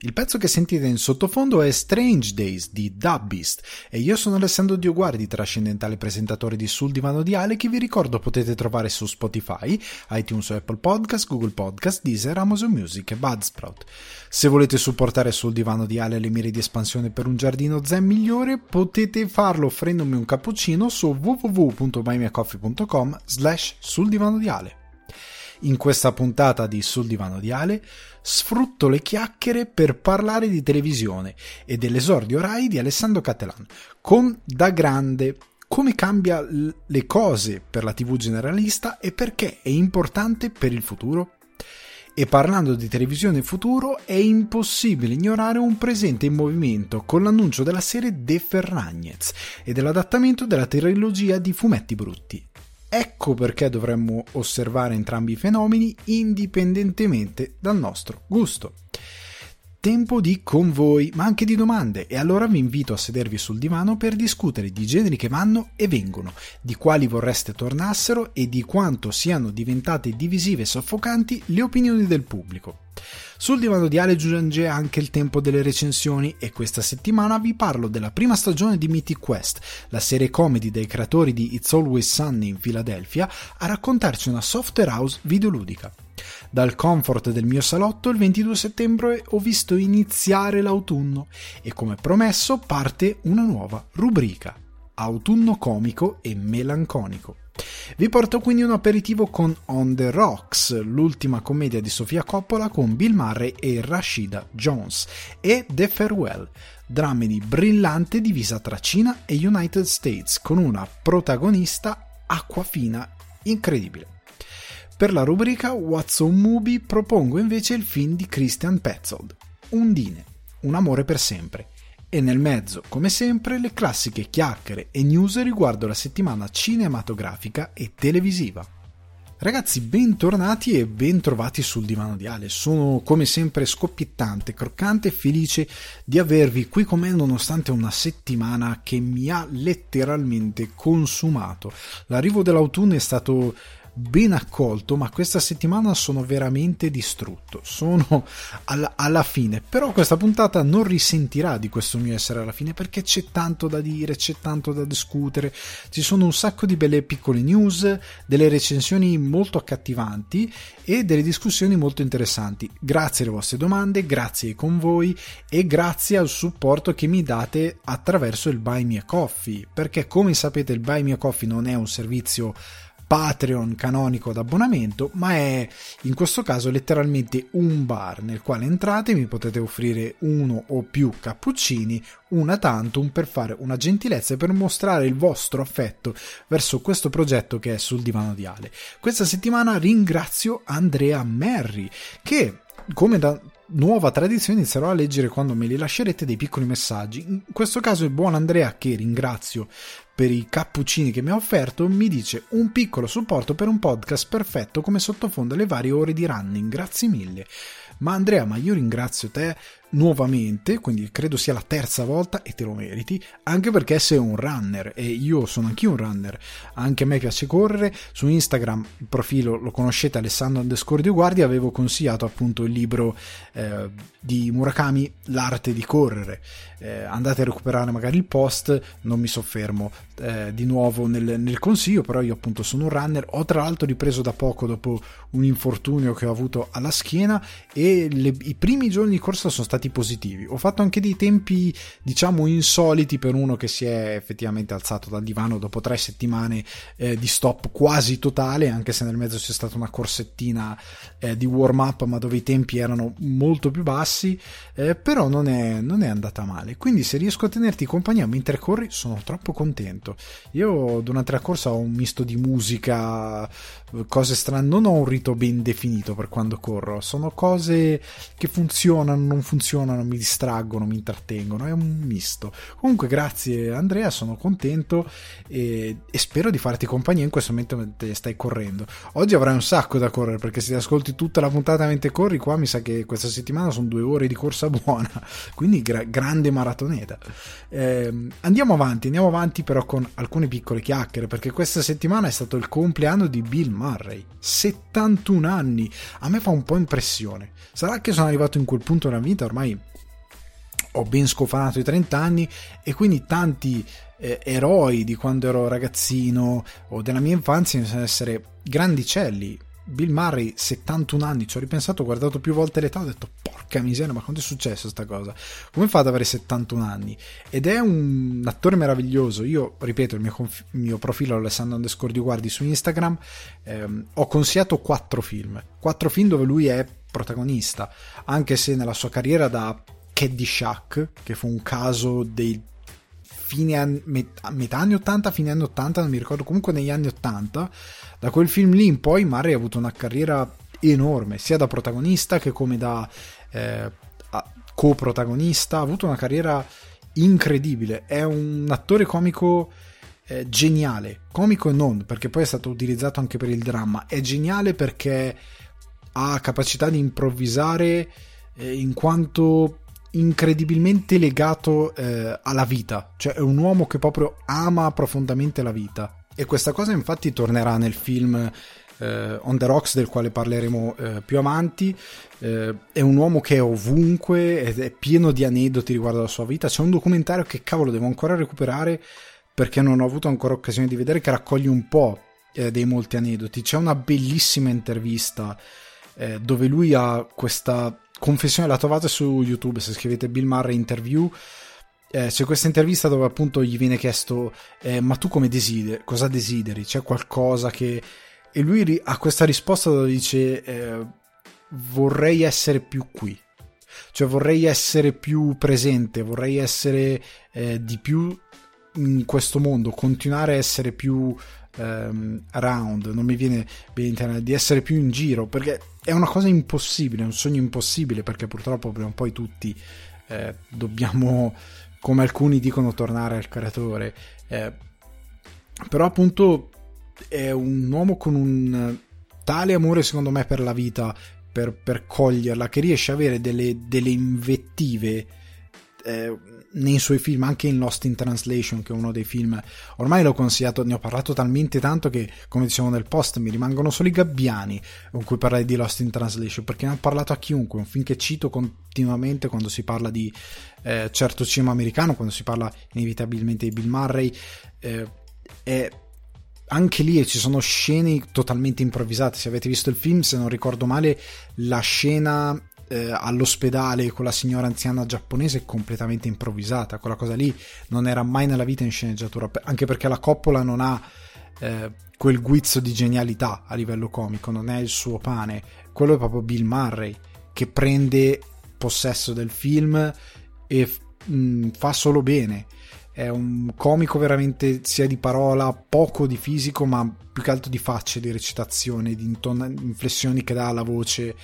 Il pezzo che sentite in sottofondo è Strange Days di Dub Beast e io sono Alessandro Dioguardi, trascendentale presentatore di Sul Divano di Ale che vi ricordo potete trovare su Spotify, iTunes Apple Podcast, Google Podcast, Deezer, Amazon Music e Budsprout. Se volete supportare Sul Divano di Ale le mire di espansione per un giardino zen migliore potete farlo offrendomi un cappuccino su www.buymeacoffee.com slash sul divano di Ale. In questa puntata di Sul Divano di Ale sfrutto le chiacchiere per parlare di televisione e dell'esordio Rai di Alessandro Cattelan, con da grande come cambia le cose per la TV generalista e perché è importante per il futuro. E parlando di televisione futuro, è impossibile ignorare un presente in movimento con l'annuncio della serie The Ferragnez e dell'adattamento della trilogia di fumetti brutti. Ecco perché dovremmo osservare entrambi i fenomeni indipendentemente dal nostro gusto. Tempo di convoi, ma anche di domande, e allora vi invito a sedervi sul divano per discutere di generi che vanno e vengono, di quali vorreste tornassero e di quanto siano diventate divisive e soffocanti le opinioni del pubblico. Sul divano di Ale giunge anche il tempo delle recensioni e questa settimana vi parlo della prima stagione di Mythic Quest, la serie comedy dei creatori di It's Always Sunny in Philadelphia, a raccontarci una software house videoludica. Dal comfort del mio salotto il 22 settembre ho visto iniziare l'autunno e come promesso parte una nuova rubrica, autunno comico e melanconico. Vi porto quindi un aperitivo con On the Rocks, l'ultima commedia di Sofia Coppola con Bill Murray e Rashida Jones, e The Farewell, dramedy brillante divisa tra Cina e United States, con una protagonista acquafina incredibile. Per la rubrica What's on Movie propongo invece il film di Christian Petzold, Undine, un amore per sempre, e nel mezzo, come sempre, le classiche chiacchiere e news riguardo la settimana cinematografica e televisiva. Ragazzi, bentornati e bentrovati sul divano di Ale. Sono come sempre scoppiettante, croccante e felice di avervi qui con me nonostante una settimana che mi ha letteralmente consumato. L'arrivo dell'autunno è stato ben accolto, ma questa settimana sono veramente distrutto. Sono alla, alla, fine. Però questa puntata non risentirà di questo mio essere alla fine perché c'è tanto da dire, c'è tanto da discutere. Ci sono un sacco di belle piccole news, delle recensioni molto accattivanti e delle discussioni molto interessanti. Grazie alle vostre domande, grazie ai convoi e grazie al supporto che mi date attraverso il Buy Me a Coffee. Perché come sapete il Buy Me a Coffee non è un servizio Patreon canonico d'abbonamento, ma è in questo caso letteralmente un bar nel quale entrate, mi potete offrire uno o più cappuccini, una tantum per fare una gentilezza e per mostrare il vostro affetto verso questo progetto che è sul divano di Ale. Questa settimana ringrazio Andrea Merri che come da nuova tradizione inizierò a leggere quando me li lascerete dei piccoli messaggi. In questo caso il buon Andrea, che ringrazio per i cappuccini che mi ha offerto, mi dice un piccolo supporto per un podcast perfetto come sottofondo alle varie ore di running. Grazie mille. Ma Andrea, ma io ringrazio te nuovamente, quindi credo sia la terza volta e te lo meriti, anche perché sei un runner e io sono anch'io un runner, anche a me piace correre, su Instagram il profilo lo conoscete Alessandro underscore di Guardi, avevo consigliato appunto il libro eh, di Murakami, L'arte di correre, eh, andate a recuperare magari il post, non mi soffermo eh, di nuovo nel, nel, consiglio, però io appunto sono un runner, ho tra l'altro ripreso da poco dopo un infortunio che ho avuto alla schiena e le, i primi giorni di corsa sono stati stati positivi. Ho fatto anche dei tempi, diciamo, insoliti per uno che si è effettivamente alzato dal divano dopo tre settimane eh, di stop quasi totale, anche se nel mezzo c'è stata una corsettina eh, di warm up, ma dove i tempi erano molto più bassi, eh, però non è, non è andata male. Quindi se riesco a tenerti compagnia mentre corri, sono troppo contento. Io durante la corsa ho un misto di musica, cose strane, non ho un rito ben definito per quando corro, sono cose che funzionano, non funzionano funzionano, mi distraggono, mi intrattengono, è un misto. Comunque grazie Andrea, sono contento e, e spero di farti compagnia in questo momento mentre stai correndo. Oggi avrai un sacco da correre perché se ti ascolti tutta la puntata mentre corri, qua mi sa che questa settimana sono due ore di corsa buona, quindi gra- grande maratoneta. Eh, andiamo avanti, andiamo avanti però con alcune piccole chiacchiere perché questa settimana è stato il compleanno di Bill Murray, 71 anni, a me fa un po' impressione. Sarà che sono arrivato in quel punto della vita, ormai ho ben scofanato i 30 anni e quindi tanti eh, eroi di quando ero ragazzino o della mia infanzia iniziano ad essere grandicelli. Bill Murray, 71 anni, ci ho ripensato, ho guardato più volte l'età, ho detto porca miseria, ma quando è successo sta cosa? Come fa ad avere 71 anni? Ed è un attore meraviglioso. Io, ripeto, il mio, conf- mio profilo Alessandro Underscore di Guardi su Instagram, ehm, ho consigliato quattro film. Quattro film dove lui è protagonista, anche se nella sua carriera da Caddyshack, che fu un caso dei fine anni, metà anni 80, fine anni 80, non mi ricordo, comunque negli anni 80, da quel film lì in poi Murray ha avuto una carriera enorme, sia da protagonista che come da eh, coprotagonista, ha avuto una carriera incredibile, è un attore comico eh, geniale, comico e non, perché poi è stato utilizzato anche per il dramma, è geniale perché ha capacità di improvvisare eh, in quanto incredibilmente legato eh, alla vita, cioè è un uomo che proprio ama profondamente la vita. E questa cosa infatti tornerà nel film eh, On the Rocks del quale parleremo eh, più avanti. Eh, è un uomo che è ovunque ed è pieno di aneddoti riguardo alla sua vita. C'è un documentario che cavolo devo ancora recuperare perché non ho avuto ancora occasione di vedere che raccoglie un po' eh, dei molti aneddoti. C'è una bellissima intervista eh, dove lui ha questa confessione, la trovate su YouTube se scrivete Bill Murray interview. Eh, c'è questa intervista dove appunto gli viene chiesto: eh, Ma tu come desideri? Cosa desideri? C'è qualcosa che. E lui ha questa risposta dove dice: eh, Vorrei essere più qui. Cioè vorrei essere più presente, vorrei essere eh, di più in questo mondo, continuare a essere più ehm, around, non mi viene bene di essere più in giro, perché è una cosa impossibile, è un sogno impossibile, perché purtroppo prima o poi tutti eh, dobbiamo, come alcuni dicono, tornare al creatore. Eh, però appunto è un uomo con un tale amore secondo me per la vita, per, per coglierla, che riesce a avere delle, delle invettive eh, nei suoi film, anche in Lost in Translation, che è uno dei film, ormai l'ho consigliato, ne ho parlato talmente tanto che, come dicevo nel post, mi rimangono solo i gabbiani con cui parlare di Lost in Translation, perché ne ho parlato a chiunque, un film che cito continuamente quando si parla di eh, certo cinema americano, quando si parla inevitabilmente di Bill Murray, eh, è anche lì ci sono scene totalmente improvvisate. Se avete visto il film, se non ricordo male, la scena eh, all'ospedale con la signora anziana giapponese completamente improvvisata. Quella cosa lì non era mai nella vita in sceneggiatura, anche perché la coppola non ha eh, quel guizzo di genialità a livello comico, non è il suo pane. Quello è proprio Bill Murray che prende possesso del film e mh, mm, fa solo bene. È un comico veramente sia di parola, poco di fisico, ma più che altro di facce, di recitazione, di inflessioni che dà alla voce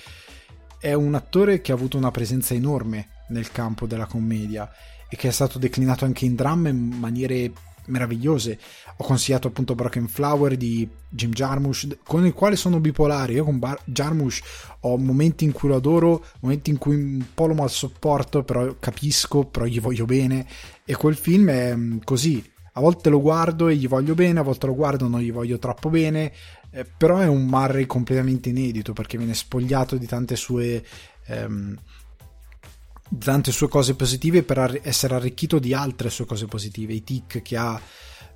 è un attore che ha avuto una presenza enorme nel campo della commedia e che è stato declinato anche in dramma in maniere meravigliose. Ho consigliato appunto Broken Flower di Jim Jarmusch, con il quale sono bipolare. Io con Bar- Jarmusch ho momenti in cui lo adoro, momenti in cui un po' lo mal sopporto, però capisco, però gli voglio bene. E quel film è mm, così. A volte lo guardo e gli voglio bene, a volte lo guardo e non gli voglio troppo bene. Eh, però è un Murray completamente inedito perché viene spogliato di tante sue ehm, tante sue cose positive per ar- essere arricchito di altre sue cose positive i tic che ha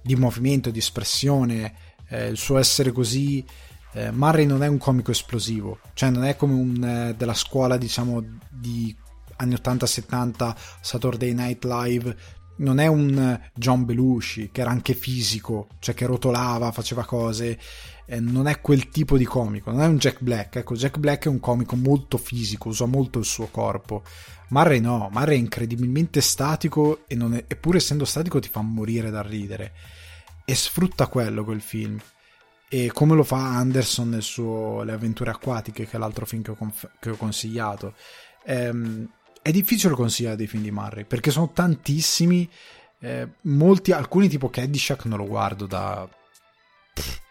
di movimento, di espressione eh, il suo essere così eh, Murray non è un comico esplosivo cioè non è come un eh, della scuola diciamo di anni 80-70 Saturday Night Live non è un John Belushi che era anche fisico, cioè che rotolava, faceva cose, eh, non è quel tipo di comico, non è un Jack Black, ecco, Jack Black è un comico molto fisico, usa molto il suo corpo. Murray no, Murray è incredibilmente statico e è, eppure essendo statico ti fa morire da ridere e sfrutta quello quel film. E come lo fa Anderson nel suo Le avventure acquatiche, che è l'altro film che ho, conf- che ho consigliato. Ehm, è difficile consigliare dei film di Murray perché sono tantissimi. Eh, molti, alcuni tipo Caddyshack non lo guardo da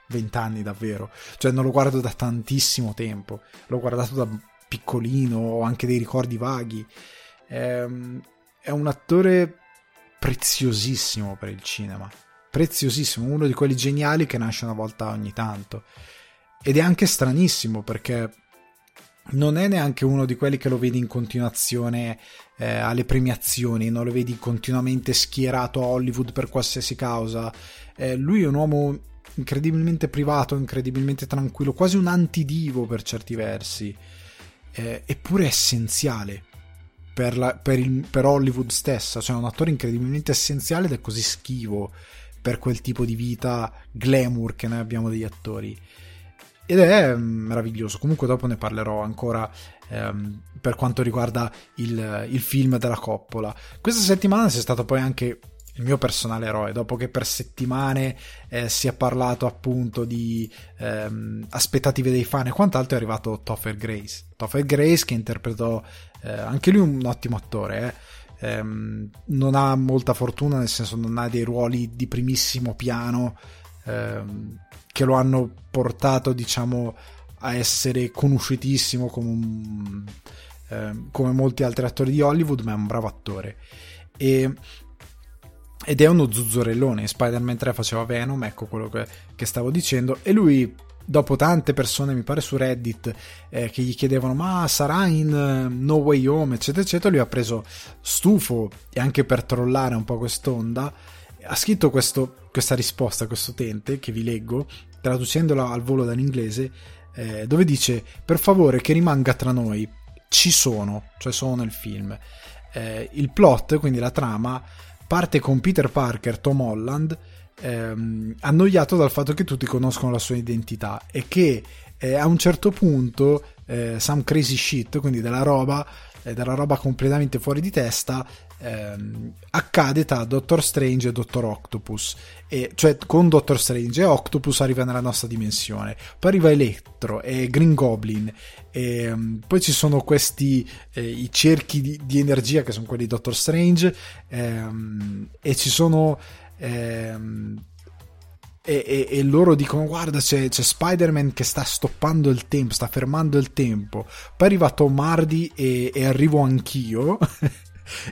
vent'anni davvero, cioè non lo guardo da tantissimo tempo. L'ho guardato da piccolino, ho anche dei ricordi vaghi. Eh, è un attore preziosissimo per il cinema. Preziosissimo, uno di quelli geniali che nasce una volta ogni tanto. Ed è anche stranissimo perché non è neanche uno di quelli che lo vedi in continuazione eh, alle premiazioni, non lo vedi continuamente schierato a Hollywood per qualsiasi causa. Eh, lui è un uomo incredibilmente privato, incredibilmente tranquillo, quasi un antidivo per certi versi, eh, eppure essenziale per, la, per, il, per Hollywood stessa, cioè un attore incredibilmente essenziale ed è così schivo per quel tipo di vita glamour che noi abbiamo degli attori ed è mm, meraviglioso. Comunque, dopo ne parlerò ancora ehm, per quanto riguarda il, il, film della Coppola. Questa settimana c'è stato poi anche il mio personale eroe. Dopo che per settimane eh, si è parlato appunto di ehm, aspettative dei fan e quant'altro, è arrivato Topher Grace. Topher Grace che interpretò eh, anche lui un ottimo attore. Eh. Um, non ha molta fortuna, nel senso non ha dei ruoli di primissimo piano. Um, che lo hanno portato, diciamo, a essere conosciutissimo come, un, eh, come molti altri attori di Hollywood, ma è un bravo attore. E, ed è uno zuzzurellone. Spider-Man 3 faceva Venom, ecco quello che, che stavo dicendo. E lui dopo tante persone, mi pare su Reddit, eh, che gli chiedevano ma sarà in uh, No Way Home, eccetera, eccetera, lui ha preso stufo e anche per trollare un po' quest'onda, ha scritto questo, questa risposta a questo utente che vi leggo, traducendola al volo dall'inglese, eh, dove dice per favore che rimanga tra noi, ci sono, cioè sono nel film. Eh, il plot, quindi la trama, parte con Peter Parker, Tom Holland, ehm, annoiato dal fatto che tutti conoscono la sua identità e che eh, a un certo punto eh, some crazy shit, quindi della roba, eh, della roba completamente fuori di testa, ehm, accade tra Doctor Strange e Doctor Octopus. E, cioè con Doctor Strange e Octopus arriva nella nostra dimensione. Poi arriva Electro e Green Goblin. E, um, poi ci sono questi eh, i cerchi di, di, energia che sono quelli di Doctor Strange. Ehm, e ci sono. Ehm, e, e, e, loro dicono guarda c'è, c'è, Spider-Man che sta stoppando il tempo, sta fermando il tempo. Poi arriva Tom Hardy e, e arrivo anch'io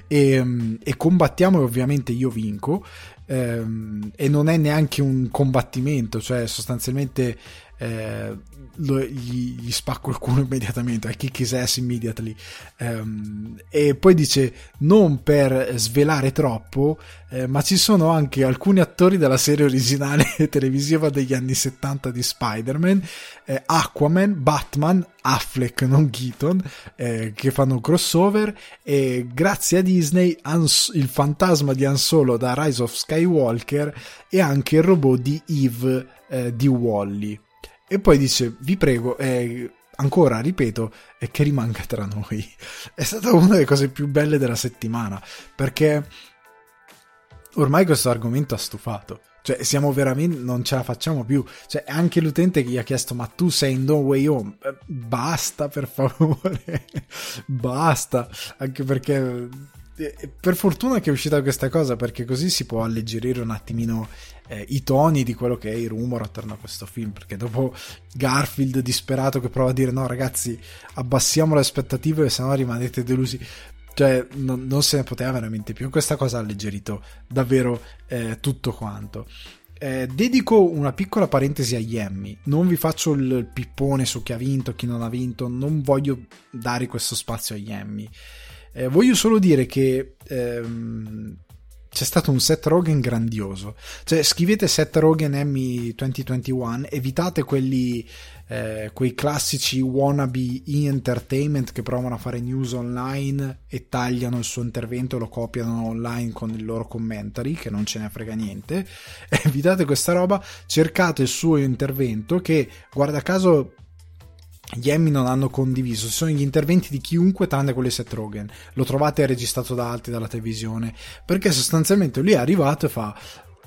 e, e combattiamo e ovviamente io vinco ehm, e non è neanche un combattimento, cioè sostanzialmente eh, gli, gli, spacco il culo immediatamente, I kick his ass immediately. Um, e poi dice: Non per svelare troppo, eh, ma ci sono anche alcuni attori della serie originale televisiva degli anni 70 di Spider-Man, eh, Aquaman, Batman, Affleck, non Keaton, eh, che fanno crossover. E grazie a Disney, Ans- il fantasma di Han Solo da Rise of Skywalker e anche il robot di Eve eh, di Wally. E poi dice, vi prego, eh, ancora, ripeto, è che rimanga tra noi. È stata una delle cose più belle della settimana, perché ormai questo argomento ha stufato. Cioè, siamo veramente, non ce la facciamo più. Cioè, anche l'utente che gli ha chiesto, ma tu sei in No Way Home? Eh, basta, per favore. basta. Anche perché eh, per fortuna che è uscita questa cosa perché così si può alleggerire un attimino eh, i toni di quello che è il rumor attorno a questo film perché dopo Garfield disperato che prova a dire no ragazzi abbassiamo le aspettative se no rimanete delusi cioè non, non, se ne poteva veramente più questa cosa ha alleggerito davvero eh, tutto quanto eh, dedico una piccola parentesi agli Emmy. Non vi faccio il pippone su chi ha vinto, chi non ha vinto. Non voglio dare questo spazio agli Emmy. Eh, voglio solo dire che ehm, c'è stato un Seth Rogen grandioso. Cioè, scrivete Seth Rogen Emmy 2021, evitate quelli, eh, quei classici wannabe e-entertainment che provano a fare news online e tagliano il suo intervento e lo copiano online con il loro commentary, che non ce ne frega niente. Evitate questa roba, cercate il suo intervento che, guarda caso, gli Emmy non hanno condiviso, sono gli interventi di chiunque tranne quelli di Seth Rogen. Lo trovate registrato da altri dalla televisione, perché sostanzialmente lui è arrivato e fa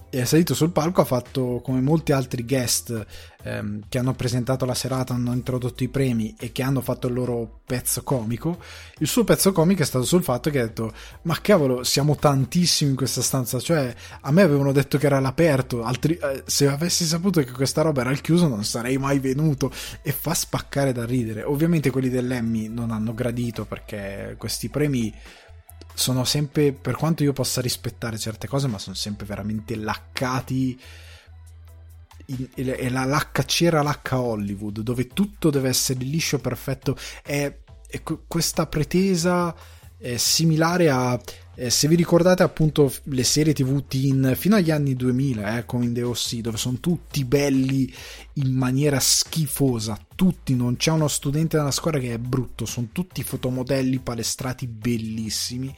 è salito sul palco, ha fatto come molti altri guest ehm, che hanno presentato la serata, hanno introdotto i premi e che hanno fatto il loro pezzo comico. Il suo pezzo comico è stato sul fatto che ha detto: Ma cavolo, siamo tantissimi in questa stanza. Cioè, a me avevano detto che era all'aperto. Altri, eh, se avessi saputo che questa roba era al chiuso, non sarei mai venuto. E fa spaccare da ridere. Ovviamente quelli dell'Emmy non hanno gradito perché questi premi sono sempre, per quanto io possa rispettare certe cose, ma sono sempre veramente laccati. È la lacca c'era lacca Hollywood, dove tutto deve essere liscio, perfetto. È, è questa pretesa è similare a eh, se vi ricordate appunto le serie tv teen fino agli anni 2000 eh, come in The O.C. dove sono tutti belli in maniera schifosa tutti, non c'è uno studente nella scuola che è brutto sono tutti fotomodelli palestrati bellissimi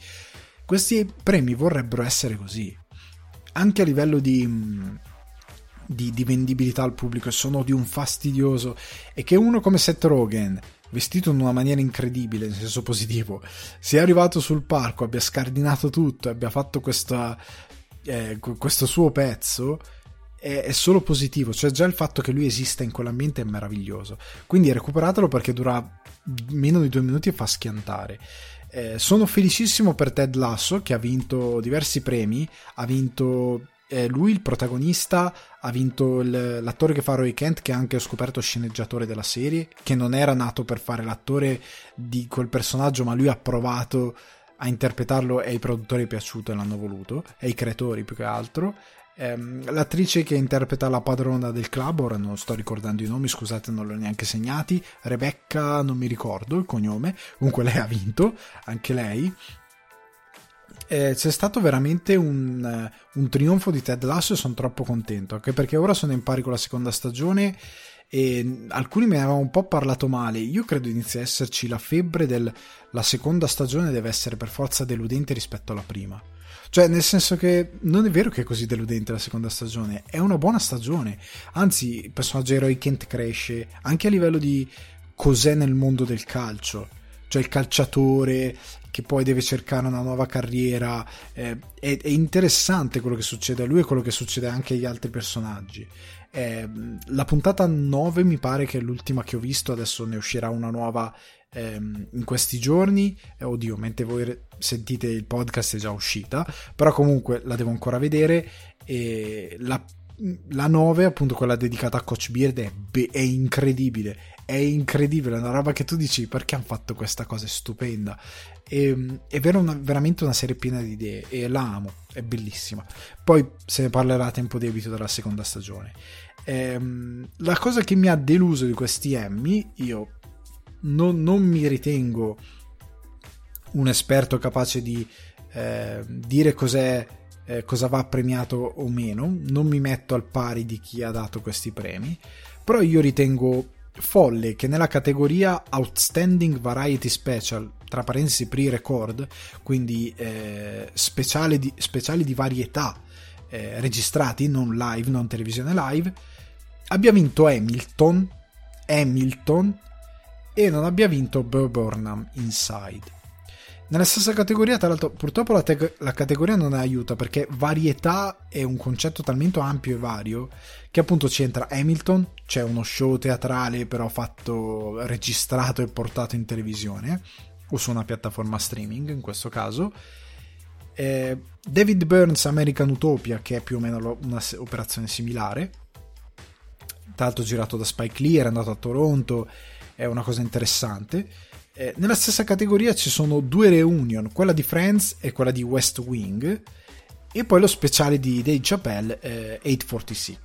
questi premi vorrebbero essere così anche a livello di mm, di, di vendibilità al pubblico sono di un fastidioso e che uno come Seth Rogen vestito in una maniera incredibile, in senso positivo, sia arrivato sul palco, abbia scardinato tutto, abbia fatto questa, eh, questo suo pezzo, è, è, solo positivo. Cioè, già il fatto che lui esista in quell'ambiente è meraviglioso. Quindi recuperatelo perché dura meno di due minuti e fa schiantare. Eh, sono felicissimo per Ted Lasso che ha vinto diversi premi, ha vinto eh, lui il protagonista ha vinto il, l'attore che fa Roy Kent che ha anche scoperto sceneggiatore della serie che non era nato per fare l'attore di quel personaggio ma lui ha provato a interpretarlo e ai produttori è piaciuto e l'hanno voluto e ai creatori più che altro. Ehm, l'attrice che interpreta la padrona del club ora non sto ricordando i nomi scusate non l'ho neanche segnati Rebecca non mi ricordo il cognome comunque lei ha vinto anche lei eh, c'è stato veramente un, un, trionfo di Ted Lasso e sono troppo contento, anche perché ora sono in pari con la seconda stagione e alcuni mi avevano un po' parlato male. Io credo inizi a esserci la febbre del la seconda stagione deve essere per forza deludente rispetto alla prima. Cioè, nel senso che non è vero che è così deludente la seconda stagione, è una buona stagione. Anzi, il personaggio Roy Kent cresce anche a livello di cos'è nel mondo del calcio cioè il calciatore che poi deve cercare una nuova carriera. Eh, è, è, interessante quello che succede a lui e quello che succede anche agli altri personaggi. Eh, la puntata 9 mi pare che è l'ultima che ho visto, adesso ne uscirà una nuova ehm, in questi giorni. Eh, oddio, mentre voi sentite il podcast è già uscita, però comunque la devo ancora vedere. E la la 9, appunto quella dedicata a Coach Beard, è, be- è incredibile. È incredibile, è una roba che tu dici perché hanno fatto questa cosa, è stupenda. E, ehm, è vero una, veramente una serie piena di idee e la amo, è bellissima. Poi se ne parlerà a tempo debito della seconda stagione. Ehm, la cosa che mi ha deluso di questi Emmy, io non, non mi ritengo un esperto capace di eh, dire cos'è eh, cosa va premiato o meno, non mi metto al pari di chi ha dato questi premi, però io ritengo folle che nella categoria Outstanding Variety Special, tra parentesi pre-record, quindi eh, speciali, di, speciali di varietà eh, registrati, non live, non televisione live, abbia vinto Hamilton, Hamilton e non abbia vinto Burr Burnham Inside. Nella stessa categoria, tra l'altro, purtroppo la, te- la, categoria non aiuta perché varietà è un concetto talmente ampio e vario che appunto c'entra Hamilton, c'è uno show teatrale però fatto, registrato e portato in televisione o su una piattaforma streaming in questo caso. Eh, David Burns American Utopia, che è più o meno un'operazione similare, tra l'altro girato da Spike Lee, era andato a Toronto, è una cosa interessante eh, nella stessa categoria ci sono due reunion, quella di Friends e quella di West Wing, e poi lo speciale di Dave Chappelle, eh, 846.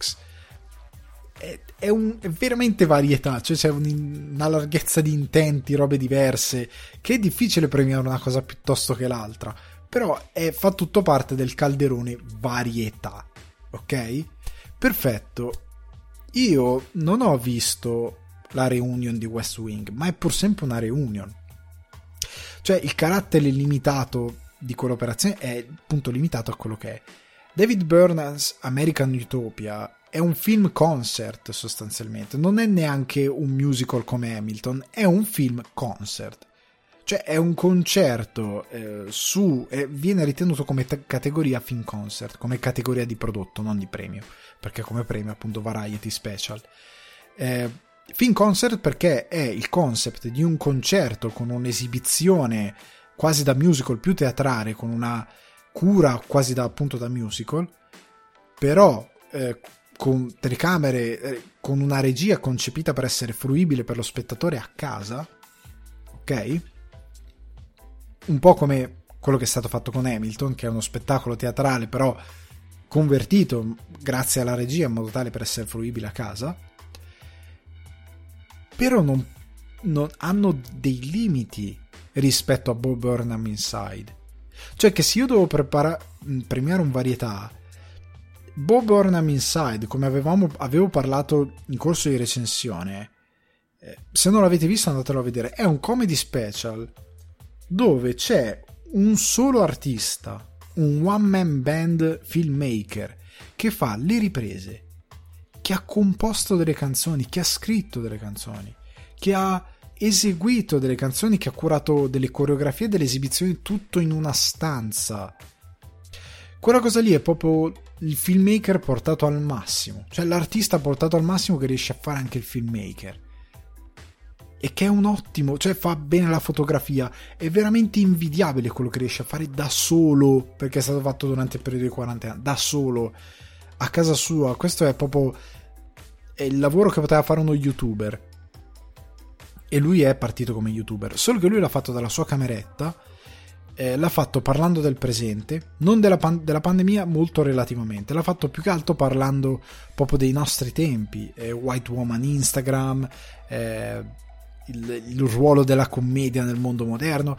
È, è, un, è, veramente varietà, cioè c'è un, una larghezza di intenti, robe diverse, che è difficile premiare una cosa piuttosto che l'altra, però è, fa tutto parte del calderone varietà, ok? Perfetto. Io non ho visto la reunion di West Wing, ma è pur sempre una reunion. Cioè il carattere limitato di quell'operazione è appunto limitato a quello che è. David Burnham's American Utopia è un film concert sostanzialmente, non è neanche un musical come Hamilton, è un film concert. Cioè è un concerto eh, su... Eh, viene ritenuto come t- categoria film concert, come categoria di prodotto, non di premio, perché come premio appunto variety special. Eh, film concert perché è il concept di un concerto con un'esibizione quasi da musical più teatrale, con una cura quasi da appunto da musical, però eh, con telecamere, eh, con una regia concepita per essere fruibile per lo spettatore a casa, ok? Un po' come quello che è stato fatto con Hamilton, che è uno spettacolo teatrale però convertito grazie alla regia in modo tale per essere fruibile a casa, però non, non hanno dei limiti rispetto a Bob Burnham Inside. Cioè che se io devo prepara- premiare un varietà, Bob Burnham Inside, come avevamo, avevo parlato in corso di recensione, eh, se non l'avete visto andatelo a vedere, è un comedy special dove c'è un solo artista, un one man band filmmaker che fa le riprese, che ha composto delle canzoni, che ha scritto delle canzoni, che ha eseguito delle canzoni, che ha curato delle coreografie, delle esibizioni, tutto in una stanza. Quella cosa lì è proprio il filmmaker portato al massimo, cioè l'artista portato al massimo che riesce a fare anche il filmmaker. E che è un ottimo, cioè fa bene la fotografia, è veramente invidiabile quello che riesce a fare da solo, perché è stato fatto durante il periodo di 40 anni, da solo, a casa sua. Questo è proprio è il lavoro che poteva fare uno youtuber. E lui è partito come youtuber, solo che lui l'ha fatto dalla sua cameretta, eh, l'ha fatto parlando del presente, non della, pan- della, pandemia molto relativamente, l'ha fatto più che altro parlando proprio dei nostri tempi, eh, White Woman Instagram, eh, il, il, ruolo della commedia nel mondo moderno,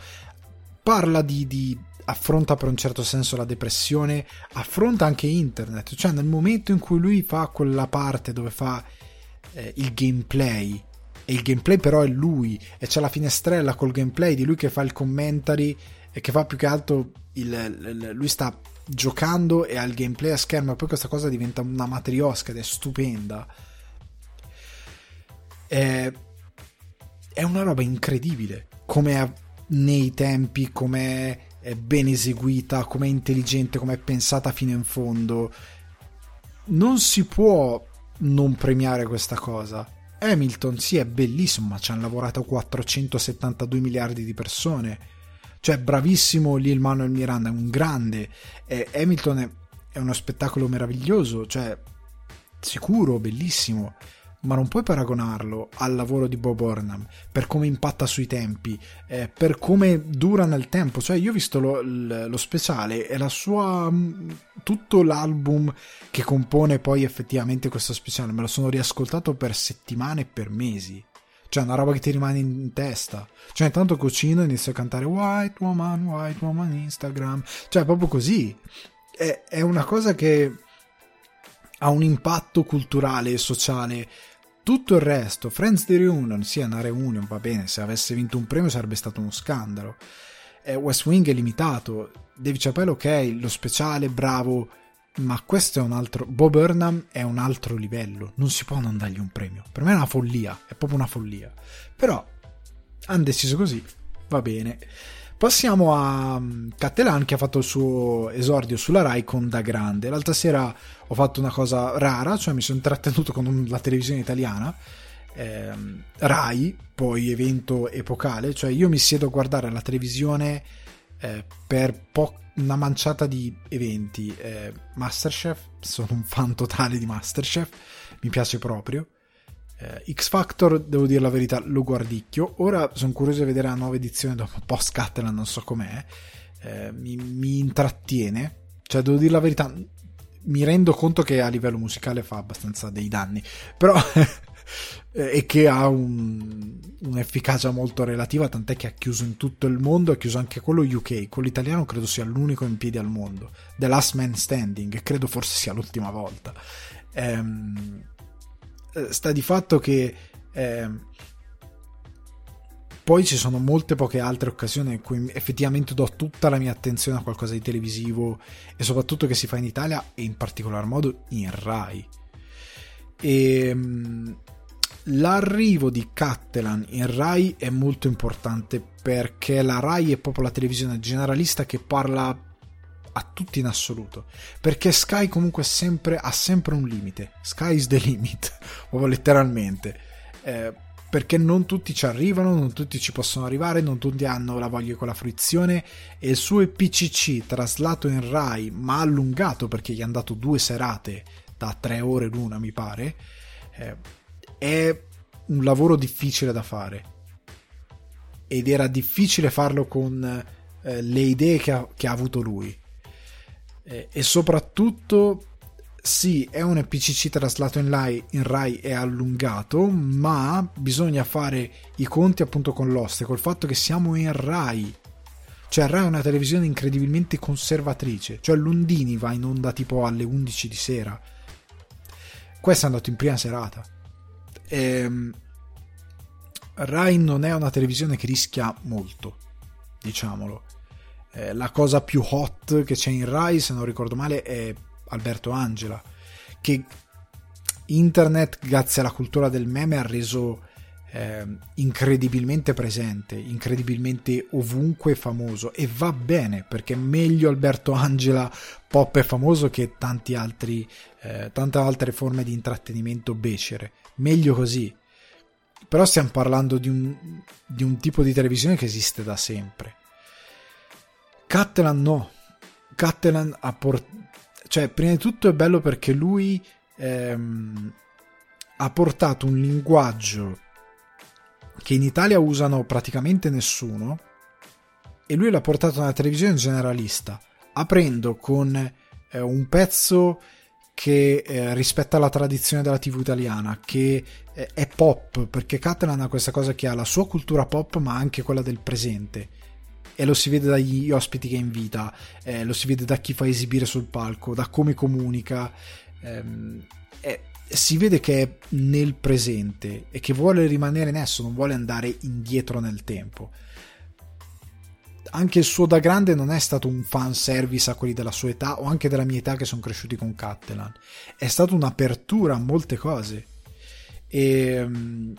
parla di, di affronta per un certo senso la depressione, affronta anche internet, cioè nel momento in cui lui fa quella parte dove fa eh, il gameplay e il gameplay però è lui e c'è la finestrella col gameplay di lui che fa il commentary e che fa più che altro il, il, lui sta giocando e ha il gameplay a schermo e poi questa cosa diventa una matriosca ed è stupenda. È, è una roba incredibile come nei tempi come è ben eseguita come è intelligente come è pensata fino in fondo non si può non premiare questa cosa Hamilton sì è bellissimo, ma ci hanno lavorato 472 miliardi di persone. Cioè, bravissimo Lil Manuel Miranda, è un grande. E Hamilton è, è uno spettacolo meraviglioso, cioè, sicuro, bellissimo ma non puoi paragonarlo al lavoro di Bob Burnham per come impatta sui tempi, eh, per come dura nel tempo. Cioè, io ho visto lo, lo speciale e la sua. Mm, tutto l'album che compone poi effettivamente questo speciale me lo sono riascoltato per settimane e per mesi. Cioè, una roba che ti rimane in testa. Cioè, intanto cucino e inizio a cantare White Woman, White Woman Instagram. Cioè, proprio così. È, è una cosa che ha un impatto culturale e sociale tutto il resto, Friends di Reunion, sì, è una reunion, va bene, se avesse vinto un premio sarebbe stato uno scandalo. Eh, West Wing è limitato, David Chappelle ok, lo speciale, bravo, ma questo è un altro... Bob Burnham è un altro livello, non si può non dargli un premio. Per me è una follia, è proprio una follia. Però, hanno deciso così, va bene. Passiamo a mm, Cattelan che ha fatto il suo esordio sulla Rai con Da Grande. L'altra sera ho fatto una cosa rara, cioè mi sono intrattenuto con la televisione italiana. Eh, Rai, poi evento epocale, cioè io mi siedo a guardare la televisione eh, per po- una manciata di eventi. Eh, Masterchef, sono un fan totale di Masterchef, mi piace proprio. Eh, X Factor, devo dire la verità, lo guardicchio. Ora sono curioso di vedere la nuova edizione dopo post Catalan, non so com'è. Eh, mi, mi, intrattiene. Cioè, devo dire la verità, mi rendo conto che a livello musicale fa abbastanza dei danni. Però. e che ha un, un'efficacia molto relativa, tant'è che ha chiuso in tutto il mondo, ha chiuso anche quello UK, quello italiano credo sia l'unico in piedi al mondo, The Last Man Standing, credo forse sia l'ultima volta. Ehm, eh, sta di fatto che eh, poi ci sono molte poche altre occasioni in cui effettivamente do tutta la mia attenzione a qualcosa di televisivo e soprattutto che si fa in Italia e in particolar modo in Rai. E, ehm, l'arrivo di Cattelan in Rai è molto importante perché la Rai è proprio la televisione generalista che parla a tutti in assoluto. Perché Sky comunque sempre, ha sempre un limite. Sky is the limit, proprio letteralmente. Eh, perché non tutti ci arrivano, non tutti ci possono arrivare, non tutti hanno la voglia con la fruizione e il suo EPCC traslato in Rai ma allungato perché gli hanno dato due serate da tre ore l'una mi pare eh, è un lavoro difficile da fare ed era difficile farlo con eh, le idee che ha, che ha avuto lui eh, e soprattutto sì, è un EPCC traslato in, Rai, in Rai è allungato, ma bisogna fare i conti appunto con l'oste, col fatto che siamo in Rai. Cioè Rai è una televisione incredibilmente conservatrice, cioè Lundini va in onda tipo alle 11 di sera. Questo è andato in prima serata. Ehm, Rai non è una televisione che rischia molto, diciamolo. Eh, la cosa più hot che c'è in Rai, se non ricordo male, è Alberto Angela, che internet, grazie alla cultura del meme, ha reso eh, incredibilmente presente, incredibilmente ovunque famoso e va bene perché è meglio Alberto Angela pop e famoso che tanti altri, eh, tante altre forme di intrattenimento becere. Meglio così. Però stiamo parlando di un, di un tipo di televisione che esiste da sempre. Catalan no. Catalan ha portato cioè, prima di tutto è bello perché lui ehm, ha portato un linguaggio che in Italia usano praticamente nessuno e lui l'ha portato nella televisione generalista, aprendo con eh, un pezzo che eh, rispetta la tradizione della TV italiana, che eh, è pop, perché Catalan ha questa cosa che ha la sua cultura pop, ma anche quella del presente e lo si vede dagli ospiti che invita, eh, lo si vede da chi fa esibire sul palco, da come comunica. Ehm, eh, si vede che è nel presente e che vuole rimanere in esso, non vuole andare indietro nel tempo. Anche il suo da grande non è stato un fan service a quelli della sua età o anche della mia età che sono cresciuti con Cattelan. È stata un'apertura a molte cose. E ehm,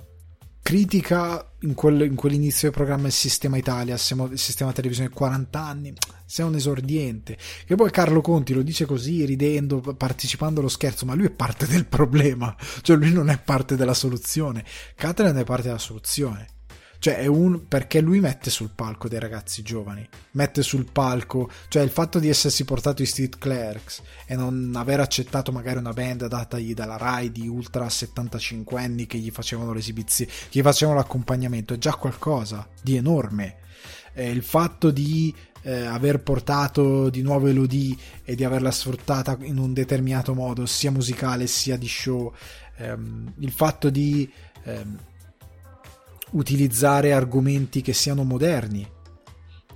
critica in, quel, in, quell'inizio del programma il sistema Italia, il sistema televisione 40 anni, sei un esordiente. Che poi Carlo Conti lo dice così, ridendo, partecipando allo scherzo, ma lui è parte del problema, cioè lui non è parte della soluzione. Catalan è parte della soluzione. Cioè, è un perché lui mette sul palco dei ragazzi giovani, mette sul palco, cioè il fatto di essersi portato i Street Clerks e non aver accettato magari una band datagli dalla Rai di ultra 75 anni che gli facevano l'esibizione, che gli facevano l'accompagnamento, è già qualcosa di enorme. Eh, il fatto di eh, aver portato di nuovo Elodie e di averla sfruttata in un determinato modo, sia musicale sia di show, ehm, il fatto di ehm, utilizzare argomenti che siano moderni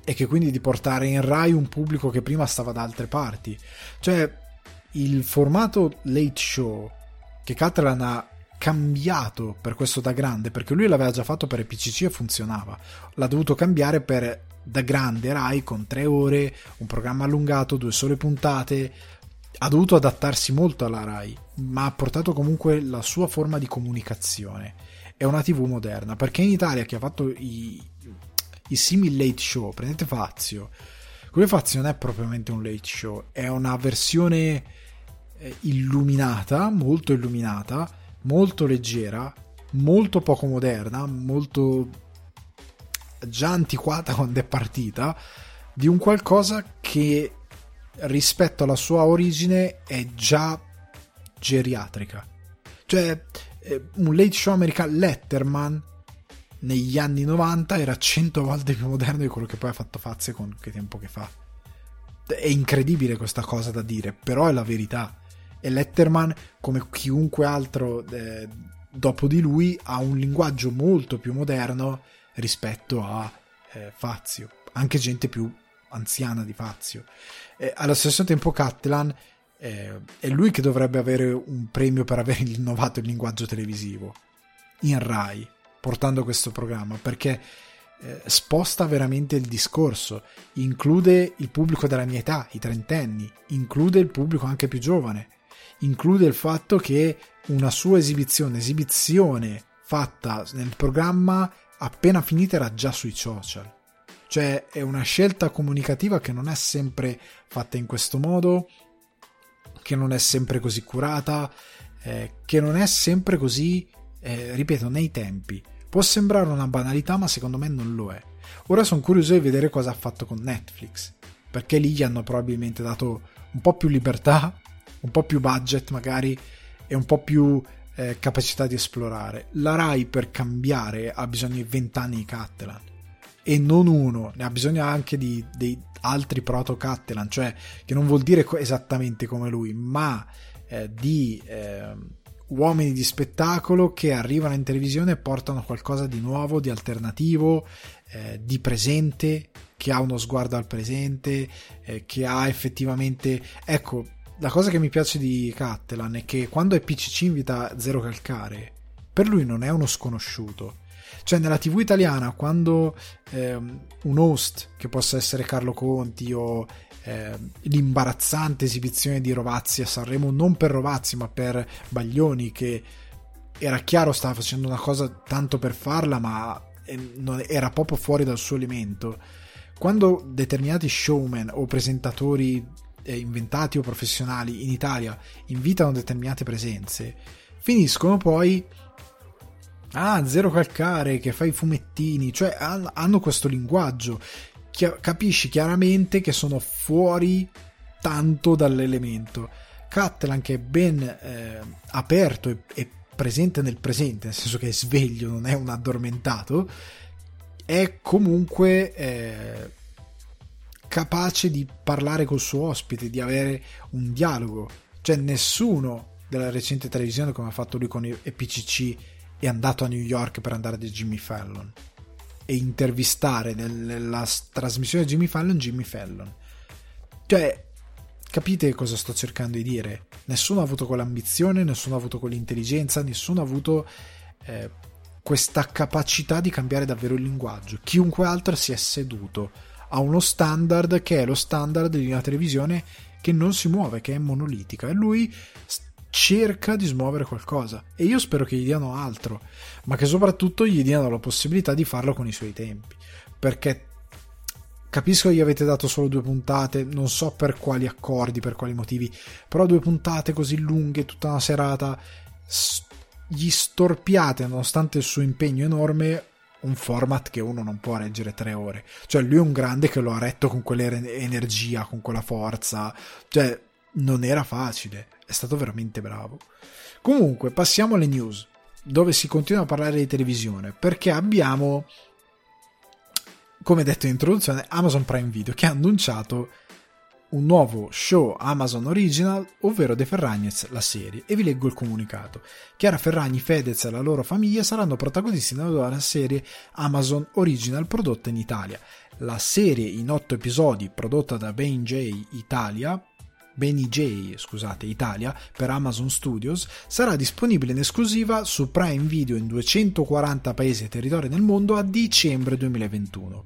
e che quindi di portare in Rai un pubblico che prima stava da altre parti. Cioè, il formato late show che Catalan ha cambiato per questo da grande, perché lui l'aveva già fatto per PCC e funzionava. L'ha dovuto cambiare per da grande Rai con tre ore, un programma allungato, due sole puntate. Ha dovuto adattarsi molto alla Rai, ma ha portato comunque la sua forma di comunicazione è una TV moderna, perché in Italia chi ha fatto i, i simil late show, prendete Fazio, quello Fazio non è propriamente un late show, è una versione eh, illuminata, molto illuminata, molto leggera, molto poco moderna, molto già antiquata quando è partita, di un qualcosa che rispetto alla sua origine è già geriatrica. Cioè, eh, un late show americano Letterman negli anni 90 era 100 volte più moderno di quello che poi ha fatto Fazio con che tempo che fa. È incredibile questa cosa da dire, però è la verità. E Letterman, come chiunque altro eh, dopo di lui, ha un linguaggio molto più moderno rispetto a eh, Fazio. Anche gente più anziana di Fazio. E allo stesso tempo Cattelan eh, è lui che dovrebbe avere un premio per aver innovato il linguaggio televisivo in Rai, portando questo programma, perché eh, sposta veramente il discorso, include il pubblico della mia età, i trentenni, include il pubblico anche più giovane, include il fatto che una sua esibizione, esibizione fatta nel programma appena finita era già sui social. Cioè è una scelta comunicativa che non è sempre fatta in questo modo, che non è sempre così curata, eh, che non è sempre così, eh, ripeto, nei tempi. Può sembrare una banalità, ma secondo me non lo è. Ora sono curioso di vedere cosa ha fatto con Netflix, perché lì gli hanno probabilmente dato un po' più libertà, un po' più budget magari e un po' più eh, capacità di esplorare. La Rai per cambiare ha bisogno di 20 anni di Cattelan e non uno, ne ha bisogno anche di, di altri proto Cattelan, cioè che non vuol dire esattamente come lui, ma eh, di eh, uomini di spettacolo che arrivano in televisione e portano qualcosa di nuovo, di alternativo, eh, di presente, che ha uno sguardo al presente, eh, che ha effettivamente... Ecco, la cosa che mi piace di Cattelan è che quando PCC invita Zero Calcare, per lui non è uno sconosciuto. Cioè, nella TV italiana, quando ehm, un host, che possa essere Carlo Conti o eh, l'imbarazzante esibizione di Rovazzi a Sanremo, non per Rovazzi, ma per Baglioni, che era chiaro stava facendo una cosa tanto per farla, ma era proprio fuori dal suo elemento. Quando determinati showman o presentatori eh, inventati o professionali in Italia invitano determinate presenze, finiscono poi ah, zero calcare che fa i fumettini, cioè hanno questo linguaggio. Capisci chiaramente che sono fuori tanto dall'elemento. Cattelan che è ben eh, aperto e, e presente nel presente, nel senso che è sveglio, non è un addormentato, è comunque eh, capace di parlare col suo ospite, di avere un dialogo. Cioè nessuno della recente televisione come ha fatto lui con EPCC è andato a New York per andare da Jimmy Fallon e intervistare nella trasmissione di Jimmy Fallon Jimmy Fallon. Cioè, capite cosa sto cercando di dire? Nessuno ha avuto quell'ambizione, nessuno ha avuto quell'intelligenza, nessuno ha avuto eh, questa capacità di cambiare davvero il linguaggio. Chiunque altro si è seduto a uno standard che è lo standard di una televisione che non si muove, che è monolitica e lui cerca di smuovere qualcosa e io spero che gli diano altro, ma che soprattutto gli diano la possibilità di farlo con i suoi tempi, perché Capisco che gli avete dato solo due puntate, non so per quali accordi, per quali motivi, però due puntate così lunghe, tutta una serata, gli storpiate, nonostante il suo impegno enorme, un format che uno non può reggere tre ore. Cioè, lui è un grande che lo ha retto con quell'energia, con quella forza. Cioè, non era facile. È stato veramente bravo. Comunque, passiamo alle news, dove si continua a parlare di televisione, perché abbiamo come detto in introduzione, Amazon Prime Video che ha annunciato un nuovo show Amazon Original, ovvero The Ferragnez, la serie, e vi leggo il comunicato. Chiara Ferragni, Fedez e la loro famiglia saranno protagonisti nella nuova serie Amazon Original prodotta in Italia. La serie in otto episodi prodotta da Ben J Italia Benny J, scusate, Italia, per Amazon Studios, sarà disponibile in esclusiva su Prime Video in 240 paesi e territori nel mondo a dicembre 2021.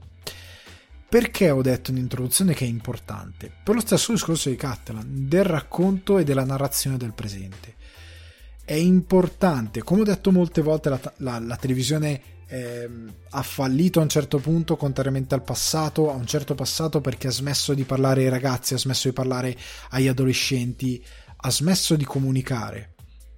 Perché ho detto in introduzione che è importante? Per lo stesso discorso di Catalan, del racconto e della narrazione del presente. È importante, come ho detto molte volte, la, la, la televisione eh, ha fallito a un certo punto, contrariamente al passato, a un certo passato perché ha smesso di parlare ai ragazzi, ha smesso di parlare agli adolescenti, ha smesso di comunicare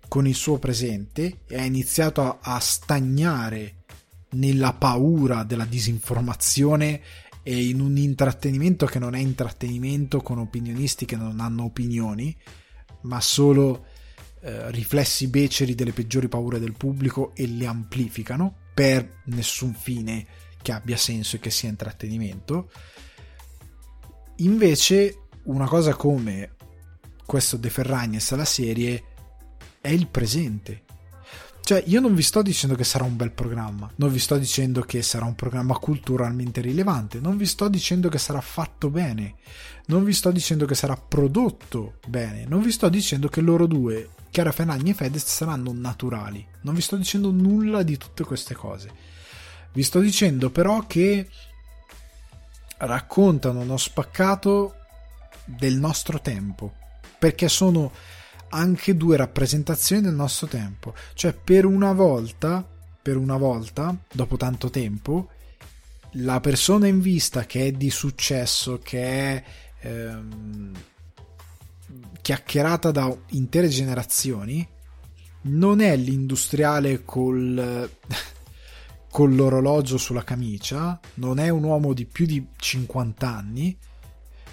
con il suo presente e ha iniziato a, a stagnare nella paura della disinformazione e in un intrattenimento che non è intrattenimento con opinionisti che non hanno opinioni, ma solo eh, riflessi beceri delle peggiori paure del pubblico e le amplificano per nessun fine che abbia senso e che sia intrattenimento. Invece, una cosa come questo De Ferragnes alla serie è il presente. Cioè, io non vi sto dicendo che sarà un bel programma, non vi sto dicendo che sarà un programma culturalmente rilevante, non vi sto dicendo che sarà fatto bene, non vi sto dicendo che sarà prodotto bene, non vi sto dicendo che loro due Chiara Ferragni e Fedez saranno naturali. Non vi sto dicendo nulla di tutte queste cose. Vi sto dicendo però che raccontano uno spaccato del nostro tempo, perché sono anche due rappresentazioni del nostro tempo. Cioè, per una volta, per una volta, dopo tanto tempo, la persona in vista che è di successo, che è ehm, chiacchierata da intere generazioni, non è l'industriale col, con l'orologio sulla camicia, non è un uomo di più di 50 anni,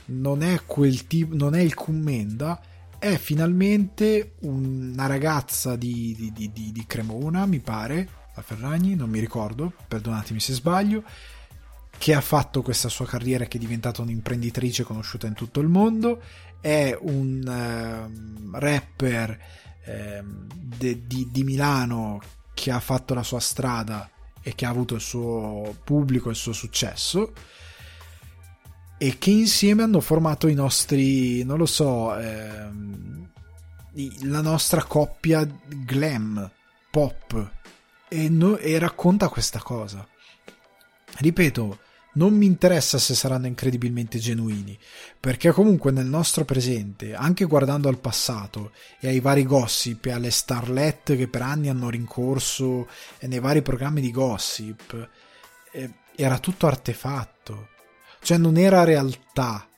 non è quel tipo, non è il commenda, è finalmente una ragazza di, di, di, di Cremona, mi pare, la Ferragni, non mi ricordo, perdonatemi se sbaglio, che ha fatto questa sua carriera, che è diventata un'imprenditrice conosciuta in tutto il mondo, è un uh, rapper uh, de, di, di Milano che ha fatto la sua strada e che ha avuto il suo pubblico, il suo successo e che insieme hanno formato i nostri, non lo so, ehm, la nostra coppia glam, pop e, no, e racconta questa cosa. Ripeto, non mi interessa se saranno incredibilmente genuini, perché comunque nel nostro presente, anche guardando al passato e ai vari gossip e alle starlet che per anni hanno rincorso nei vari programmi di gossip, eh, era tutto artefatto, cioè non era realtà,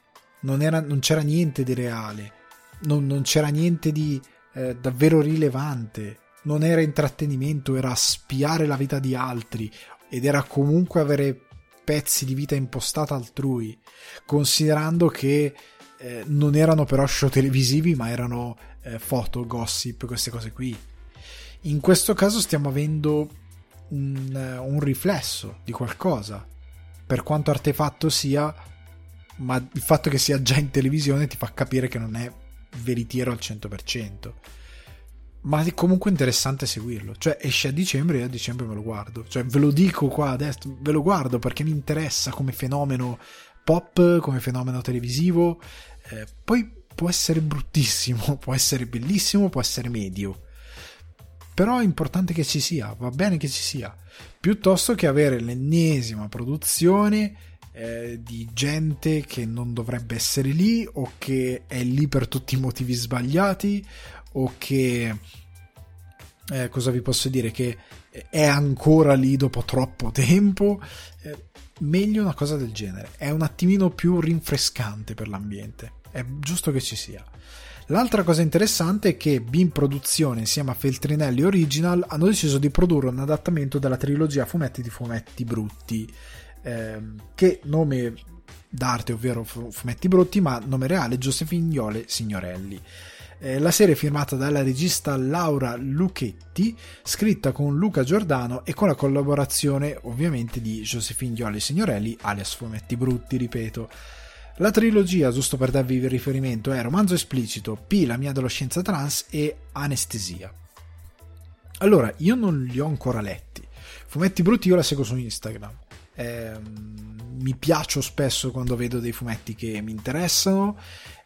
non, era, non c'era niente di reale, non, non c'era niente di eh, davvero rilevante, non era intrattenimento, era spiare la vita di altri ed era comunque avere pezzi di vita impostata altrui, considerando che eh, non erano però show televisivi, ma erano eh, foto, gossip, queste cose qui. In questo caso stiamo avendo un, eh, un riflesso di qualcosa, per quanto artefatto sia, ma il fatto che sia già in televisione ti fa capire che non è veritiero al 100% ma è comunque interessante seguirlo. Cioè, esce a dicembre e a dicembre me lo guardo. Cioè, ve lo dico qua adesso, ve lo guardo perché mi interessa come fenomeno pop, come fenomeno televisivo. Eh, poi può essere bruttissimo, può essere bellissimo, può essere medio. Però è importante che ci sia, va bene che ci sia. Piuttosto che avere l'ennesima produzione eh, di gente che non dovrebbe essere lì o che è lì per tutti i motivi sbagliati o che eh, cosa vi posso dire che è ancora lì dopo troppo tempo? Eh, meglio una cosa del genere. È un attimino più rinfrescante per l'ambiente. È giusto che ci sia. L'altra cosa interessante è che Beam Produzione insieme a Feltrinelli Original hanno deciso di produrre un adattamento della trilogia fumetti di fumetti brutti, ehm, che nome d'arte, ovvero fumetti brutti, ma nome reale Josephine Iole Signorelli. Eh, la serie è firmata dalla regista Laura Lucchetti, scritta con Luca Giordano e con la collaborazione ovviamente di Josephine Gioli Signorelli, alias Fumetti Brutti, ripeto. La trilogia, giusto per darvi il riferimento, è Romanzo esplicito, P, la mia adolescenza trans e Anestesia. Allora, io non li ho ancora letti. Fumetti Brutti io la seguo su Instagram. Eh, mi piaccio spesso quando vedo dei fumetti che mi interessano.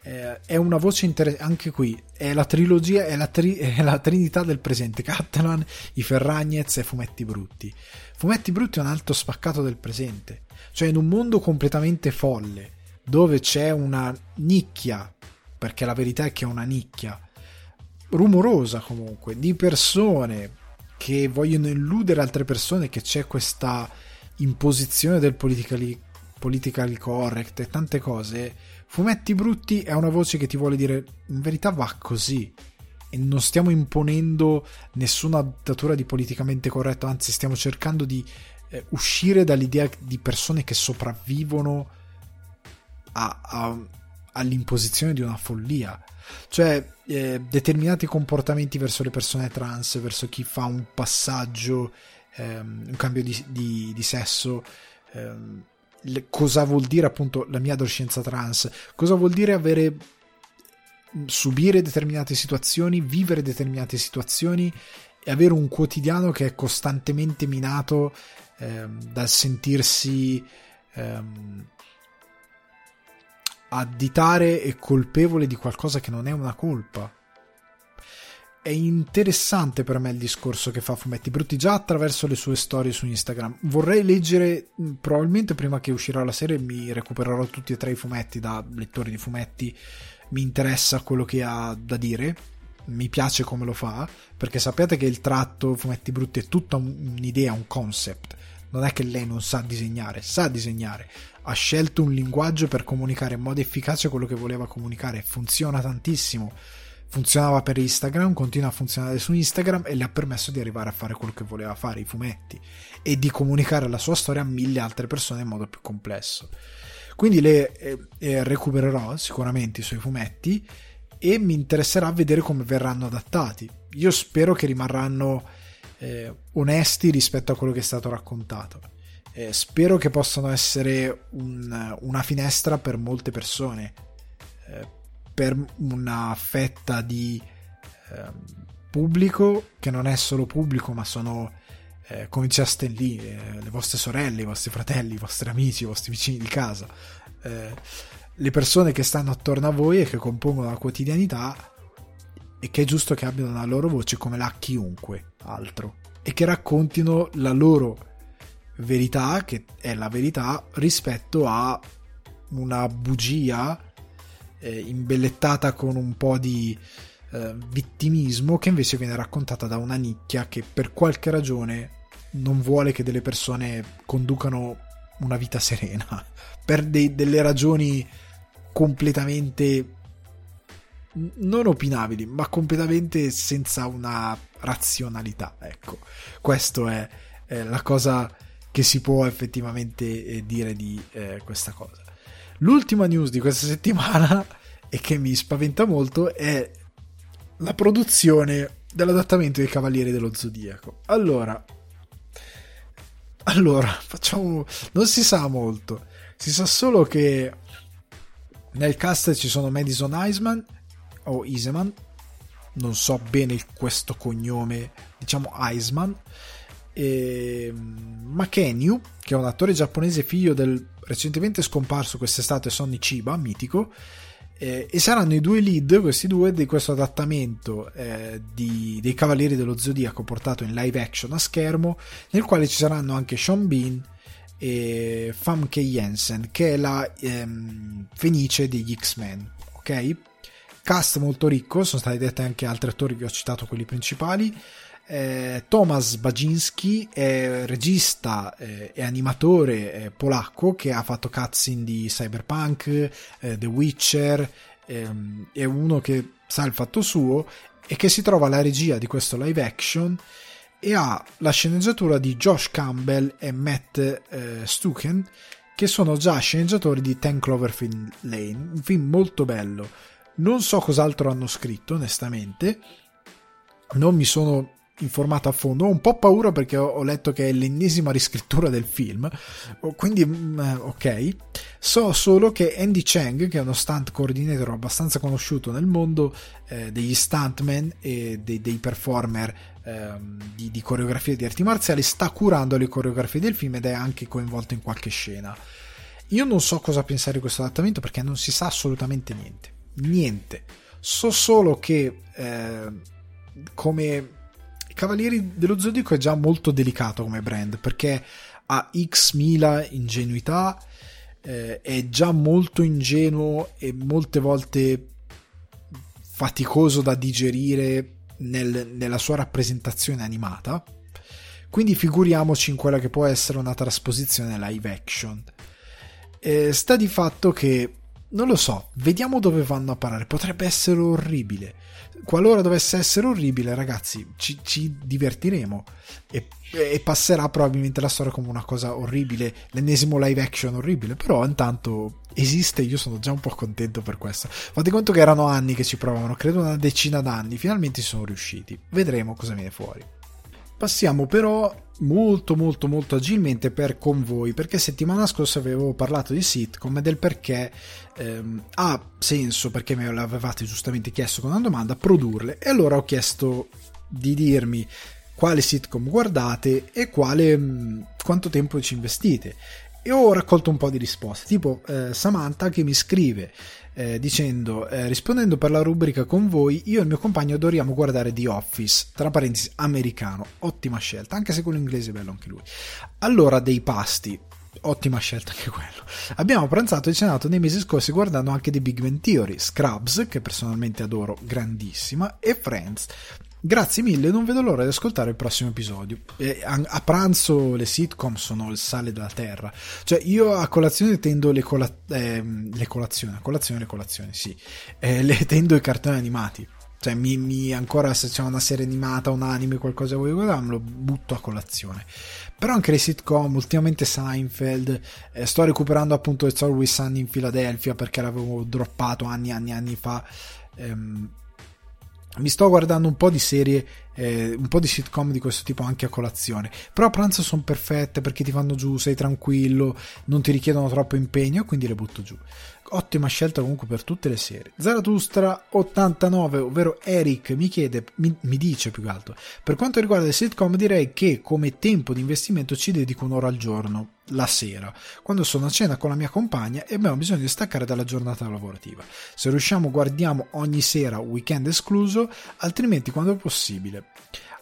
Eh, è una voce interessante anche qui è la trilogia è la, tri- è la trinità del presente. Catalan, i Ferragnez e Fumetti Brutti. Fumetti Brutti è un altro spaccato del presente. Cioè in un mondo completamente folle dove c'è una nicchia perché la verità è che è una nicchia rumorosa comunque di persone che vogliono illudere altre persone che c'è questa imposizione del politically, politically correct e tante cose Fumetti Brutti è una voce che ti vuole dire in verità va così e non stiamo imponendo nessuna datura di politicamente corretto, anzi stiamo cercando di eh, uscire dall'idea di persone che sopravvivono a, a, all'imposizione di una follia. Cioè, eh, determinati comportamenti verso le persone trans, verso chi fa un passaggio, ehm, un cambio di, di, di sesso, ehm, cosa vuol dire appunto la mia adolescenza trans, cosa vuol dire avere subire determinate situazioni, vivere determinate situazioni e avere un quotidiano che è costantemente minato ehm, dal sentirsi ehm, additare e colpevole di qualcosa che non è una colpa è interessante per me il discorso che fa Fumetti Brutti già attraverso le sue storie su Instagram. Vorrei leggere, mm, probabilmente prima che uscirà la serie mi recupererò tutti e tre i fumetti da lettore di fumetti. Mi interessa quello che ha da dire, mi piace come lo fa, perché sappiate che il tratto Fumetti Brutti è tutta un'idea, un concept. non è che lei non sa disegnare, sa disegnare, ha scelto un linguaggio per comunicare in modo efficace quello che voleva comunicare, funziona tantissimo. Funzionava per Instagram, continua a funzionare su Instagram e le ha permesso di arrivare a fare quello che voleva fare, i fumetti, e di comunicare la sua storia a mille altre persone in modo più complesso. Quindi le eh, eh, recupererò sicuramente i suoi fumetti e mi interesserà vedere come verranno adattati. Io spero che rimarranno eh, onesti rispetto a quello che è stato raccontato. Eh, spero che possano essere un, una finestra per molte persone, eh, per una fetta di ehm, pubblico che non è solo pubblico, ma sono eh, come diceva Stan Lee, eh, le vostre sorelle, i vostri fratelli, i vostri amici, i vostri vicini di casa, eh, le persone che stanno attorno a voi e che compongono la quotidianità e che è giusto che abbiano la loro voce come la chiunque altro e che raccontino la loro verità, che è la verità, rispetto a una bugia eh, imbellettata con un po' di eh, vittimismo che invece viene raccontata da una nicchia che per qualche ragione non vuole che delle persone conducano una vita serena per dei, delle ragioni completamente non opinabili, ma completamente senza una razionalità. Ecco, questo è, è la cosa che si può effettivamente eh, dire di eh, questa cosa. L'ultima news di questa settimana e che mi spaventa molto è la produzione dell'adattamento dei Cavalieri dello Zodiaco. Allora, allora, facciamo. Non si sa molto. Si sa solo che nel cast ci sono Madison Eisman o Iseman. Non so bene questo cognome, diciamo Eisman. E Makenyu, che è un attore giapponese figlio del recentemente scomparso quest'estate Sonny Chiba, mitico eh, e saranno i due lead, questi due, di questo adattamento eh, di, dei Cavalieri dello Zodiaco portato in live action a schermo, nel quale ci saranno anche Sean Bean e Famke Jensen, che è la ehm, Fenice degli X-Men, ok? Cast molto ricco, sono stati detti anche altri attori, vi ho citato quelli principali. Eh, Thomas Baginski è regista eh, e animatore eh, polacco che ha fatto cutscene di Cyberpunk, eh, The Witcher, ehm, è uno che sa il fatto suo e che si trova alla regia di questo live action e ha la sceneggiatura di Josh Campbell e Matt eh, Stuken che sono già sceneggiatori di Ten Cloverfield Lane, un film molto bello. Non so cos'altro hanno scritto, onestamente. Non mi sono informato a fondo. Ho un po' paura perché ho letto che è l'ennesima riscrittura del film, quindi mm, eh, ok. So solo che Andy Chang, che è uno stunt coordinator abbastanza conosciuto nel mondo eh, degli stuntmen e dei, dei performer eh, di, di coreografie di arti marziali, sta curando le coreografie del film ed è anche coinvolto in qualche scena. Io non so cosa pensare di questo adattamento perché non si sa assolutamente niente. Niente. So solo che eh, come Cavalieri dello Zodiaco è già molto delicato come brand perché ha x mila ingenuità, eh, è già molto ingenuo e molte volte faticoso da digerire nel, nella sua rappresentazione animata. Quindi figuriamoci in quella che può essere una trasposizione live action. Eh, sta di fatto che non lo so, vediamo dove vanno a parare. Potrebbe essere orribile. Qualora dovesse essere orribile, ragazzi, ci, ci divertiremo. E, e, passerà probabilmente la storia come una cosa orribile, l'ennesimo live action orribile. Però intanto esiste, io sono già un po' contento per questo. Fate conto che erano anni che ci provavano, credo una decina d'anni. Finalmente ci sono riusciti. Vedremo cosa viene fuori. Passiamo però molto molto molto agilmente per convoi perché settimana scorsa avevo parlato di sitcom e del perché ehm, ha senso perché me l'avevate giustamente chiesto con una domanda produrle. E allora ho chiesto di dirmi quale sitcom guardate e quale mm, quanto tempo ci investite e ho raccolto un po' di risposte tipo eh, Samantha che mi scrive eh, dicendo, eh, rispondendo per la rubrica con voi, io e il mio compagno adoriamo guardare The Office, tra parentesi americano, ottima scelta, anche se quello inglese è bello anche lui. Allora, dei pasti, ottima scelta anche quello. Abbiamo pranzato e cenato nei mesi scorsi guardando anche The Big Man Theory, Scrubs, che personalmente adoro, grandissima, e Friends. Grazie mille, non vedo l'ora di ascoltare il prossimo episodio. Eh, a, a, pranzo le sitcom sono il sale della terra. Cioè, io a colazione tendo le, cola- eh, le colazioni, a colazione le colazioni, sì. Eh, le tendo i cartoni animati. Cioè, mi, mi, ancora se c'è una serie animata, un anime, qualcosa che voglio guardare, me lo butto a colazione. Però anche le sitcom, ultimamente Seinfeld, eh, sto recuperando appunto It's Always Sunny in Philadelphia perché l'avevo droppato anni e anni e anni fa. Ehm, mi sto guardando un po' di serie, eh, un po' di sitcom di questo tipo anche a colazione. Però a pranzo sono perfette perché ti fanno giù, sei tranquillo, non ti richiedono troppo impegno, quindi le butto giù ottima scelta comunque per tutte le serie. Zarathustra 89, ovvero Eric, mi chiede, mi, mi, dice più che altro, per quanto riguarda le sitcom direi che come tempo di investimento ci dedico un'ora al giorno, la sera, quando sono a cena con la mia compagna e abbiamo bisogno di staccare dalla giornata lavorativa. Se riusciamo guardiamo ogni sera, weekend escluso, altrimenti quando è possibile.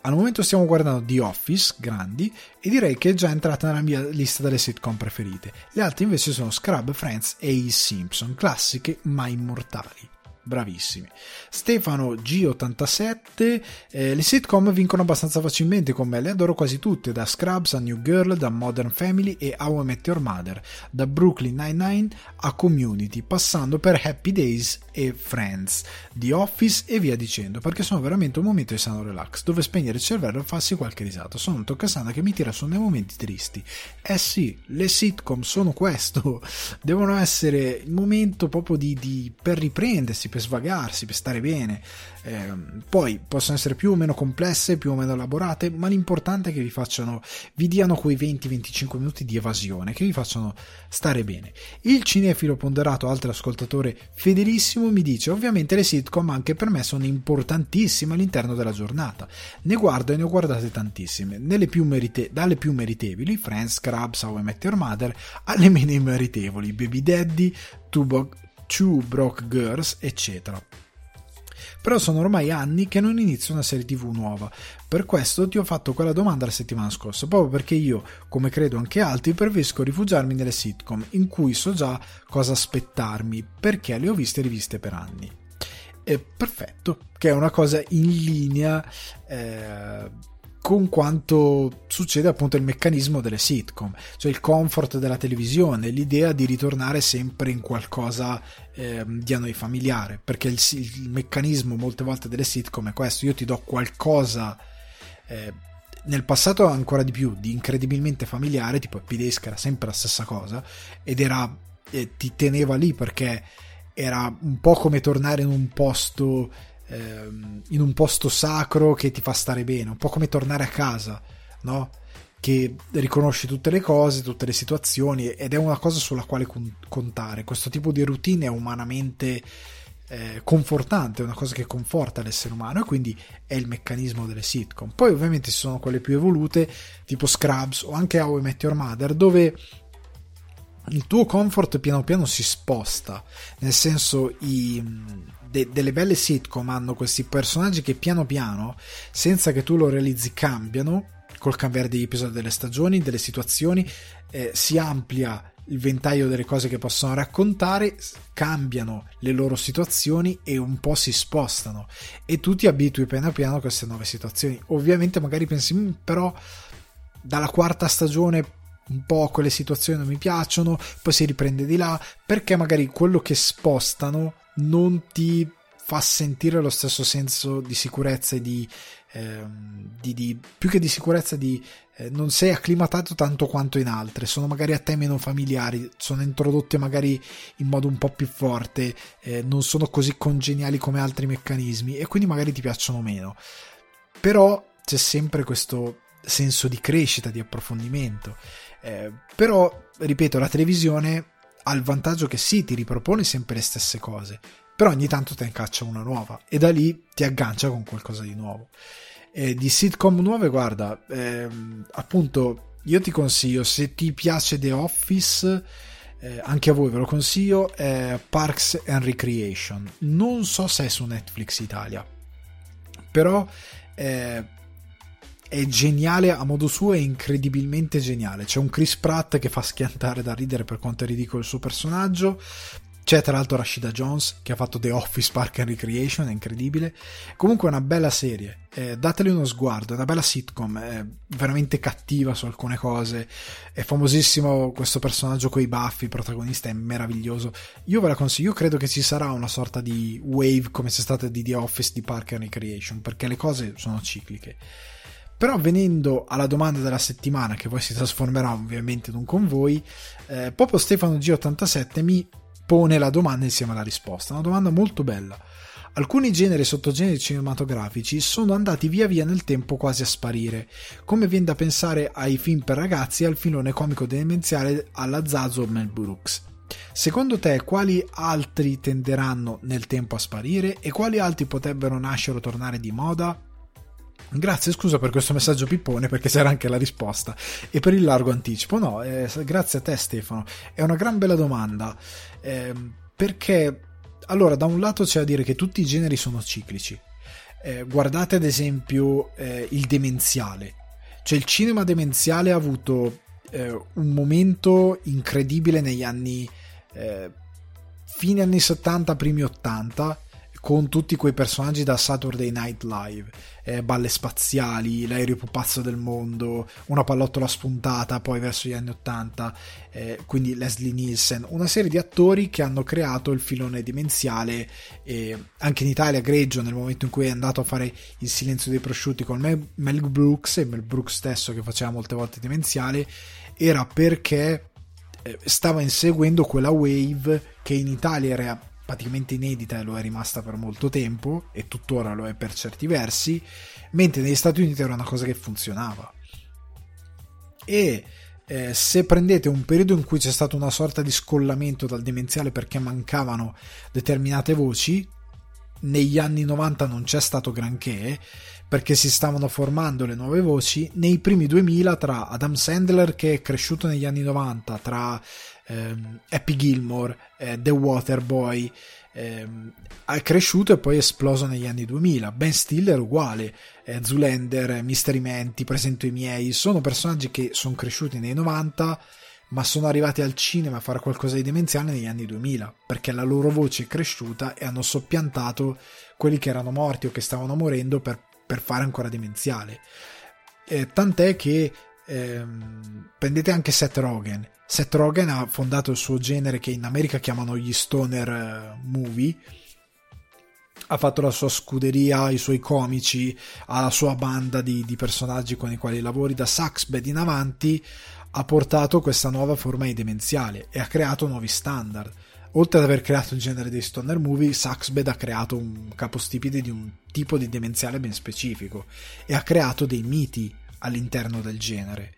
Al momento stiamo guardando The Office, grandi, e direi che è già entrata nella mia lista delle sitcom preferite. Le altre invece sono Scrub, Friends e I Simpson, classiche ma immortali bravissimi. Stefano G87, eh, le sitcom vincono abbastanza facilmente con me, le adoro quasi tutte, da Scrubs a New Girl, da Modern Family e How I Met Your Mother, da Brooklyn Nine-Nine a Community, passando per Happy Days e Friends, The Office e via dicendo, perché sono veramente un momento di sano relax, dove spegnere il cervello e farsi qualche risata. Sono un toccasana che mi tira su nei momenti tristi. Eh sì, le sitcom sono questo, devono essere il momento proprio di, di per riprendersi, per per svagarsi, per stare bene. Eh, poi possono essere più o meno complesse, più o meno elaborate, ma l'importante è che vi facciano, vi diano quei 20-25 minuti di evasione, che vi facciano stare bene. Il cinefilo ponderato, altro ascoltatore fedelissimo, mi dice: ovviamente le sitcom anche per me sono importantissime all'interno della giornata. Ne guardo e ne ho guardate tantissime, più merite- dalle più meritevoli, Friends, Scrubs, How I Met Your Mother, alle meno meritevoli, Baby Daddy, Two, 2 Brock Girls, eccetera. Però sono ormai anni che non inizio una serie TV nuova. Per questo ti ho fatto quella domanda la settimana scorsa, proprio perché io, come credo anche altri, preferisco rifugiarmi nelle sitcom, in cui so già cosa aspettarmi, perché le ho viste e riviste per anni. E perfetto, che è una cosa in linea. Eh con quanto succede appunto il meccanismo delle sitcom, cioè il comfort della televisione, l'idea di ritornare sempre in qualcosa eh, di a noi familiare, perché il, il, meccanismo molte volte delle sitcom è questo, io ti do qualcosa eh, nel passato ancora di più, di incredibilmente familiare, tipo Epidesca era sempre la stessa cosa ed era, eh, ti teneva lì perché era un po' come tornare in un posto ehm, in un posto sacro che ti fa stare bene, un po' come tornare a casa, no? Che riconosci tutte le cose, tutte le situazioni ed è una cosa sulla quale contare. Questo tipo di routine è umanamente eh, confortante, è una cosa che conforta l'essere umano e quindi è il meccanismo delle sitcom. Poi ovviamente ci sono quelle più evolute, tipo Scrubs o anche How I Met Your Mother, dove il tuo comfort piano piano si sposta, nel senso i, de- delle belle sitcom hanno questi personaggi che piano piano, senza che tu lo realizzi, cambiano. Col cambiare degli episodi delle stagioni, delle situazioni, eh, si amplia il ventaglio delle cose che possono raccontare, cambiano le loro situazioni e un po' si spostano. E tu ti abitui piano piano a queste nuove situazioni. Ovviamente magari pensi, mm, però dalla quarta stagione un po' quelle situazioni non mi piacciono, poi si riprende di là, perché magari quello che spostano non ti fa sentire lo stesso senso di sicurezza e di, eh, di, di più che di sicurezza di eh, non sei acclimatato tanto quanto in altre. Sono magari a te meno familiari sono introdotte magari in modo un po' più forte eh, non sono così congeniali come altri meccanismi e quindi magari ti piacciono meno. Però c'è sempre questo senso di crescita di approfondimento. Eh, però ripeto la televisione ha il vantaggio che sì, ti ripropone sempre le stesse cose, però ogni tanto te ne caccia una nuova e da lì ti aggancia con qualcosa di nuovo. E di sitcom nuove, guarda, ehm, appunto, io ti consiglio, se ti piace The Office, eh, anche a voi ve lo consiglio, eh, Parks and Recreation. Non so se è su Netflix Italia, però eh, è geniale a modo suo, è incredibilmente geniale. C'è un Chris Pratt che fa schiantare da ridere per quanto è ridicolo il suo personaggio. C'è tra l'altro Rashida Jones che ha fatto The Office Park and Recreation, è incredibile. Comunque è una bella serie, eh, datele uno sguardo, è una bella sitcom, è veramente cattiva su alcune cose. È famosissimo questo personaggio con i baffi, il protagonista è meraviglioso. Io ve la consiglio, io credo che ci sarà una sorta di wave come c'è stata di The Office di Park and Recreation, perché le cose sono cicliche. Però venendo alla domanda della settimana, che poi si trasformerà ovviamente in un convoi, eh, proprio Stefano G87 mi pone la domanda insieme alla risposta. Una domanda molto bella. Alcuni generi e sottogeneri cinematografici sono andati via via nel tempo quasi a sparire, come viene da pensare ai film per ragazzi e al filone comico demenziale alla Zazo Mel Brooks. Secondo te quali altri tenderanno nel tempo a sparire e quali altri potrebbero nascere o tornare di moda? Grazie, scusa per questo messaggio pippone perché c'era anche la risposta e per il largo anticipo. No, eh, grazie a te Stefano, è una gran bella domanda eh, perché allora da un lato c'è da dire che tutti i generi sono ciclici. Eh, guardate ad esempio eh, il demenziale, cioè il cinema demenziale ha avuto eh, un momento incredibile negli anni eh, fine anni 70, primi 80 con tutti quei personaggi da Saturday Night Live, eh, balle spaziali, l'aereo più pazzo del mondo, una pallottola spuntata poi verso gli anni 80, eh, quindi Leslie Nielsen, una serie di attori che hanno creato il filone demenziale, eh, anche in Italia Greggio nel momento in cui è andato a fare il silenzio dei prosciutti con Mel, Mel Brooks e Mel Brooks stesso che faceva molte volte demenziale, era perché eh, stava inseguendo quella wave che in Italia era praticamente inedita e lo è rimasta per molto tempo e tuttora lo è per certi versi, mentre negli Stati Uniti era una cosa che funzionava. E eh, se prendete un periodo in cui c'è stato una sorta di scollamento dal demenziale perché mancavano determinate voci, negli anni 90 non c'è stato granché perché si stavano formando le nuove voci nei primi 2000 tra Adam Sandler che è cresciuto negli anni 90 tra ehm, Happy Gilmore, eh, The Waterboy, ehm, è cresciuto e poi è esploso negli anni 2000. Ben Stiller uguale, eh, Zulander, Mystery Menti, Presento i miei, sono personaggi che sono cresciuti nei 90 ma sono arrivati al cinema a fare qualcosa di demenziale negli anni 2000 perché la loro voce è cresciuta e hanno soppiantato quelli che erano morti o che stavano morendo per, per fare ancora demenziale. Eh, tant'è che ehm, prendete anche Seth Rogen. Seth Rogen ha fondato il suo genere che in America chiamano gli stoner eh, movie. Ha fatto la sua scuderia, i suoi comici, ha la sua banda di, di personaggi con i quali lavori da Saxbed in avanti, ha portato questa nuova forma di demenziale e ha creato nuovi standard. Oltre ad aver creato il genere dei stoner movie, Saxbed ha creato un capostipite di un tipo di demenziale ben specifico e ha creato dei miti all'interno del genere.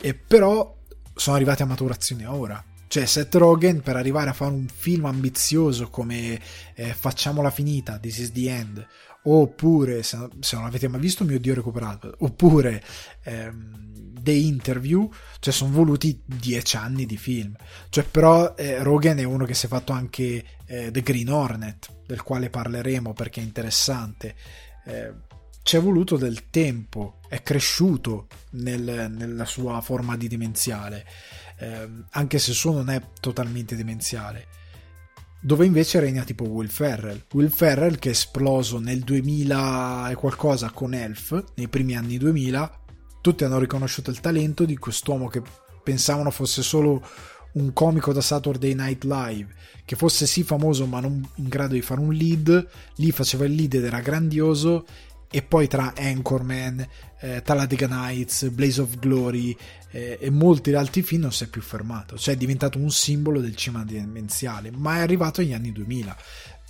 E però sono arrivati a maturazione ora. Cioè, Seth Rogen per arrivare a fare un film ambizioso come eh, Facciamola finita, This is the End, oppure, se, se non l'avete mai visto, mio Dio, recuperato, oppure ehm, The Interview, cioè sono voluti dieci anni di film. Cioè, però eh, Rogen è uno che si è fatto anche eh, The Green Hornet, del quale parleremo perché è interessante. Eh, ci è voluto del tempo, è cresciuto nel, nella sua forma di demenziale, eh, anche se il suo non è totalmente demenziale. Dove invece regna tipo Will Ferrell. Will Ferrell che è esploso nel 2000 e qualcosa con Elf, nei primi anni 2000, tutti hanno riconosciuto il talento di quest'uomo che pensavano fosse solo un comico da Saturday Night Live, che fosse sì famoso ma non in grado di fare un lead, lì faceva il lead ed era grandioso e poi tra Anchorman, eh, Talladega Nights, Blaze of Glory eh, e molti altri film non si è più fermato, cioè è diventato un simbolo del cinema dimensiale, ma è arrivato negli anni 2000.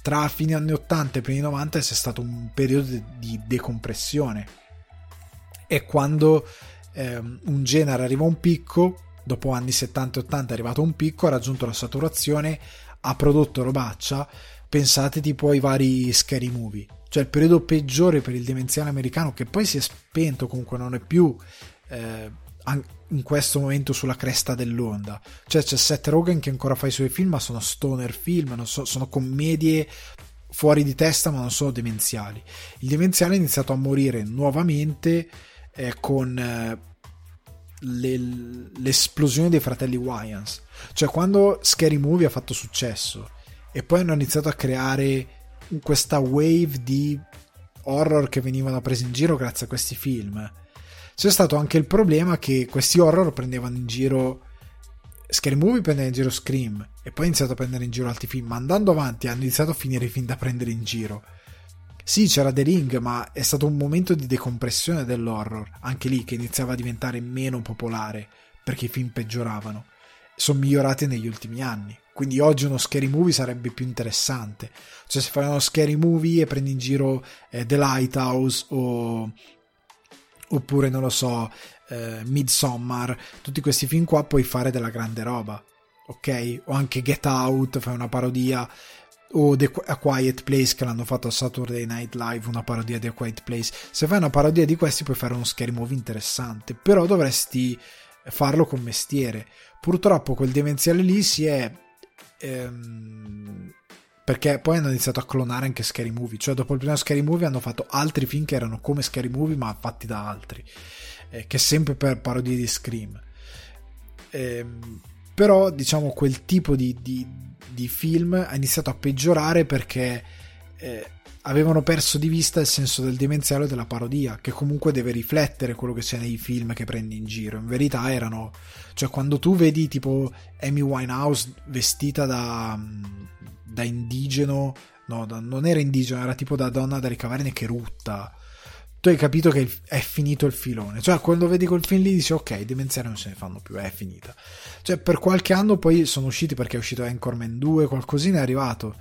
Tra fine anni 80 e primi 90 c'è stato un periodo di decompressione. E quando eh, un genere arriva a un picco, dopo anni 70 e 80 è arrivato a un picco, ha raggiunto la saturazione, ha prodotto robaccia, pensate tipo ai vari scary movie cioè il periodo peggiore per il demenziale americano che poi si è spento comunque non è più eh, in questo momento sulla cresta dell'onda cioè c'è Seth Rogen che ancora fa i suoi film ma sono stoner film so, sono commedie fuori di testa ma non sono demenziali il demenziale è iniziato a morire nuovamente eh, con eh, le, l'esplosione dei fratelli Wyans. Cioè, quando Scary Movie ha fatto successo e poi hanno iniziato a creare questa wave di horror che venivano presi in giro grazie a questi film, c'è stato anche il problema che questi horror prendevano in giro. Scary Movie prendeva in giro Scream e poi ha iniziato a prendere in giro altri film, ma andando avanti hanno iniziato a finire i film da prendere in giro. Sì, c'era The Ring, ma è stato un momento di decompressione dell'horror, anche lì che iniziava a diventare meno popolare perché i film peggioravano. Sono migliorati negli ultimi anni. Quindi oggi uno scary movie sarebbe più interessante. Cioè, se fai uno scary movie e prendi in giro eh, The Lighthouse o oppure non lo so, eh, Midsommar, tutti questi film qua puoi fare della grande roba, ok? O anche Get Out, fai una parodia o The A Quiet Place che l'hanno fatto a Saturday Night Live, una parodia di A Quiet Place. Se fai una parodia di questi puoi fare uno scary movie interessante, però dovresti farlo con mestiere. Purtroppo quel demenziale lì si è ehm, perché poi hanno iniziato a clonare anche Scary Movie, cioè dopo il primo Scary Movie hanno fatto altri film che erano come Scary Movie ma fatti da altri, eh, che sempre per parodie di Scream. Eh, però diciamo quel tipo di, di, di, film ha iniziato a peggiorare perché eh, avevano perso di vista il senso del demenziale della parodia, che comunque deve riflettere quello che c'è nei film che prendi in giro. In verità erano, cioè quando tu vedi tipo Amy Winehouse vestita da da indigeno, no, da, non era indigeno, era tipo da donna dalle caverne che rutta. Tu hai capito che è finito il filone. Cioè, quando vedi quel film lì dici, ok, demenziali non se ne fanno più, è finita. Cioè, per qualche anno poi sono usciti perché è uscito Anchorman 2, qualcosina è arrivato.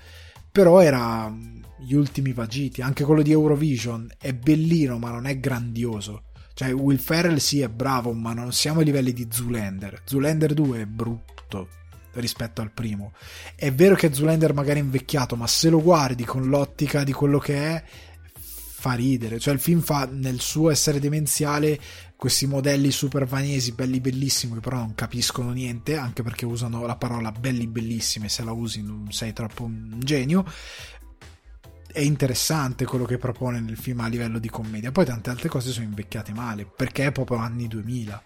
Però era mm, gli ultimi vagiti. Anche quello di Eurovision è bellino, ma non è grandioso. Cioè, Will Ferrell sì è bravo, ma non siamo ai livelli di Zoolander. Zoolander 2 è brutto rispetto al primo. È vero che Zulander magari è invecchiato, ma se lo guardi con l'ottica di quello che è, fa ridere. Cioè, il film fa nel suo essere demenziale questi modelli super vanesi, belli bellissimi, che però non capiscono niente, anche perché usano la parola belli bellissimi, se la usi non sei troppo un genio. È interessante quello che propone nel film a livello di commedia. Poi tante altre cose sono invecchiate male, perché è proprio anni 2000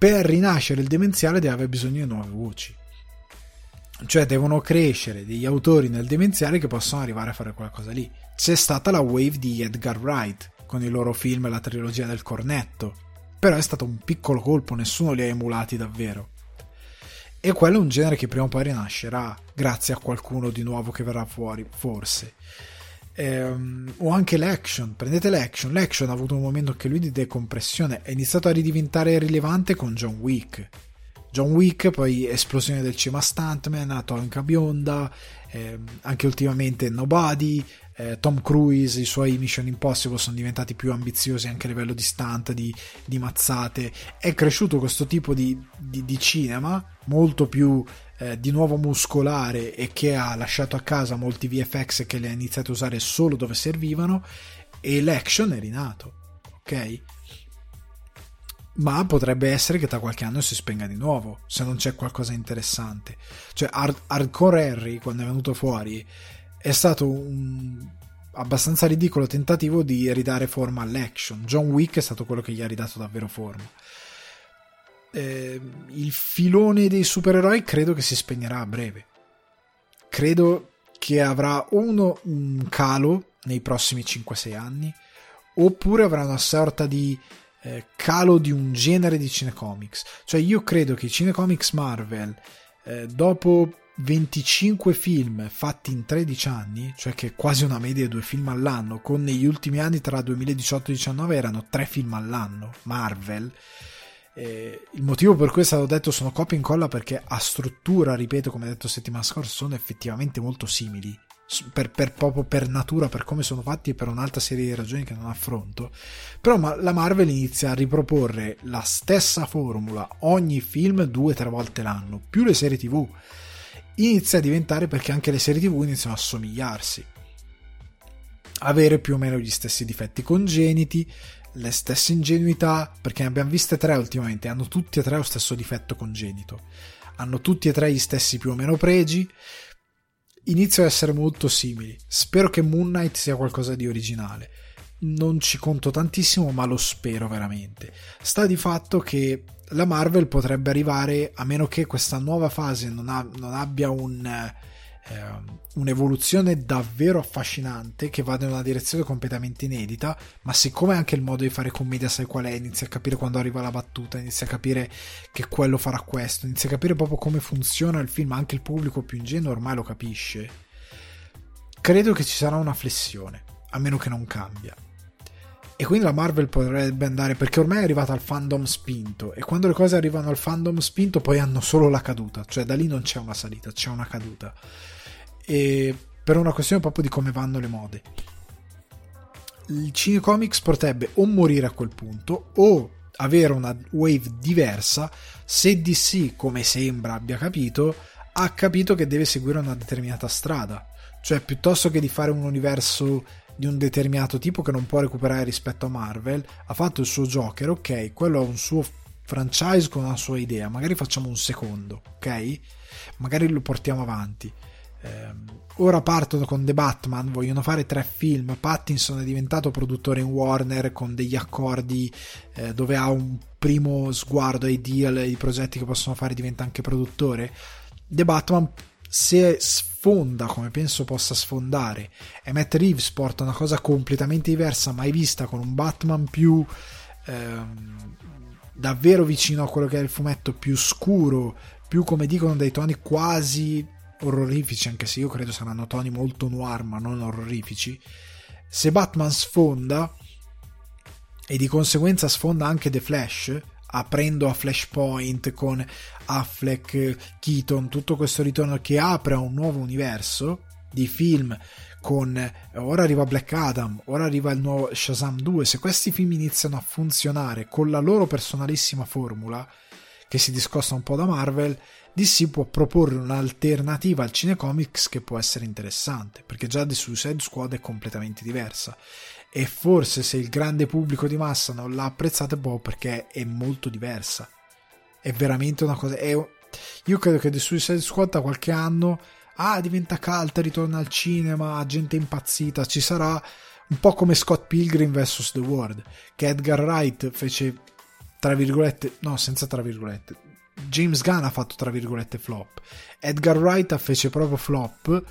per rinascere il demenziale deve avere bisogno di nuove voci. Cioè devono crescere degli autori nel demenziale che possono arrivare a fare qualcosa lì. C'è stata la wave di Edgar Wright con i loro film la trilogia del cornetto. Però è stato un piccolo colpo, nessuno li ha emulati davvero. E quello è un genere che prima o poi rinascerà, grazie a qualcuno di nuovo che verrà fuori, forse. Ehm, o anche l'action, prendete l'action, l'action ha avuto un momento anche lui di decompressione, è iniziato a ridiventare rilevante con John Wick. John Wick, poi esplosione del cinema Stuntman, Atomica Bionda, ehm, anche ultimamente Nobody, eh, Tom Cruise, i suoi Mission Impossible sono diventati più ambiziosi anche a livello di stunt, di, di mazzate. È cresciuto questo tipo di, di, di cinema molto più eh, di nuovo muscolare e che ha lasciato a casa molti VFX che le ha iniziato a usare solo dove servivano e l'action è rinato, ok? Ma potrebbe essere che tra qualche anno si spenga di nuovo se non c'è qualcosa di interessante. Cioè, Hard- Hardcore Harry, quando è venuto fuori, è stato un abbastanza ridicolo tentativo di ridare forma all'action. John Wick è stato quello che gli ha ridato davvero forma eh, il filone dei supereroi credo che si spegnerà a breve. Credo che avrà uno un calo nei prossimi 5-6 anni, oppure avrà una sorta di eh, calo di un genere di cinecomics. Cioè io credo che i cinecomics Marvel, eh, dopo 25 film fatti in 13 anni, cioè che quasi una media di due film all'anno, con negli ultimi anni tra 2018 e 2019 erano tre film all'anno, Marvel, eh, il motivo per cui è stato detto sono copia e incolla perché a struttura, ripeto, come detto settimana scorsa, sono effettivamente molto simili. Per, per, proprio per natura, per come sono fatti e per un'altra serie di ragioni che non affronto. Però ma, la Marvel inizia a riproporre la stessa formula ogni film due o tre volte l'anno, più le serie TV. Inizia a diventare perché anche le serie TV iniziano a somigliarsi. Avere più o meno gli stessi difetti congeniti, le stesse ingenuità, perché ne abbiamo viste tre ultimamente, hanno tutti e tre lo stesso difetto congenito, hanno tutti e tre gli stessi più o meno pregi, iniziano ad essere molto simili. Spero che Moon Knight sia qualcosa di originale, non ci conto tantissimo, ma lo spero veramente. Sta di fatto che la Marvel potrebbe arrivare, a meno che questa nuova fase non, ha, non abbia un, eh, un'evoluzione davvero affascinante che vada in una direzione completamente inedita, ma siccome anche il modo di fare commedia sai qual è, inizia a capire quando arriva la battuta, inizia a capire che quello farà questo, inizia a capire proprio come funziona il film, anche il pubblico più ingenuo ormai lo capisce. Credo che ci sarà una flessione, a meno che non cambia. E quindi la Marvel potrebbe andare perché ormai è arrivata al fandom spinto e quando le cose arrivano al fandom spinto poi hanno solo la caduta, cioè da lì non c'è una salita, c'è una caduta. E per una questione proprio di come vanno le mode. Il cinecomics potrebbe o morire a quel punto o avere una wave diversa se DC, come sembra abbia capito, ha capito che deve seguire una determinata strada. Cioè, piuttosto che di fare un universo di un determinato tipo che non può recuperare rispetto a Marvel, ha fatto il suo Joker, ok, quello ha un suo franchise con una sua idea, magari facciamo un secondo, ok? Magari lo portiamo avanti. Eh, ora partono con The Batman, vogliono fare tre film. Pattinson è diventato produttore in Warner con degli accordi eh, dove ha un primo sguardo ai deal, ai progetti che possono fare, diventa anche produttore. The Batman, se sfonda come penso possa sfondare. E Matt Reeves porta una cosa completamente diversa mai vista con un Batman più ehm, davvero vicino a quello che è il fumetto più scuro più come dicono dei toni quasi orrorifici anche se io credo saranno toni molto noir ma non orrorifici. Se Batman sfonda e di conseguenza sfonda anche The Flash aprendo a Flashpoint con Affleck, Keaton, tutto questo ritorno che apre un nuovo universo di film con ora arriva Black Adam, ora arriva il nuovo Shazam 2, se questi film iniziano a funzionare con la loro personalissima formula che si discosta un po' da Marvel, DC può proporre un'alternativa al cinecomics che può essere interessante, perché già The Suicide Squad è completamente diversa e forse se il grande pubblico di massa non l'ha apprezzata è proprio perché è molto diversa. È veramente una cosa... È... Io credo che The Suicide Squad da qualche anno ah, diventa cult, ritorna al cinema, gente impazzita, ci sarà un po' come Scott Pilgrim vs. The World, che Edgar Wright fece tra virgolette, no, senza tra virgolette. James Gunn ha fatto tra virgolette flop. Edgar Wright fece proprio flop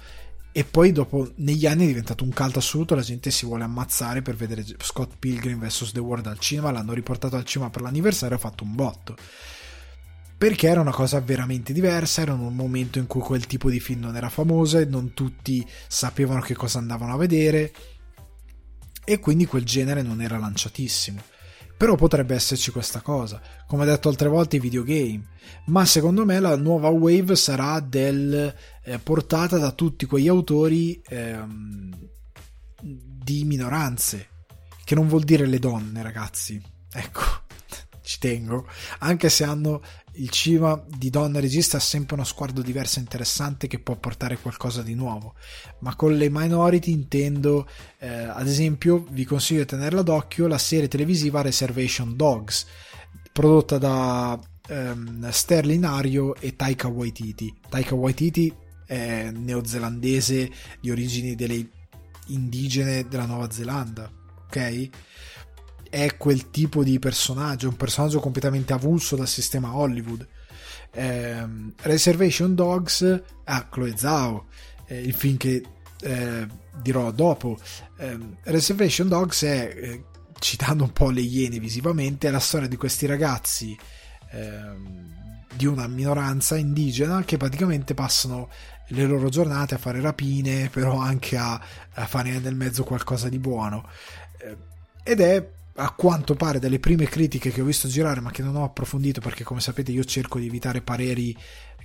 e poi dopo negli anni è diventato un caldo assoluto la gente si vuole ammazzare per vedere Scott Pilgrim vs The World al cinema l'hanno riportato al cinema per l'anniversario e ha fatto un botto perché era una cosa veramente diversa era un momento in cui quel tipo di film non era famoso e non tutti sapevano che cosa andavano a vedere. E quindi quel genere non era lanciatissimo. Però potrebbe esserci questa cosa, come detto altre volte i videogame, ma secondo me la nuova wave sarà del, eh, portata da tutti quegli autori ehm, di minoranze, che non vuol dire le donne ragazzi, ecco, ci tengo, anche se hanno il cinema di donna regista ha sempre uno sguardo diverso e interessante che può portare qualcosa di nuovo. Ma con le minority intendo, eh, ad esempio, vi consiglio di tenerla d'occhio la serie televisiva Reservation Dogs, prodotta da ehm, Sterling Ario e Taika Waititi. Taika Waititi è neozelandese di origini delle indigene della Nuova Zelanda, ok? È quel tipo di personaggio, un personaggio completamente avulso dal sistema Hollywood. Eh, Reservation Dogs, ah, Chloe Zhao, eh, il film che eh, dirò dopo. Ehm, Reservation Dogs è, eh, citando un po' le iene visivamente, è la storia di questi ragazzi ehm, di una minoranza indigena che praticamente passano le loro giornate a fare rapine, però anche a, a fare nel mezzo qualcosa di buono. Eh, ed è a quanto pare dalle prime critiche che ho visto girare ma che non ho approfondito perché come sapete io cerco di evitare pareri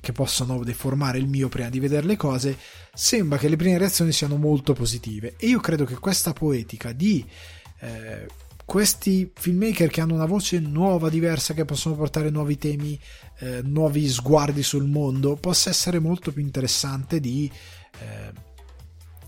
che possano deformare il mio prima di vedere le cose, sembra che le prime reazioni siano molto positive. E io credo che questa poetica di eh, questi filmmaker che hanno una voce nuova, diversa, che possono portare nuovi temi, eh, nuovi sguardi sul mondo, possa essere molto più interessante di eh,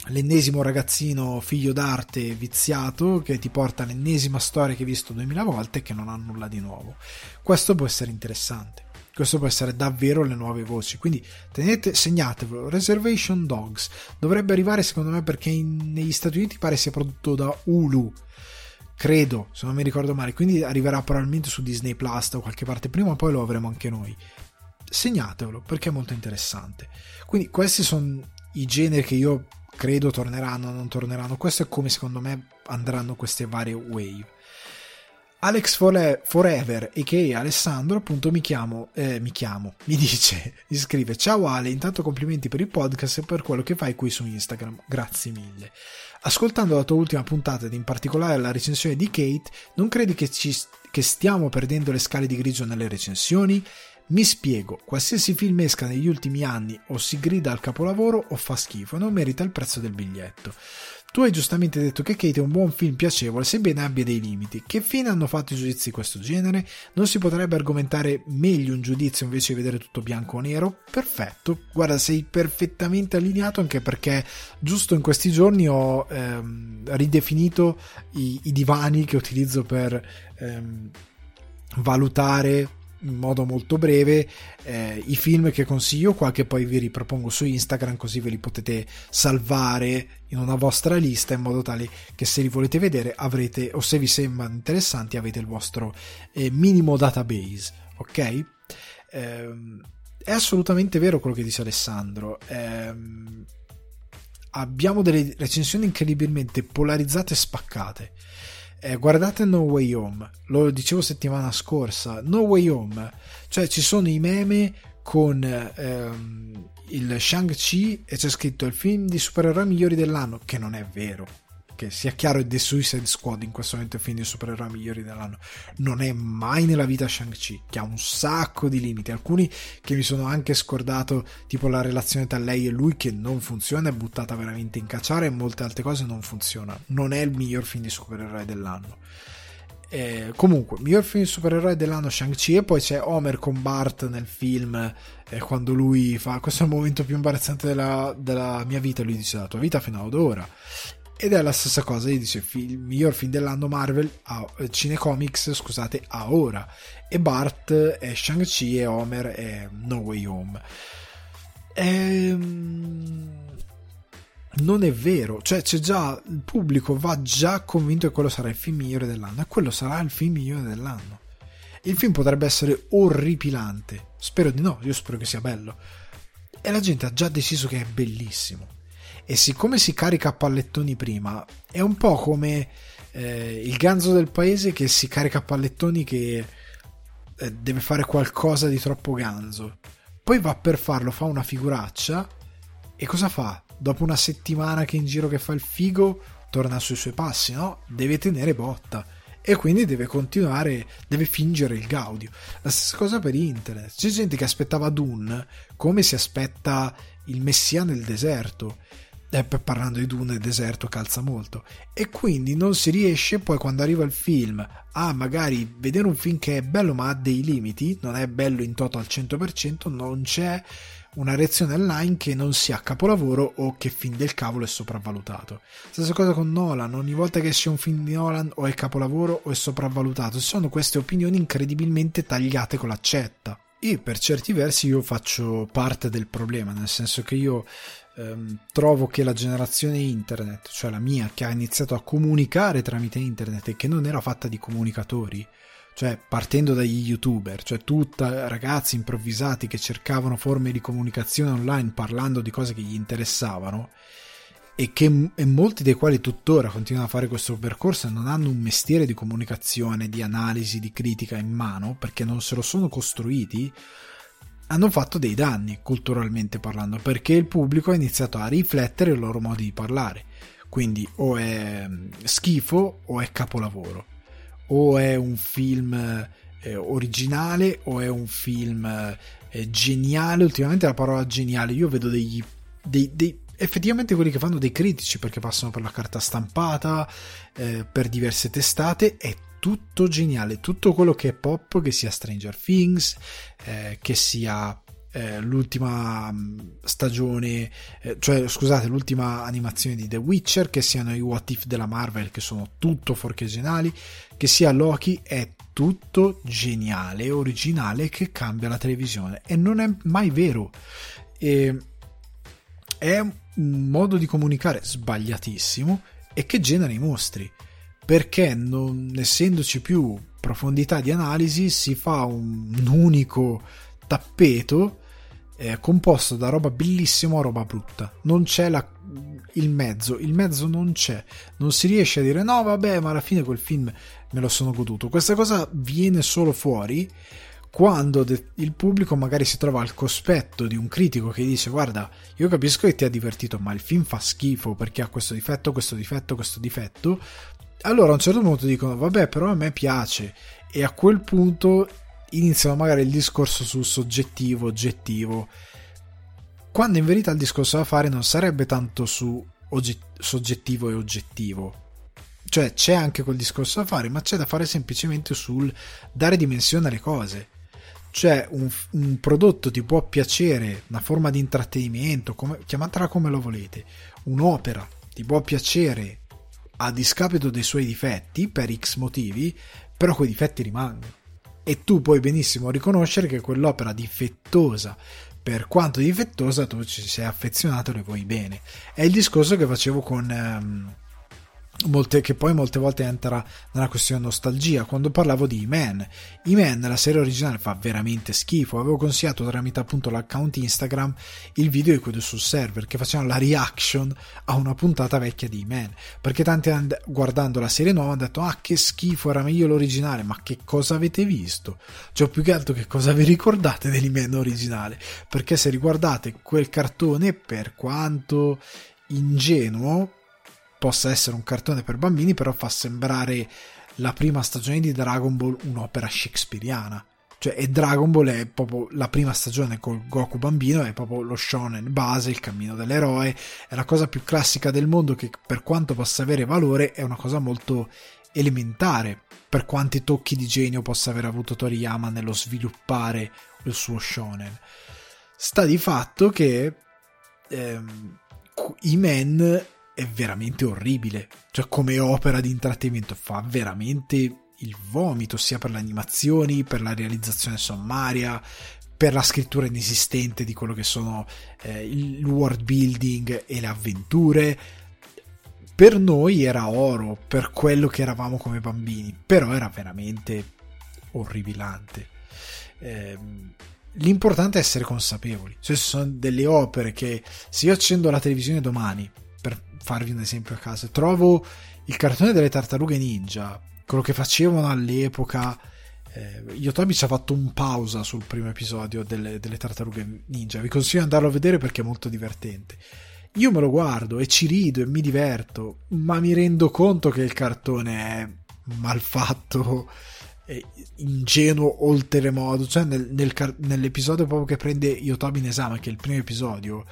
l'ennesimo ragazzino figlio d'arte viziato che ti porta l'ennesima storia che hai visto duemila volte e che non ha nulla di nuovo. Questo può essere interessante. questo può essere davvero le nuove voci. Quindi tenete segnatevelo. Reservation Dogs dovrebbe arrivare secondo me perché in, negli Stati Uniti pare sia prodotto da Hulu. Credo se non mi ricordo male. Quindi arriverà probabilmente su Disney Plus da qualche parte. Prima poi lo avremo anche noi. Segnatevelo perché è molto interessante. Quindi questi sono i generi che io credo torneranno non torneranno questo è come secondo me andranno queste varie wave Alex Forever, a.k.a. Alessandro, appunto mi chiamo, eh, mi chiamo, mi dice, mi scrive, ciao Ale, intanto complimenti per il podcast e per quello che fai qui su Instagram, grazie mille. Ascoltando la tua ultima puntata ed in particolare la recensione di Kate, non credi che, ci, che stiamo perdendo le scale di grigio nelle recensioni? Mi spiego, qualsiasi film esca negli ultimi anni o si grida al capolavoro o fa schifo non merita il prezzo del biglietto. Tu hai giustamente detto che Kate è un buon film piacevole, sebbene abbia dei limiti. Che fine hanno fatto i giudizi di questo genere? Non si potrebbe argomentare meglio un giudizio invece di vedere tutto bianco o nero? Perfetto, guarda, sei perfettamente allineato anche perché giusto in questi giorni ho ehm, ridefinito i, i, divani che utilizzo per ehm, valutare in modo molto breve eh, i film che consiglio qua che poi vi ripropongo su Instagram così ve li potete salvare in una vostra lista in modo tale che se li volete vedere avrete o se vi sembrano interessanti avete il vostro eh, minimo database ok? Eh, è assolutamente vero quello che dice Alessandro. Ehm, abbiamo delle recensioni incredibilmente polarizzate e spaccate eh, guardate No Way Home, lo dicevo settimana scorsa, No Way Home, cioè ci sono i meme con ehm, il Shang-Chi e c'è scritto il film di supereroi migliori dell'anno, che non è vero che sia chiaro è The Suicide Squad in questo momento è il film di supereroi migliori dell'anno. Non è mai nella vita Shang-Chi che ha un sacco di limiti. Alcuni che mi sono anche scordato tipo la relazione tra lei e lui che non funziona è buttata veramente in cacciare e molte altre cose non funzionano non è il miglior film di supereroi dell'anno. Eh, comunque, miglior film di supereroi dell'anno Shang-Chi e poi c'è Homer con Bart nel film eh, quando lui fa questo è il momento più imbarazzante della, della mia vita lui dice la tua vita fino ad ora ed è la stessa cosa, gli dice il miglior film dell'anno Marvel, a, eh, Cinecomics, scusate, a ora. E Bart è Shang-Chi e Homer è No Way Home. Ehm, non è vero, cioè c'è già, il pubblico va già convinto che quello sarà il film migliore dell'anno e quello sarà il film migliore dell'anno. Il film potrebbe essere orripilante, spero di no, io spero che sia bello. E la gente ha già deciso che è bellissimo e siccome si carica a pallettoni prima è un po' come eh, il ganzo del paese che si carica a pallettoni che eh, deve fare qualcosa di troppo ganzo poi va per farlo fa una figuraccia e cosa fa? dopo una settimana che in giro che fa il figo torna sui suoi passi no? deve tenere botta e quindi deve continuare, deve fingere il gaudio. La stessa cosa per internet. C'è gente che aspettava Dune come si aspetta il Messia nel deserto eh, parlando di Dune, il deserto calza molto e quindi non si riesce poi quando arriva il film a magari vedere un film che è bello ma ha dei limiti, non è bello in toto al 100%, non c'è una reazione online che non sia capolavoro o che film del cavolo è sopravvalutato. Stessa cosa con Nolan, ogni volta che esce un film di Nolan o è capolavoro o è sopravvalutato, sono queste opinioni incredibilmente tagliate con l'accetta. E per certi versi io faccio parte del problema, nel senso che io ehm, trovo che la generazione internet, cioè la mia, che ha iniziato a comunicare tramite internet e che non era fatta di comunicatori, cioè partendo dagli youtuber, cioè tutta ragazzi improvvisati che cercavano forme di comunicazione online parlando di cose che gli interessavano e che e molti dei quali tuttora continuano a fare questo percorso e non hanno un mestiere di comunicazione, di analisi, di critica in mano perché non se lo sono costruiti, hanno fatto dei danni culturalmente parlando perché il pubblico ha iniziato a riflettere il loro modo di parlare. Quindi o è mm, schifo o è capolavoro. O è un film eh, originale o è un film eh, geniale. Ultimamente la parola geniale io vedo degli dei, dei, effettivamente quelli che fanno dei critici perché passano per la carta stampata eh, per diverse testate è tutto geniale, tutto quello che è pop, che sia Stranger Things, eh, che sia eh, l'ultima mm, stagione, eh, cioè scusate, l'ultima animazione di The Witcher, che siano i What If della Marvel, che sono tutto forché geniali, che sia Loki, è tutto geniale, originale che cambia la televisione e non è mai vero. E è un modo di comunicare sbagliatissimo e che genera i mostri perché non essendoci più profondità di analisi si fa un, un unico tappeto eh, composto da roba bellissima a roba brutta. Non c'è la, il mezzo il mezzo non c'è. Non si riesce a dire no vabbè ma alla fine quel film me lo sono goduto. Questa cosa viene solo fuori quando de- il pubblico magari si trova al cospetto di un critico che dice guarda io capisco che ti ha divertito ma il film fa schifo perché ha questo difetto questo difetto questo difetto allora a un certo punto dicono vabbè però a me piace. E a quel punto iniziano magari il discorso sul soggettivo oggettivo. Quando in verità il discorso da fare non sarebbe tanto su ogget- soggettivo e oggettivo. Cioè c'è anche quel discorso da fare ma c'è da fare semplicemente sul dare dimensione alle cose. Cioè un, un, prodotto ti può piacere, una forma di intrattenimento, come, chiamatela come lo volete, un'opera ti può piacere a discapito dei suoi difetti per X motivi, però quei difetti rimangono. E tu puoi benissimo riconoscere che quell'opera difettosa, per quanto difettosa, tu ci sei affezionato e le vuoi bene. È il discorso che facevo con... Um, Molte, che poi molte volte entra nella questione nostalgia. Quando parlavo di E-Man, E-Man, la serie originale, fa veramente schifo. Avevo consigliato tramite appunto l'account Instagram il video di quello sul server che facevano la reaction a una puntata vecchia di E-Man. Perché tanti guardando la serie nuova hanno detto: Ah, che schifo, era meglio l'originale. Ma che cosa avete visto? Cioè, più che altro, che cosa vi ricordate dell'E-Man originale? Perché se riguardate quel cartone, per quanto ingenuo possa essere un cartone per bambini, però fa sembrare la prima stagione di Dragon Ball un'opera shakespeariana. Cioè, e Dragon Ball è proprio la prima stagione col Goku bambino, è proprio lo shonen base, il cammino dell'eroe, è la cosa più classica del mondo che per quanto possa avere valore è una cosa molto elementare, per quanti tocchi di genio possa aver avuto Toriyama nello sviluppare il suo shonen. Sta di fatto che ehm, i men è veramente orribile. Cioè, come opera di intrattenimento fa veramente il vomito, sia per le animazioni, per la realizzazione sommaria, per la scrittura inesistente di quello che sono eh, il world building e le avventure. Per noi era oro, per quello che eravamo come bambini, però era veramente orribilante. Eh, l'importante è essere consapevoli. Cioè, sono delle opere che se io accendo la televisione domani farvi un esempio a caso, trovo il cartone delle tartarughe ninja, quello che facevano all'epoca. Eh, Yotobi ci ha fatto un pausa sul primo episodio delle, delle tartarughe ninja. Vi consiglio di andarlo a vedere perché è molto divertente. Io me lo guardo e ci rido e mi diverto, ma mi rendo conto che il cartone è mal fatto, ingenuo oltremodo. Cioè, nel, nel, nell'episodio proprio che prende Yotobi in esame, che è il primo episodio,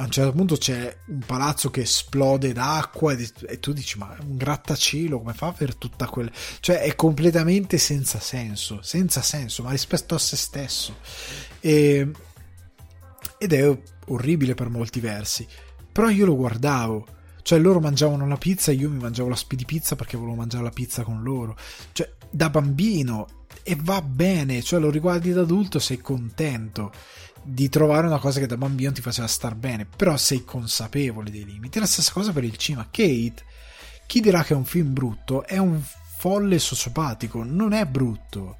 a un certo punto c'è un palazzo che esplode d'acqua e, tu dici ma un grattacielo come fa per tutta quella cioè è completamente senza senso senza senso ma rispetto a se stesso. E, ed è orribile per molti versi. Però io lo guardavo. Cioè loro mangiavano la pizza e io mi mangiavo la speedy pizza perché volevo mangiare la pizza con loro. Cioè da bambino e va bene cioè lo riguardi da adulto sei contento di trovare una cosa che da bambino ti faceva star bene, però sei consapevole dei limiti. È la stessa cosa per il cinema. Kate, chi dirà che è un film brutto, è un folle sociopatico, non è brutto,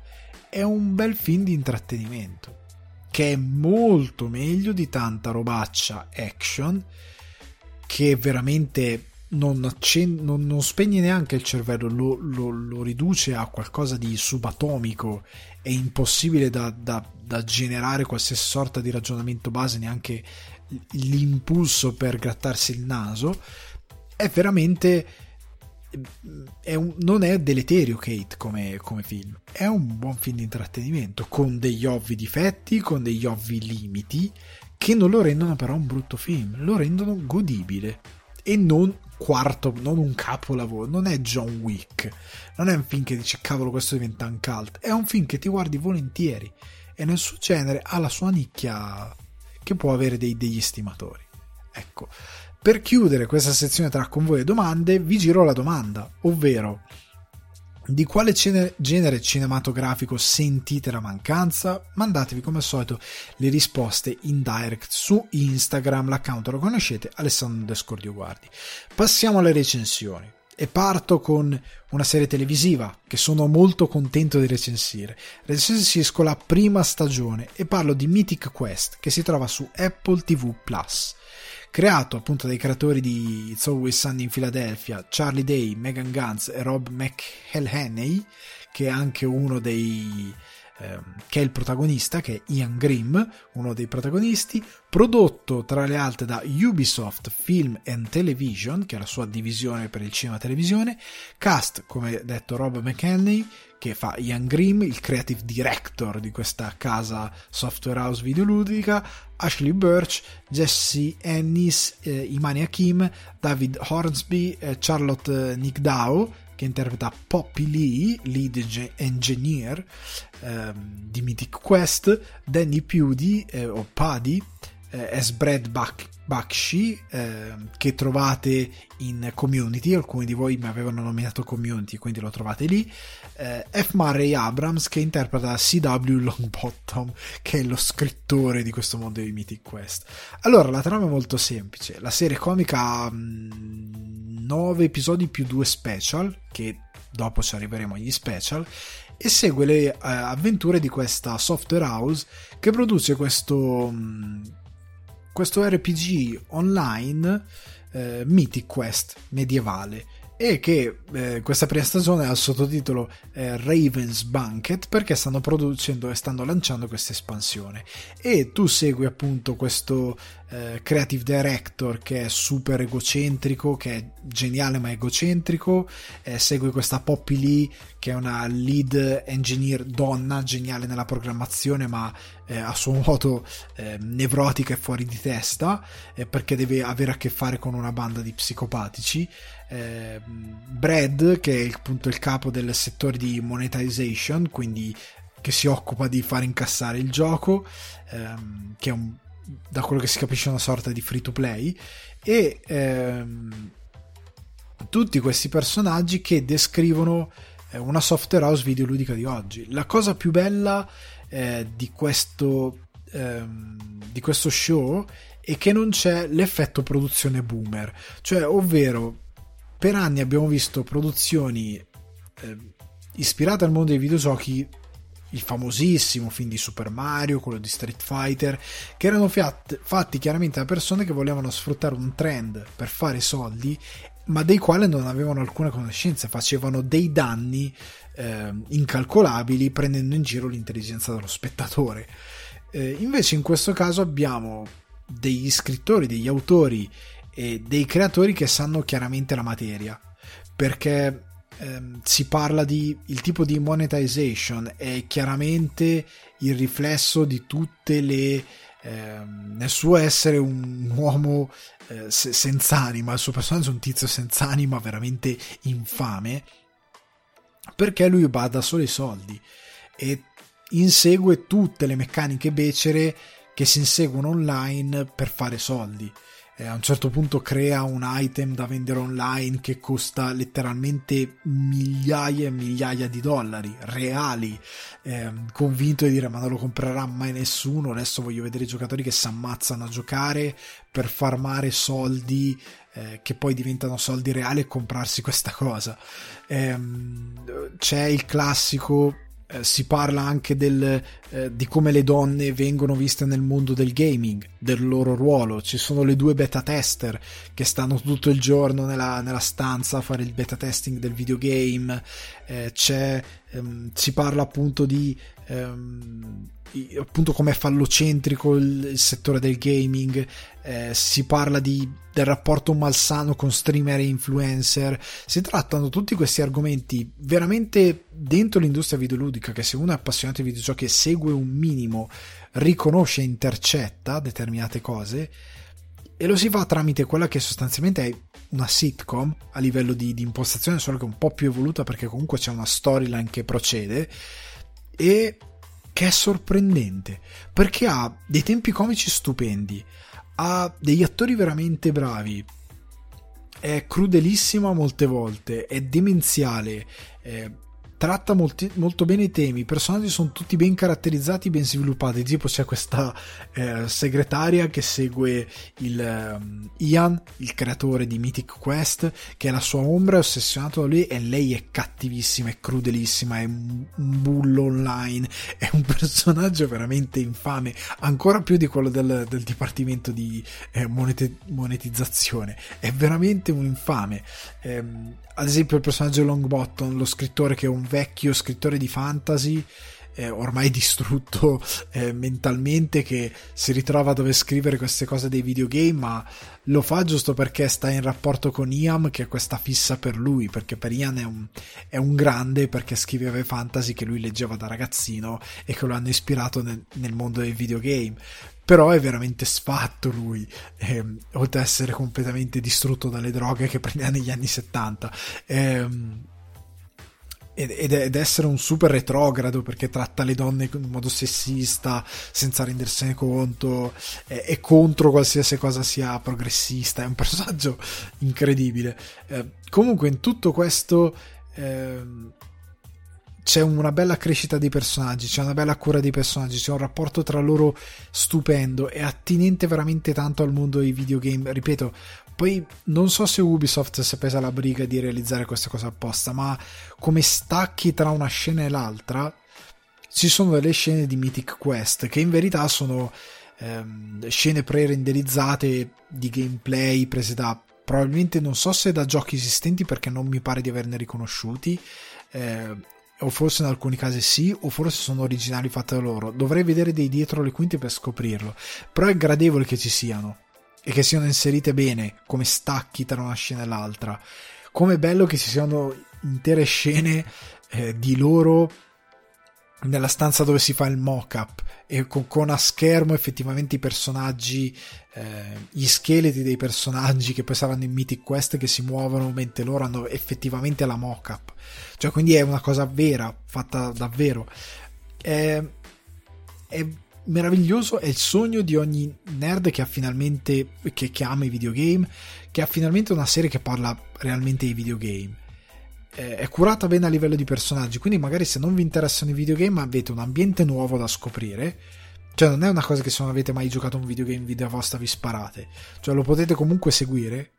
è un bel film di intrattenimento, che è molto meglio di tanta robaccia action che veramente non, accen- non, non spegne neanche il cervello, lo, lo, lo, riduce a qualcosa di subatomico e impossibile da, da, da generare qualsiasi sorta di ragionamento base, neanche l'impulso per grattarsi il naso, è veramente. È un, non è deleterio Kate come, come, film, è un buon film di intrattenimento con degli ovvi difetti, con degli ovvi limiti che non lo rendono però un brutto film, lo rendono godibile. E non quarto, non un capolavoro, non è John Wick, non è un film che dici cavolo questo diventa un cult, è un film che ti guardi volentieri e nel suo genere ha la sua nicchia che può avere dei, degli stimatori. Ecco, per chiudere questa sezione tra convoi e domande vi giro la domanda, ovvero di quale genere cinematografico sentite la mancanza? Mandatevi come al solito le risposte in direct su Instagram, l'account lo conoscete, Alessandro Descordio Guardi. Passiamo alle recensioni e parto con una serie televisiva che sono molto contento di recensire. Recensisco la prima stagione e parlo di Mythic Quest che si trova su Apple TV Plus creato appunto dai creatori di It's Always Sunny in Philadelphia, Charlie Day, Megan Guns e Rob McElhenney, che è anche uno dei ehm, che è il protagonista, che è Ian Grimm, uno dei protagonisti, prodotto tra le altre da Ubisoft Film and Television, che è la sua divisione per il cinema e televisione, cast, come detto, Rob McElhenney, che fa Ian Grimm, il creative director di questa casa software house videoludica, Ashley Birch, Jesse Ennis, eh, Imani Hakim, David Hornsby, eh, Charlotte Nickdow, che interpreta Poppy Lee, lead engineer eh, di Mythic Quest, Danny Pudi, eh, o Paddy, eh, as Brad Buck, Bakshi eh, che trovate in community. Alcuni di voi mi avevano nominato community quindi lo trovate lì. Eh, F. Murray Abrams che interpreta CW Longbottom che è lo scrittore di questo mondo di Mythic Quest. Allora la trama è molto semplice. La serie comica ha 9 mm, episodi più 2 special che dopo ci arriveremo agli special e segue le eh, avventure di questa software house che produce questo mh, mm, questo RPG online eh, Mythic Quest medievale e che eh, questa prima stagione ha il sottotitolo eh, Raven's Banquet perché stanno producendo e stanno lanciando questa espansione. E tu segui appunto questo eh, creative director che è super egocentrico che è geniale ma egocentrico eh, segui questa Poppy Lee che è una lead engineer donna geniale nella programmazione ma eh, a suo modo eh, nevrotica e fuori di testa perché deve avere a che fare con una banda di psicopatici eh, Brad, che è appunto il capo del settore di monetization, quindi che si occupa di far incassare il gioco, ehm, che è un, da quello che si capisce una sorta di free to play, e ehm, tutti questi personaggi che descrivono eh, una software house videoludica di oggi. La cosa più bella eh, di, questo, ehm, di questo show è che non c'è l'effetto produzione boomer, cioè ovvero per anni abbiamo visto produzioni eh, ispirate al mondo dei videogiochi il famosissimo film di Super Mario, quello di Street Fighter, che erano fiat, fatti chiaramente da persone che volevano sfruttare un trend per fare soldi, ma dei quali non avevano alcuna conoscenza, facevano dei danni eh, incalcolabili prendendo in giro l'intelligenza dello spettatore. Eh, invece in questo caso abbiamo degli scrittori, degli autori e dei creatori che sanno chiaramente la materia. Perché ehm, si parla di il tipo di monetization è chiaramente il riflesso di tutte le ehm, nel suo essere un uomo eh, senza anima il suo personaggio è un tizio senza anima veramente infame perché lui bada solo ai soldi e insegue tutte le meccaniche becere che si inseguono online per fare soldi eh, a un certo punto crea un item da vendere online che costa letteralmente migliaia e migliaia di dollari reali, eh, convinto di dire ma non lo comprerà mai nessuno, adesso voglio vedere i giocatori che si ammazzano a giocare per farmare soldi eh, che poi diventano soldi reali e comprarsi questa cosa. Eh, c'è il classico eh, si parla anche del, eh, di come le donne vengono viste nel mondo del gaming, del loro ruolo. Ci sono le due beta tester che stanno tutto il giorno nella, nella stanza a fare il beta testing del videogame. Eh, ehm, si parla appunto di ehm, appunto come fallocentrico il, il settore del gaming, eh, si parla di, del rapporto malsano con streamer e influencer, si trattano tutti questi argomenti veramente dentro l'industria videoludica che se uno è appassionato di videogiochi e segue un minimo riconosce e intercetta determinate cose e lo si fa tramite quella che sostanzialmente è una sitcom a livello di, di impostazione solo che un po' più evoluta perché comunque c'è una storyline che procede e che è sorprendente perché ha dei tempi comici stupendi, ha degli attori veramente bravi, è crudelissima molte volte, è demenziale, è tratta molti, molto bene i temi, i personaggi sono tutti ben caratterizzati, ben sviluppati, tipo c'è questa eh, segretaria che segue il um, Ian, il creatore di Mythic Quest, che è la sua ombra, è ossessionato da lui e lei è cattivissima, è crudelissima, è un, bullo online, è un personaggio veramente infame, ancora più di quello del, del dipartimento di eh, monetizzazione, è veramente un infame. Eh, ad esempio il personaggio Longbottom, lo scrittore che è un vecchio scrittore di fantasy, eh, ormai distrutto eh, mentalmente, che si ritrova a dover scrivere queste cose dei videogame, ma lo fa giusto perché sta in rapporto con Ian, che è questa fissa per lui, perché per Ian è un, è un grande perché scriveva fantasy che lui leggeva da ragazzino e che lo hanno ispirato nel, nel mondo dei videogame però è veramente sfatto lui, ehm, oltre ad essere completamente distrutto dalle droghe che prendeva negli anni 70. Ehm, ed, ed essere un super retrogrado perché tratta le donne in modo sessista senza rendersene conto è, è contro qualsiasi cosa sia progressista è un personaggio incredibile eh, comunque in tutto questo eh, c'è una bella crescita dei personaggi, c'è una bella cura dei personaggi, c'è un rapporto tra loro stupendo, è attinente veramente tanto al mondo dei videogame. Ripeto, poi non so se Ubisoft si è presa la briga di realizzare questa cosa apposta, ma come stacchi tra una scena e l'altra, ci sono delle scene di Mythic Quest che in verità sono ehm, scene pre-renderizzate di gameplay prese da probabilmente non so se da giochi esistenti perché non mi pare di averne riconosciuti. Eh, o forse in alcuni casi sì, o forse sono originali fatte da loro. Dovrei vedere dei dietro le quinte per scoprirlo. Però è gradevole che ci siano e che siano inserite bene come stacchi tra una scena e l'altra. Come bello che ci siano intere scene eh, di loro nella stanza dove si fa il mock-up e con, con a schermo effettivamente i personaggi, eh, gli scheletri dei personaggi che poi saranno in Mythic Quest che si muovono mentre loro hanno effettivamente la mock-up. Cioè, quindi è una cosa vera, fatta davvero. È, è meraviglioso, è il sogno di ogni nerd che ha finalmente, che, che ama i videogame, che ha finalmente una serie che parla realmente di videogame è curata bene a livello di personaggi, quindi magari se non vi interessano i videogame avete un ambiente nuovo da scoprire. Cioè non è una cosa che se non avete mai giocato un videogame vita vostra vi sparate. Cioè lo potete comunque seguire,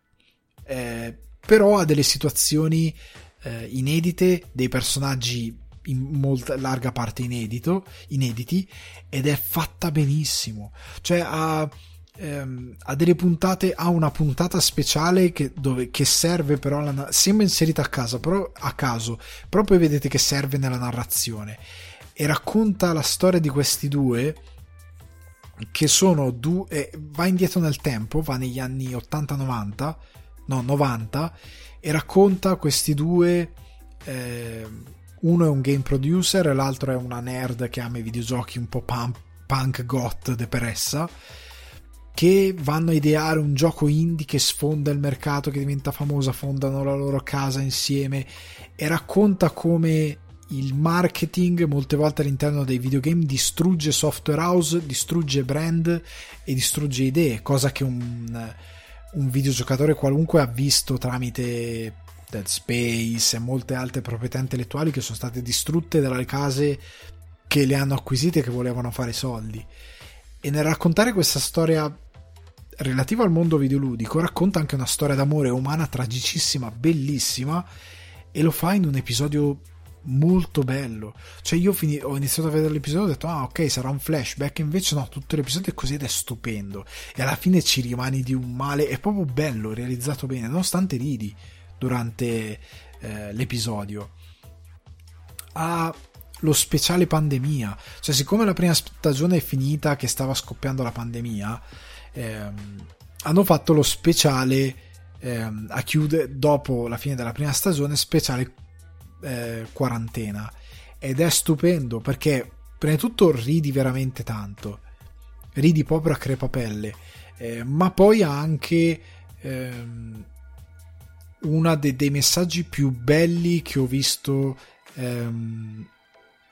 eh, però ha delle situazioni eh, inedite, dei personaggi in molta larga parte inedito, inediti, ed è fatta benissimo. Cioè ha ehm, ha delle puntate, ha una puntata speciale che, dove, che serve però, la, sembra inserita a, casa, però, a caso, però poi vedete che serve nella narrazione e racconta la storia di questi due che sono due, eh, va indietro nel tempo, va negli anni 80-90, no 90 e racconta questi due eh, uno è un game producer e l'altro è una nerd che ama i videogiochi un po' punk, punk goth depressa che vanno a ideare un gioco indie che sfonda il mercato, che diventa famosa, fondano la loro casa insieme e racconta come il marketing molte volte all'interno dei videogame distrugge software house, distrugge brand e distrugge idee, cosa che un, un videogiocatore qualunque ha visto tramite Dead Space e molte altre proprietà intellettuali che sono state distrutte dalle case che le hanno acquisite e che volevano fare soldi. E nel raccontare questa storia relativa al mondo videoludico racconta anche una storia d'amore umana tragicissima, bellissima e lo fa in un episodio molto bello. Cioè io fini- ho iniziato a vedere l'episodio e ho detto ah ok sarà un flashback invece no tutto l'episodio è così ed è stupendo e alla fine ci rimani di un male è proprio bello realizzato bene nonostante ridi durante eh, l'episodio. Ha lo speciale pandemia. Cioè, siccome la prima stagione è finita, che stava scoppiando la pandemia, ehm, hanno fatto lo speciale ehm, a chiudere dopo la fine della prima stagione, speciale eh, quarantena. Ed è stupendo perché, prima di tutto, ridi veramente tanto, ridi proprio a crepapelle, eh, ma poi ha anche. Ehm, uno de- dei messaggi più belli che ho visto ehm,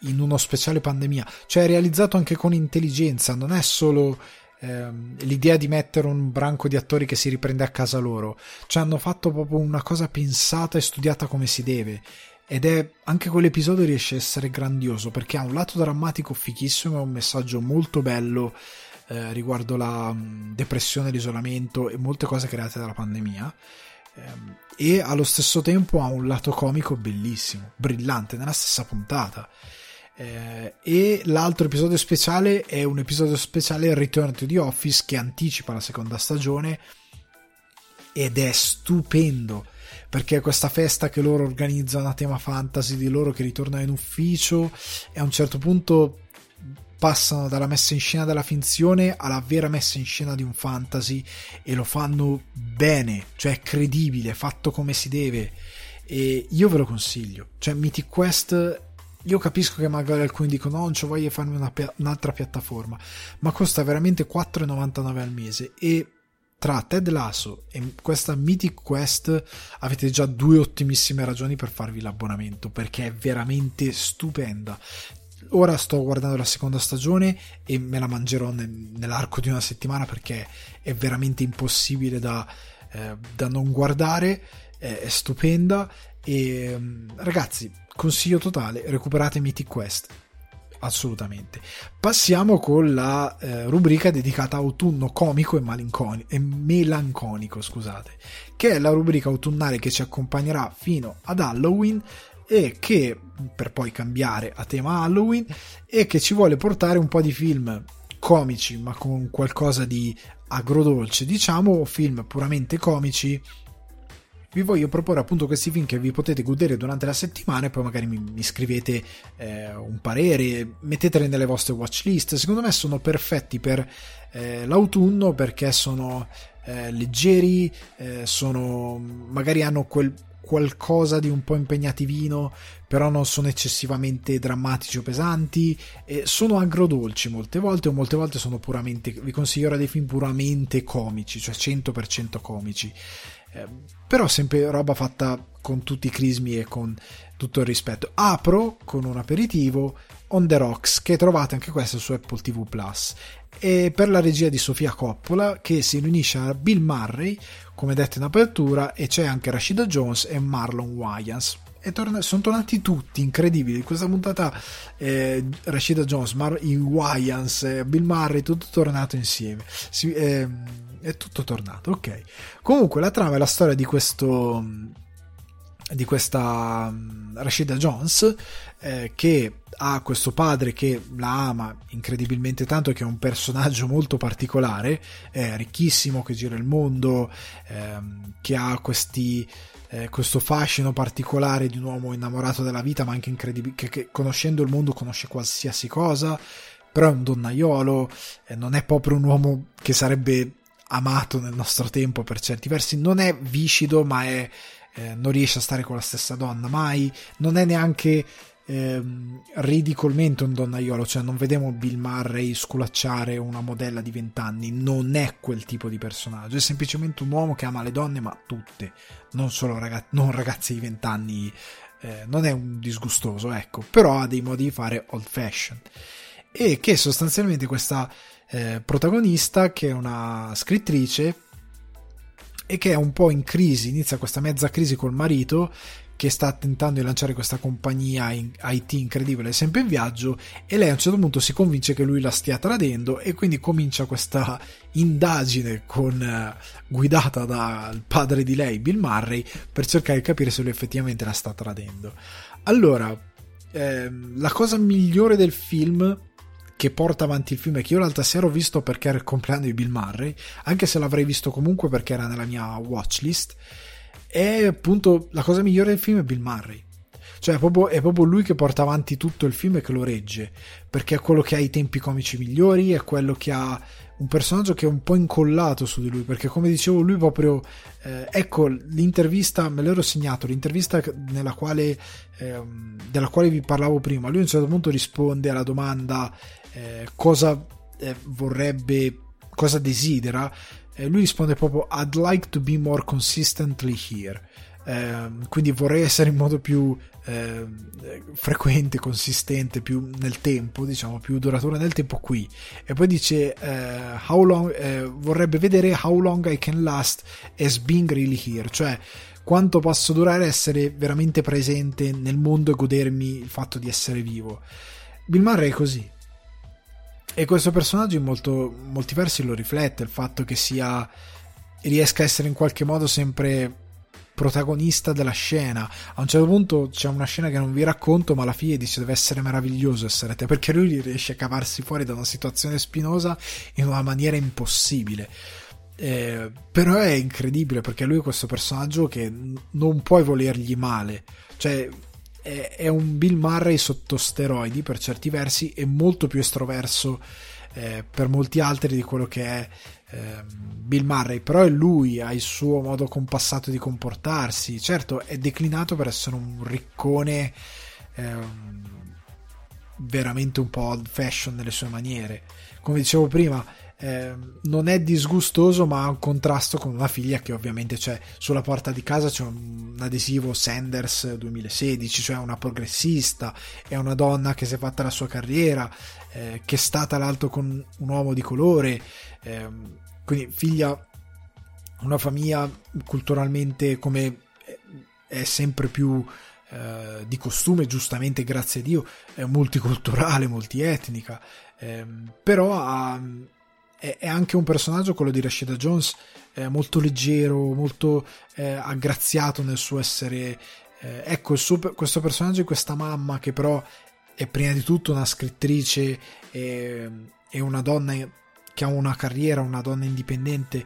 in uno speciale pandemia, cioè è realizzato anche con intelligenza, non è solo ehm, l'idea di mettere un branco di attori che si riprende a casa loro, cioè hanno fatto proprio una cosa pensata e studiata come si deve. Ed è anche quell'episodio riesce a essere grandioso perché ha un lato drammatico fichissimo e un messaggio molto bello eh, riguardo la mh, depressione, l'isolamento e molte cose create dalla pandemia ehm, e allo stesso tempo ha un lato comico bellissimo, brillante nella stessa puntata. Eh, e l'altro episodio speciale è un episodio speciale Return to the Office che anticipa la seconda stagione ed è stupendo perché questa festa che loro organizzano a tema fantasy di loro che ritornano in ufficio e a un certo punto passano dalla messa in scena della finzione alla vera messa in scena di un fantasy e lo fanno bene, cioè credibile, fatto come si deve. E io ve lo consiglio, cioè Mythic Quest io capisco che magari alcuni dicono no, non ci voglio farmi una, un'altra piattaforma, ma costa veramente 4,99 al mese e tra Ted Lasso e questa Mythic Quest avete già due ottimissime ragioni per farvi l'abbonamento perché è veramente stupenda. Ora sto guardando la seconda stagione e me la mangerò nell'arco di una settimana perché è veramente impossibile da, eh, da non guardare, è, è stupenda e ragazzi, consiglio totale, recuperate Mythic Quest assolutamente. Passiamo con la eh, rubrica dedicata a autunno comico e, e melanconico, scusate, che è la rubrica autunnale che ci accompagnerà fino ad Halloween e che per poi cambiare a tema Halloween e che ci vuole portare un po' di film comici ma con qualcosa di agrodolce diciamo o film puramente comici vi voglio proporre appunto questi film che vi potete godere durante la settimana e poi magari mi, mi scrivete eh, un parere, metteteli nelle vostre watchlist. Secondo me sono perfetti per eh, l'autunno perché sono eh, leggeri, eh, sono, magari hanno quel qualcosa di un po' impegnativino, però non sono eccessivamente drammatici o pesanti, e sono agrodolci molte volte o molte volte sono puramente, vi consiglio ora dei film puramente comici, cioè 100% comici. Eh, però sempre roba fatta con tutti i crismi e con tutto il rispetto. Apro con un aperitivo On the Rocks che trovate anche questo su Apple TV Plus e per la regia di Sofia Coppola che si riunisce a Bill Murray come detto in apertura e c'è anche Rashida Jones e Marlon Wayans torna- sono tornati tutti incredibili. Questa puntata eh, Rashida Jones, Mar- i Wyans, eh, Bill Murray, tutto tornato insieme. Si, eh, è tutto tornato, ok. Comunque la trama è la storia di questo di questa um, Rashida Jones eh, che ha questo padre che la ama incredibilmente tanto che è un personaggio molto particolare è ricchissimo che gira il mondo ehm, che ha questi eh, questo fascino particolare di un uomo innamorato della vita, ma anche incredibile, che, che conoscendo il mondo conosce qualsiasi cosa, però è un donnaiolo, eh, non è proprio un uomo che sarebbe amato nel nostro tempo per certi versi, non è viscido, ma è, eh, non riesce a stare con la stessa donna mai, non è neanche ehm, ridicolmente un donnaiolo, cioè non vediamo Bill Murray sculacciare una modella di 20 anni, non è quel tipo di personaggio, è semplicemente un uomo che ama le donne, ma tutte, non solo ragazzi, non ragazzi di 20 anni, eh, non è un disgustoso, ecco, però ha dei modi di fare old fashion. E che sostanzialmente questa eh, protagonista, che è una scrittrice, e che è un po' in crisi, inizia questa mezza crisi col marito che sta tentando di lanciare questa compagnia in IT incredibile, sempre in viaggio, e lei a un certo punto si convince che lui la stia tradendo e quindi comincia questa indagine con, eh, guidata dal padre di lei, Bill Murray, per cercare di capire se lui effettivamente la sta tradendo. Allora, ehm, la cosa migliore del film che porta avanti il film è che io l'altra sera ho visto perché era il compleanno di Bill Murray, anche se l'avrei visto comunque perché era nella mia watchlist e appunto la cosa migliore del film è Bill Murray. Cioè è proprio, è proprio, lui che porta avanti tutto il film e che lo regge, perché è quello che ha i tempi comici migliori, è quello che ha un personaggio che è un po' incollato su di lui, perché come dicevo lui proprio, eh, ecco l'intervista, me l'ero segnato, l'intervista nella quale, eh, della quale vi parlavo prima, lui a un certo punto risponde alla domanda eh, cosa eh, vorrebbe, cosa desidera, eh, lui risponde proprio I'd like to be more consistently here. Eh, quindi vorrei essere in modo più eh, frequente, consistente, più nel tempo, diciamo, più duraturo nel tempo qui. E poi dice eh, long, eh, vorrebbe vedere how long I can last as being really here, cioè quanto posso durare essere veramente presente nel mondo e godermi il fatto di essere vivo. Bill Murray è così. E questo personaggio in molto, molti versi lo riflette, il fatto che sia riesca a essere in qualche modo sempre protagonista della scena. A un certo punto c'è una scena che non vi racconto, ma la figlia dice deve essere meraviglioso essere te, perché lui riesce a cavarsi fuori da una situazione spinosa in una maniera impossibile. Eh, però è incredibile perché lui è questo personaggio che non puoi volergli male, cioè è, è un Bill Murray sotto steroidi per certi versi e molto più estroverso eh, per molti altri di quello che è eh, Bill Murray, però è lui, ha il suo modo compassato di comportarsi, certo è declinato per essere un riccone ehm, veramente un po' old fashion nelle sue maniere, come dicevo prima eh, non è disgustoso ma ha un contrasto con una figlia che ovviamente c'è sulla porta di casa c'è un adesivo Sanders 2016 cioè una progressista è una donna che si è fatta la sua carriera eh, che sta tra l'altro con un uomo di colore eh, quindi figlia una famiglia culturalmente come è sempre più eh, di costume, giustamente grazie a Dio, è multiculturale, multietnica, eh, però ha, è, anche un personaggio, quello di Rashida Jones, molto leggero, molto eh, aggraziato nel suo essere. Eh, ecco, suo, questo personaggio di questa mamma che però è prima di tutto una scrittrice e, e una donna che ha una carriera, una donna indipendente,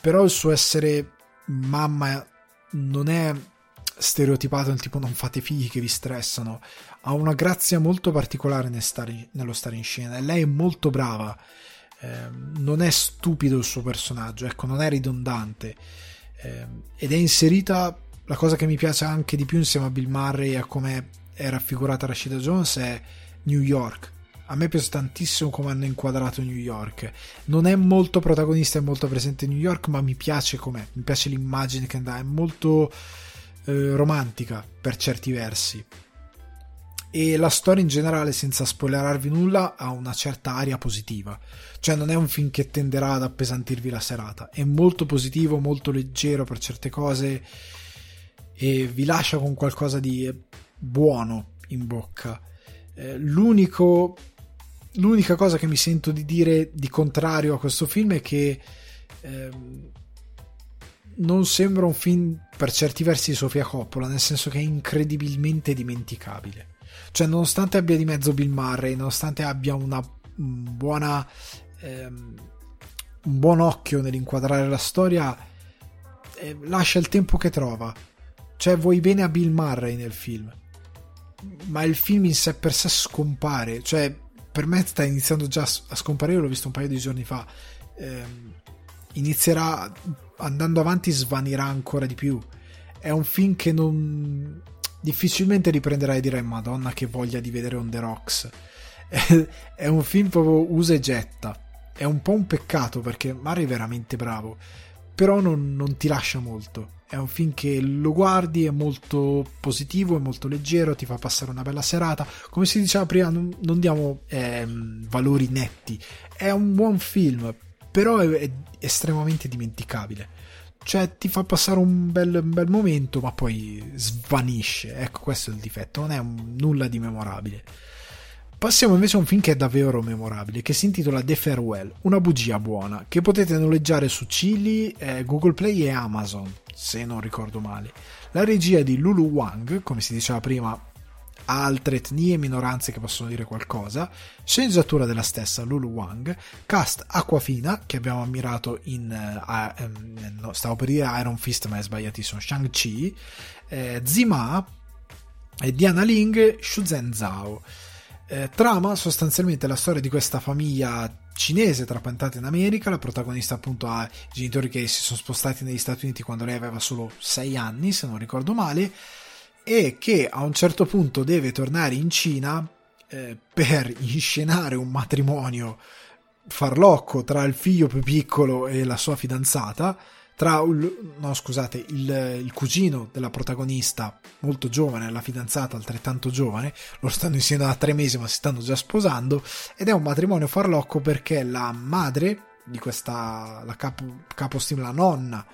però il suo essere mamma non è stereotipato nel tipo non fate figli che vi stressano, ha una grazia molto particolare nel stare, nello stare in scena e lei è molto brava eh, non è stupido il suo personaggio, ecco, non è ridondante eh, ed è inserita la cosa che mi piace anche di più insieme a Bill Murray e a come è raffigurata Rashida Jones è New York. A me piace tantissimo come hanno inquadrato New York. Non è molto protagonista e molto presente New York, ma mi piace com'è, mi piace l'immagine che dà, è molto eh, romantica per certi versi e la storia in generale, senza spoilerarvi nulla, ha una certa aria positiva. Cioè non è un film che tenderà ad appesantirvi la serata, è molto positivo, molto leggero per certe cose e vi lascia con qualcosa di buono in bocca. Eh, l'unico, l'unica cosa che mi sento di dire di contrario a questo film è che eh, non sembra un film per certi versi di Sofia Coppola, nel senso che è incredibilmente dimenticabile cioè, nonostante abbia di mezzo Bill Murray, nonostante abbia una buona, ehm, un buon occhio nell'inquadrare la storia, eh, lascia il tempo che trova. Cioè, vuoi bene a Bill Murray nel film, ma il film in sé per sé scompare. Cioè, per me sta iniziando già a scomparire, l'ho visto un paio di giorni fa. Eh, inizierà andando avanti, svanirà ancora di più. È un film che non difficilmente riprenderai e dirai madonna che voglia di vedere On The Rocks è un film proprio usa e getta. È un po' un peccato perché Mari è veramente bravo però non, non, ti lascia molto. È un film che lo guardi è molto positivo è molto leggero ti fa passare una bella serata. Come si diceva prima non, non diamo eh, valori netti. È un buon film però è, è estremamente dimenticabile cioè ti fa passare un bel, un bel, momento ma poi svanisce. Ecco questo è il difetto non è un, nulla di memorabile. Passiamo invece a un film che è davvero memorabile che si intitola The Farewell una bugia buona che potete noleggiare su Chili, eh, Google Play e Amazon se non ricordo male. La regia di Lulu Wang come si diceva prima altre etnie e minoranze che possono dire qualcosa, sceneggiatura della stessa Lulu Wang, cast Aquafina che abbiamo ammirato in uh, um, no, stavo per dire Iron Fist ma è sbagliatissimo Shang-Chi, eh, Zima e Diana Ling, Shuzhen Zhao. Eh, trama sostanzialmente la storia di questa famiglia cinese trapiantata in America, la protagonista appunto ha genitori che si sono spostati negli Stati Uniti quando lei aveva solo 6 anni se non ricordo male e che a un certo punto deve tornare in Cina eh, per inscenare un matrimonio farlocco tra il figlio più piccolo e la sua fidanzata, tra no, scusate, il, il, cugino della protagonista molto giovane e la fidanzata altrettanto giovane, loro stanno insieme da tre mesi ma si stanno già sposando ed è un matrimonio farlocco perché la madre di questa, la capo, capostima, la nonna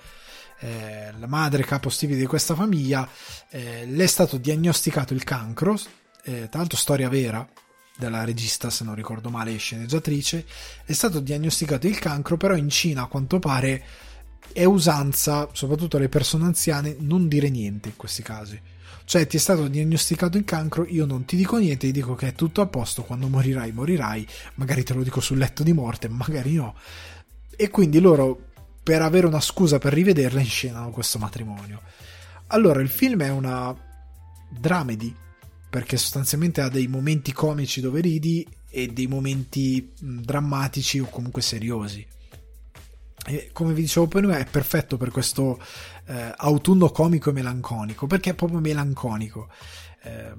eh, la madre capostipite di questa famiglia, eh, le è stato diagnosticato il cancro, eh, tra l'altro storia vera della regista, se non ricordo male, sceneggiatrice, è stato diagnosticato il cancro, però in Cina a quanto pare è usanza, soprattutto alle persone anziane, non dire niente in questi casi. Cioè, ti è stato diagnosticato il cancro, io non ti dico niente, ti dico che è tutto a posto, quando morirai, morirai, magari te lo dico sul letto di morte, magari no. E quindi loro, per avere una scusa per rivederla, inscenano questo matrimonio. Allora, il film è una dramedy, perché sostanzialmente ha dei momenti comici dove ridi e dei momenti drammatici o comunque seriosi. E come vi dicevo prima, è perfetto per questo eh, autunno comico e melanconico, perché è proprio melanconico. Eh,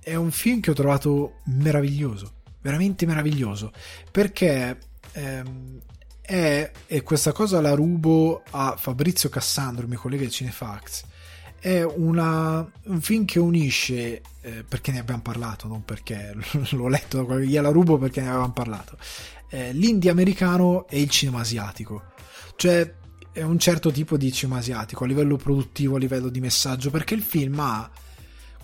è un film che ho trovato meraviglioso, veramente meraviglioso, perché ehm, è, e questa cosa la rubo a Fabrizio Cassandro, mio collega di Cinefax, è una, un film che unisce, eh, perché ne abbiamo parlato, non perché l'ho letto gliela rubo perché ne avevamo parlato, eh, l'indie americano e il cinema asiatico. Cioè, è un certo tipo di cinema asiatico a livello produttivo, a livello di messaggio, perché il film ha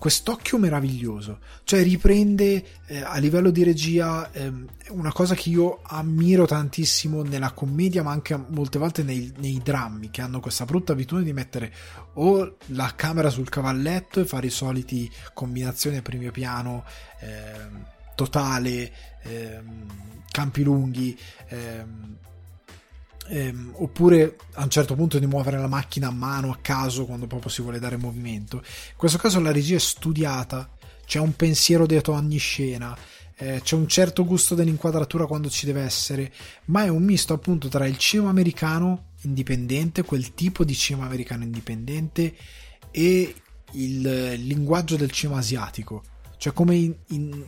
quest'occhio meraviglioso, cioè riprende eh, a livello di regia eh, una cosa che io ammiro tantissimo nella commedia, ma anche molte volte nei, nei, drammi, che hanno questa brutta abitudine di mettere o la camera sul cavalletto e fare i soliti combinazioni a primo piano eh, totale, ehm, campi lunghi. Ehm, oppure a un certo punto di muovere la macchina a mano a caso quando proprio si vuole dare movimento. In questo caso la regia è studiata, c'è un pensiero dietro ogni scena, eh, c'è un certo gusto dell'inquadratura quando ci deve essere, ma è un misto appunto tra il cinema americano indipendente, quel tipo di cinema americano indipendente e il linguaggio del cinema asiatico, cioè come in, in,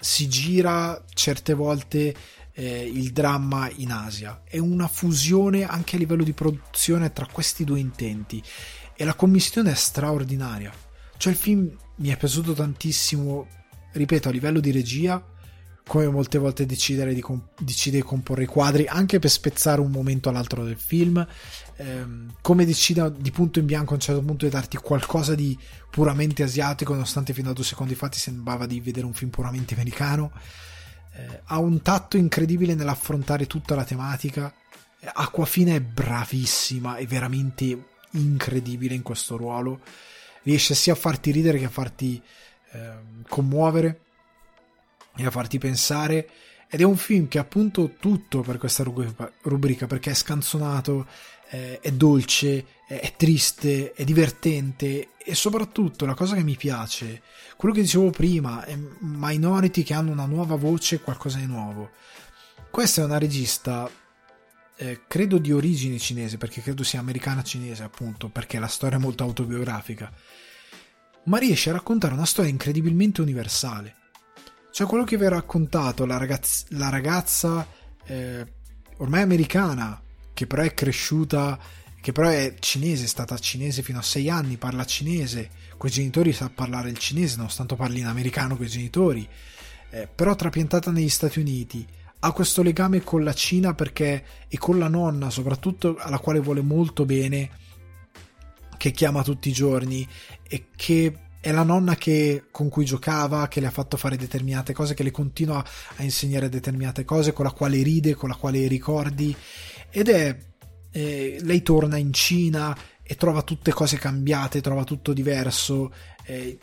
si gira certe volte eh, il dramma in Asia. È una fusione anche a livello di produzione tra questi due intenti e la commissione è straordinaria. Cioè il film mi è piaciuto tantissimo, ripeto, a livello di regia, come molte volte decidere di, comp- decide di comporre i quadri anche per spezzare un momento all'altro del film ehm, come decida di punto in bianco a un certo punto di darti qualcosa di puramente asiatico nonostante fino a due secondi fa ti sembrava di vedere un film puramente americano eh, ha un tatto incredibile nell'affrontare tutta la tematica. Acquafina è bravissima, è veramente incredibile in questo ruolo. Riesce sia a farti ridere che a farti eh, commuovere e a farti pensare. Ed è un film che ha appunto tutto per questa rubrica perché è scanzonato, eh, è dolce, è, è triste, è divertente e soprattutto la cosa che mi piace, quello che dicevo prima, è minority che hanno una nuova voce, qualcosa di nuovo. Questa è una regista, eh, credo di origine cinese, perché credo sia americana cinese appunto, perché la storia è molto autobiografica, ma riesce a raccontare una storia incredibilmente universale. Cioè quello che vi ho raccontato, la ragazza, la ragazza eh, ormai americana, che però è cresciuta, che però è cinese, è stata cinese fino a sei anni, parla cinese, coi genitori sa parlare il cinese, nonostante parli in americano con i genitori, eh, però trapiantata negli Stati Uniti, ha questo legame con la Cina perché e con la nonna, soprattutto alla quale vuole molto bene, che chiama tutti i giorni e che è la nonna che, con cui giocava, che le ha fatto fare determinate cose, che le continua a insegnare determinate cose, con la quale ride, con la quale ricordi ed è eh, lei torna in Cina e trova tutte cose cambiate, trova tutto diverso, eh,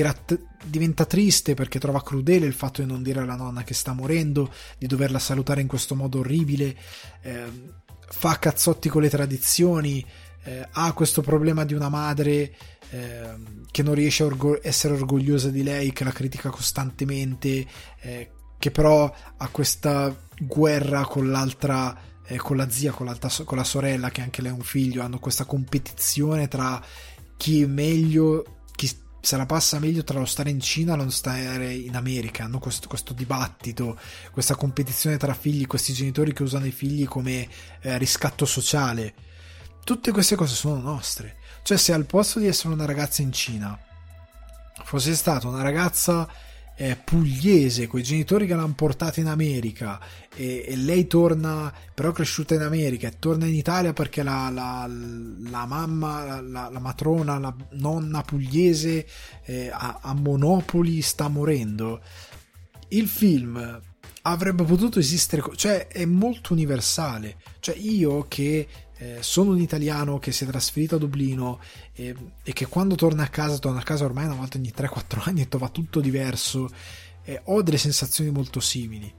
ratt- diventa triste perché trova crudele il fatto di non dire alla nonna che sta morendo, di doverla salutare in questo modo orribile, eh, fa cazzotti con le tradizioni, eh, ha questo problema di una madre eh, che non riesce a orgo- essere orgogliosa di lei, che la critica costantemente, eh, che però ha questa guerra con l'altra eh, con la zia, con, con la sorella, che anche lei ha un figlio, hanno questa competizione tra chi è meglio, chi se la passa meglio tra lo stare in Cina e non stare in America. Hanno questo, questo, dibattito, questa competizione tra figli, questi genitori che usano i figli come eh, riscatto sociale. Tutte queste cose sono nostre. Cioè, se al posto di essere una ragazza in Cina fosse stata una ragazza eh, pugliese, quei genitori che l'hanno portata in America e, e, lei torna, però cresciuta in America, e torna in Italia perché la, la, la mamma, la, la, matrona, la nonna pugliese eh, a, a Monopoli sta morendo. Il film avrebbe potuto esistere, cioè è molto universale. Cioè io che eh, sono un italiano che si è trasferito a Dublino e, e, che quando torna a casa, torna a casa ormai una volta ogni 3-4 anni e trova tutto diverso, eh, ho delle sensazioni molto simili.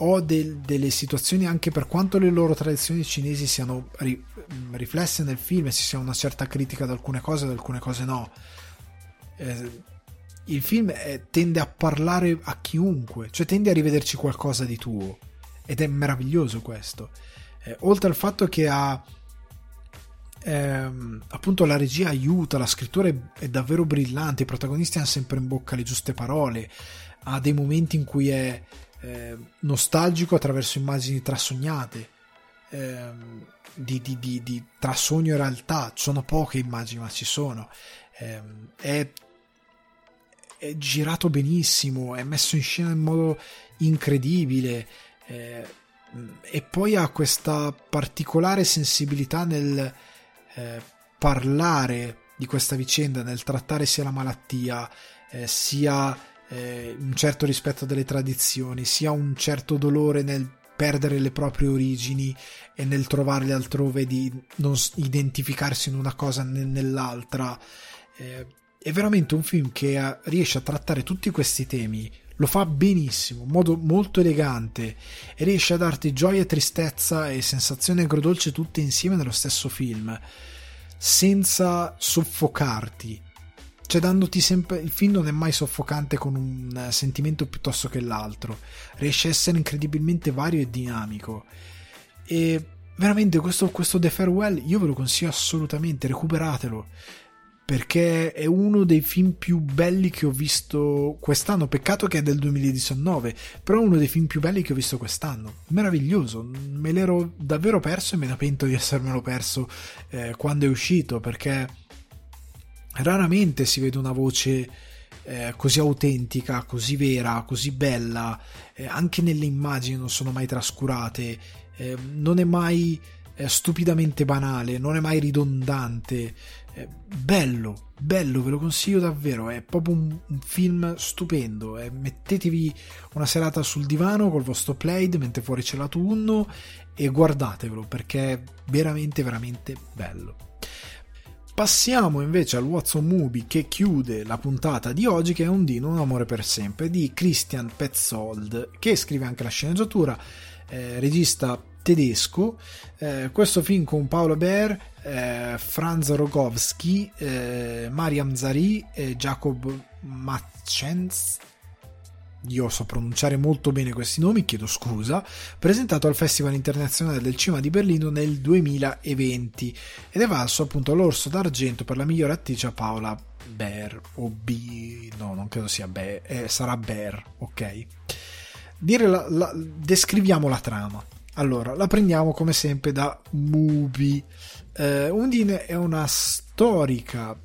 Ho del, delle situazioni anche per quanto le loro tradizioni cinesi siano ri, riflesse nel film e ci sia una certa critica ad alcune cose, ad alcune cose no. Eh, il film è, tende a parlare a chiunque, cioè tende a rivederci qualcosa di tuo. Ed è meraviglioso questo. Eh, oltre al fatto che ha. Ehm, appunto la regia aiuta, la scrittura è, è, davvero brillante, i protagonisti hanno sempre in bocca le giuste parole, ha dei momenti in cui è eh, nostalgico attraverso immagini trasognate, eh, di, di, di, di, tra sogno e realtà, sono poche immagini ma ci sono, eh, è, è, girato benissimo, è messo in scena in modo incredibile, eh, e poi ha questa particolare sensibilità nel eh, parlare di questa vicenda, nel trattare sia la malattia, eh, sia eh, un certo rispetto delle tradizioni, sia un certo dolore nel perdere le proprie origini e nel trovarle altrove, di non identificarsi in una cosa né nell'altra. Eh, è veramente un film che ha, riesce a trattare tutti questi temi lo fa benissimo, in modo molto elegante e riesce a darti gioia, tristezza e sensazione agrodolce tutte insieme nello stesso film, senza soffocarti. Cioè, dandoti sempre. Il film non è mai soffocante con un sentimento piuttosto che l'altro. Riesce a essere incredibilmente vario e dinamico. E veramente questo, questo The Farewell io ve lo consiglio assolutamente, recuperatelo perché è uno dei film più belli che ho visto quest'anno. Peccato che è del 2019, però è uno dei film più belli che ho visto quest'anno. Meraviglioso, me l'ero davvero perso e me ne pento di essermelo perso eh, quando è uscito, perché raramente si vede una voce eh, così autentica, così vera, così bella. Eh, anche nelle immagini non sono mai trascurate, eh, non è mai eh, stupidamente banale, non è mai ridondante bello, bello, ve lo consiglio davvero, è proprio un, un film stupendo, eh, mettetevi una serata sul divano col vostro plaid mentre fuori c'è l'autunno e guardatevelo perché è veramente veramente bello. Passiamo invece al Watson Movie che chiude la puntata di oggi che è Un Dino, un amore per sempre di Christian Petzold che scrive anche la sceneggiatura, eh, regista tedesco. Eh, questo film con Paolo Baer, eh, Franz Rogowski, eh, Mariam Zari e Jacob Matschens. Io so pronunciare molto bene questi nomi, chiedo scusa. Presentato al Festival internazionale del cinema di Berlino nel 2020 ed è valso appunto l'orso d'argento per la migliore attrice Paola Baer o B. No, non credo sia Baer, eh, sarà Baer, ok. Dire la, la, descriviamo la trama. Allora, la prendiamo come sempre da Mubi. Eh, Undine è una storica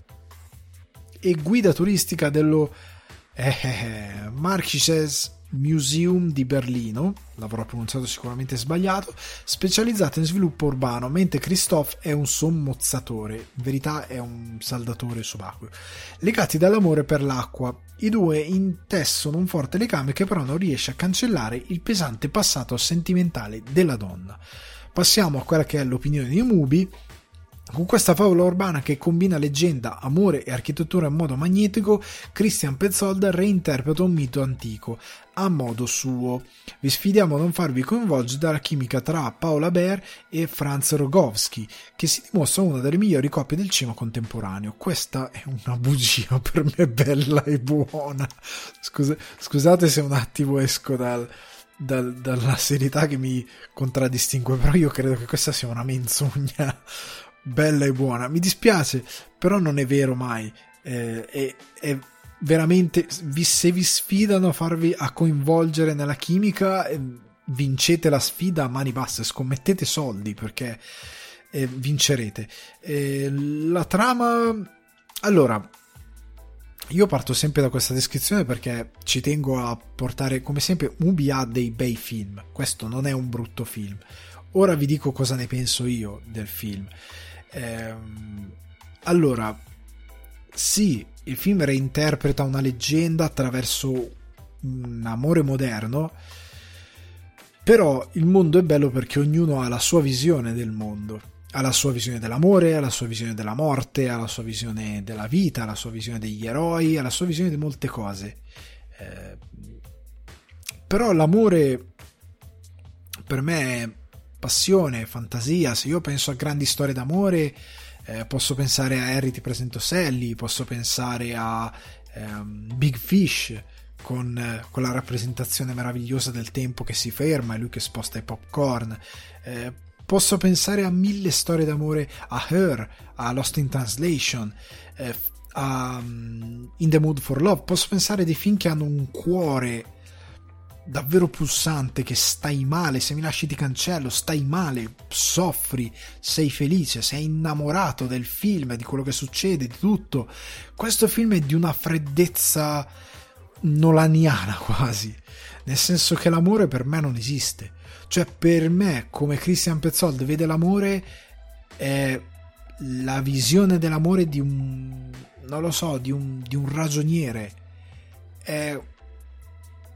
e guida turistica dello eh, Marchises Museum di Berlino, l'avrò pronunciato sicuramente sbagliato, specializzata in sviluppo urbano, mentre Christophe è un sommozzatore, in verità è un saldatore subacqueo. Legati dall'amore per l'acqua, i due intessono un forte legame che però non riesce a cancellare il pesante passato sentimentale della donna. Passiamo a quella che è l'opinione di Mubi, con questa favola urbana che combina leggenda, amore e architettura in modo magnetico, Christian Petzold reinterpreta un mito antico, a modo suo. Vi sfidiamo a non farvi coinvolgere dalla chimica tra Paola Baer e Franz Rogowski, che si dimostra una delle migliori coppie del cinema contemporaneo. Questa è una bugia, per me bella e buona. Scusa, scusate se un attimo esco dal, dal, dalla serietà che mi contraddistingue, però io credo che questa sia una menzogna bella e buona. Mi dispiace, però non è vero mai. Eh, è, è, veramente vi, se vi sfidano a farvi a coinvolgere nella chimica, eh, vincete la sfida a mani basse, scommettete soldi perché eh, vincerete. Eh, la trama allora io parto sempre da questa descrizione perché ci tengo a portare, come sempre, Ubi ha dei bei film. Questo non è un brutto film. Ora vi dico cosa ne penso io del film. Ehm, allora, sì, il film reinterpreta una leggenda attraverso un amore moderno, però il mondo è bello perché ognuno ha la sua visione del mondo ha la sua visione dell'amore, ha la sua visione della morte, ha la sua visione della vita, ha la sua visione degli eroi, ha la sua visione di molte cose. Eh, però l'amore per me passione, fantasia. Se io penso a grandi storie d'amore, eh, posso pensare a Harry ti presento Sally, posso pensare a ehm, Big Fish con, eh, con, la rappresentazione meravigliosa del tempo che si ferma e lui che sposta i popcorn. Eh, Posso pensare a mille storie d'amore, a Her, a Lost in Translation, eh, a um, In the Mood for Love. Posso pensare a dei film che hanno un cuore davvero pulsante, che stai male, se mi lasci ti cancello, stai male, soffri, sei felice, sei innamorato del film, di quello che succede, di tutto. Questo film è di una freddezza nolaniana quasi, nel senso che l'amore per me non esiste cioè, per me, come Christian Petzold vede l'amore, è la visione dell'amore di un. non lo so, di un, di un ragioniere. È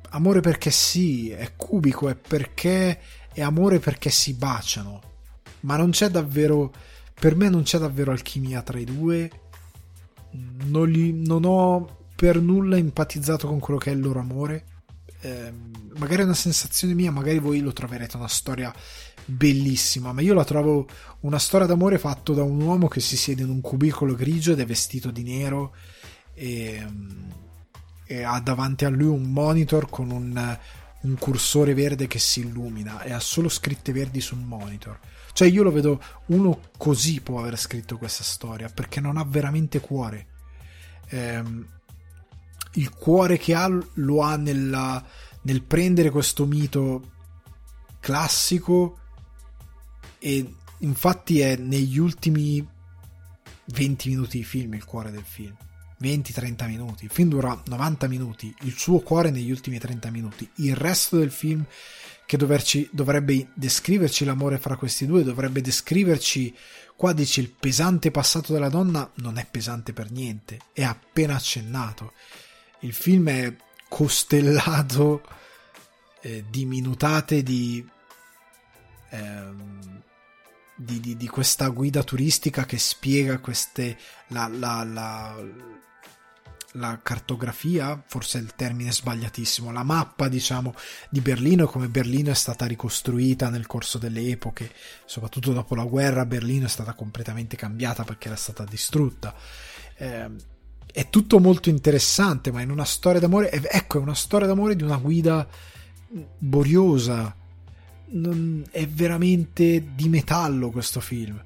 amore perché sì, è cubico, è perché è amore perché si baciano. Ma non c'è davvero. Per me non c'è davvero alchimia tra i due. Non, li, non ho per nulla empatizzato con quello che è il loro amore eh, magari è una sensazione mia, magari voi lo troverete una storia bellissima, ma io la trovo una storia d'amore fatta da un uomo che si siede in un cubicolo grigio ed è vestito di nero e, e ha davanti a lui un monitor con un, un cursore verde che si illumina e ha solo scritte verdi sul monitor. Cioè io lo vedo, uno così può aver scritto questa storia perché non ha veramente cuore. Ehm, il cuore che ha lo ha nella, nel prendere questo mito classico e infatti è negli ultimi 20 minuti di film il cuore del film 20-30 minuti. Il film dura 90 minuti il suo cuore negli ultimi 30 minuti. Il resto del film che doverci, dovrebbe descriverci l'amore fra questi due dovrebbe descriverci qua dice il pesante passato della donna non è pesante per niente è appena accennato. Il film è costellato eh, di minutate di, ehm, di, di, di, questa guida turistica che spiega queste la, la, la, la cartografia, forse il termine sbagliatissimo, la mappa diciamo di Berlino e come Berlino è stata ricostruita nel corso delle epoche, soprattutto dopo la guerra Berlino è stata completamente cambiata perché era stata distrutta. Eh, è tutto molto interessante, ma in una storia d'amore, ecco, è una storia d'amore di una guida boriosa. Non, è veramente di metallo questo film.